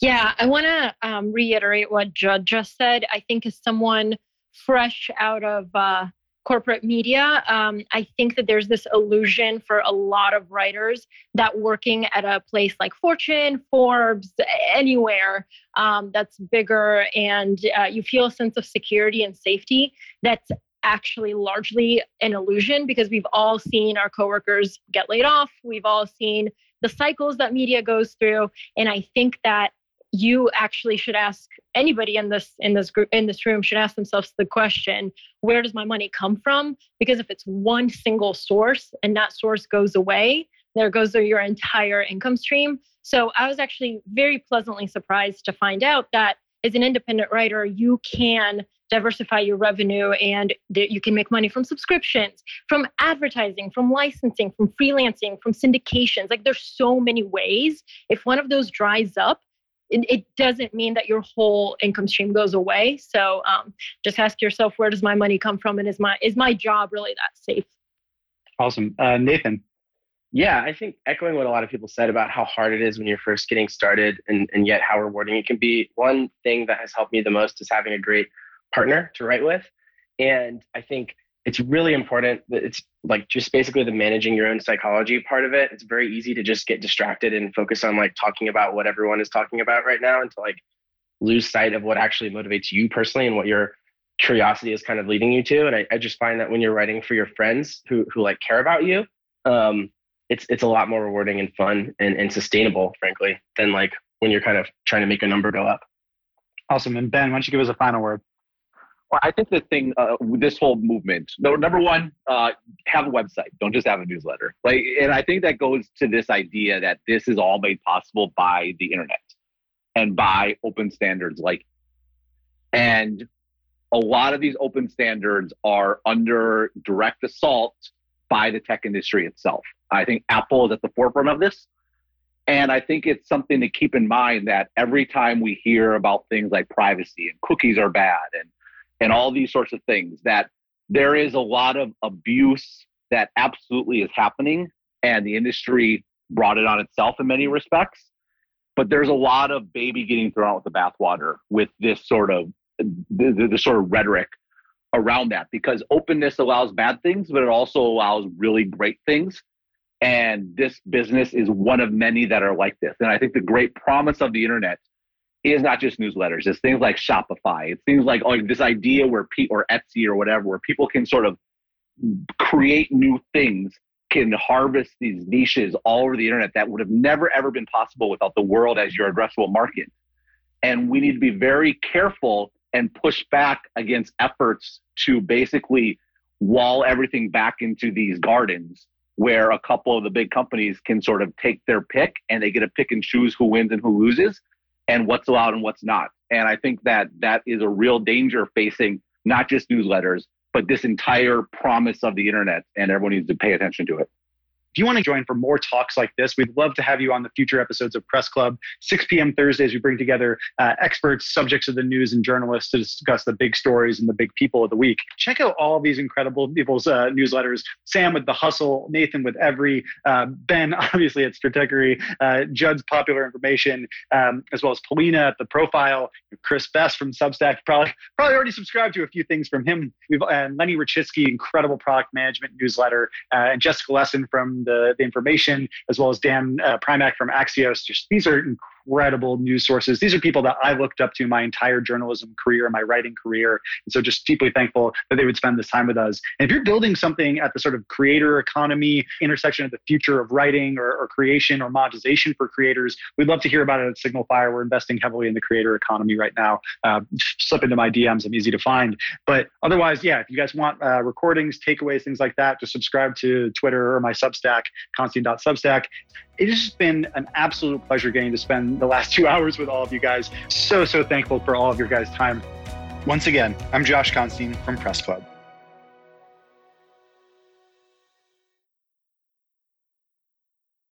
Yeah, I want to um, reiterate what Judd just said. I think as someone fresh out of uh, corporate media, um, I think that there's this illusion for a lot of writers that working at a place like Fortune, Forbes, anywhere um, that's bigger and uh, you feel a sense of security and safety, that's actually largely an illusion because we've all seen our coworkers get laid off. We've all seen the cycles that media goes through. And I think that you actually should ask anybody in this in this group in this room should ask themselves the question where does my money come from? Because if it's one single source and that source goes away there goes your entire income stream. So i was actually very pleasantly surprised to find out that as an independent writer you can diversify your revenue and that you can make money from subscriptions from advertising from licensing from freelancing from syndications. Like there's so many ways. If one of those dries up it, it, doesn't mean that your whole income stream goes away. So um, just ask yourself, where does my money come from, and is my is my job really that safe? Awesome, uh, Nathan. Yeah, I think echoing what a lot of people said about how hard it is when you're first getting started, and and yet how rewarding it can be. One thing that has helped me the most is having a great partner to write with, and I think it's really important that it's like just basically the managing your own psychology part of it. It's very easy to just get distracted and focus on like talking about what everyone is talking about right now and to like lose sight of what actually motivates you personally and what your curiosity is kind of leading you to. And I, I just find that when you're writing for your friends who who like care about you, um, it's it's a lot more rewarding and fun and, and sustainable, frankly, than like when you're kind of trying to make a number go up. Awesome. And Ben, why don't you give us a final word? I think the thing uh, with this whole movement, number one, uh, have a website. Don't just have a newsletter. Like, and I think that goes to this idea that this is all made possible by the internet and by open standards. Like, and a lot of these open standards are under direct assault by the tech industry itself. I think Apple is at the forefront of this. And I think it's something to keep in mind that every time we hear about things like privacy and cookies are bad and and all these sorts of things that there is a lot of abuse that absolutely is happening and the industry brought it on itself in many respects. But there's a lot of baby getting thrown out with the bathwater with this sort of the, sort of rhetoric around that because openness allows bad things but it also allows really great things. And this business is one of many that are like this. And i think the great promise of the internet is not just newsletters. It's things like Shopify. It's things like this idea where people or Etsy or whatever, where people can sort of create new things, can harvest these niches all over the internet that would have never ever been possible without the world as your addressable market. And we need to be very careful and push back against efforts to basically wall everything back into these gardens where a couple of the big companies can sort of take their pick and they get to pick and choose who wins and who loses and what's allowed and what's not. And I think that that is a real danger facing not just newsletters, but this entire promise of the internet, and everyone needs to pay attention to it. If you want to join for more talks like this, we'd love to have you on the future episodes of Press Club. 6 p.m. Thursdays, we bring together uh, experts, subjects of the news, and journalists to discuss the big stories and the big people of the week. Check out all these incredible people's uh, newsletters. Sam with The Hustle, Nathan with Every, uh, Ben, [LAUGHS] obviously at Stratechery, uh, Judd's Popular Information, um, as well as Polina at The Profile, Chris Best from Substack. Probably, probably already subscribed to a few things from him. We've and Lenny Rachitsky, incredible product management newsletter, uh, and Jessica Lessin from the, the Information, as well as Dan uh, Primack from Axios. Just these are incredible news sources. These are people that I looked up to my entire journalism career, my writing career. And so just deeply thankful that they would spend this time with us. And if you're building something at the sort of creator economy intersection of the future of writing or, or creation or monetization for creators, we'd love to hear about it at SignalFire. We're investing heavily in the creator economy right now. Uh, slip into my DMs, I'm easy to find. But otherwise, yeah, if you guys want uh, recordings, takeaways, things like that, just subscribe to Twitter or my Substack, Constine.substack. It has been an absolute pleasure getting to spend the last two [LAUGHS] hours with all of you guys. So, so thankful for all of your guys' time. Once again, I'm Josh Constine from Press Club.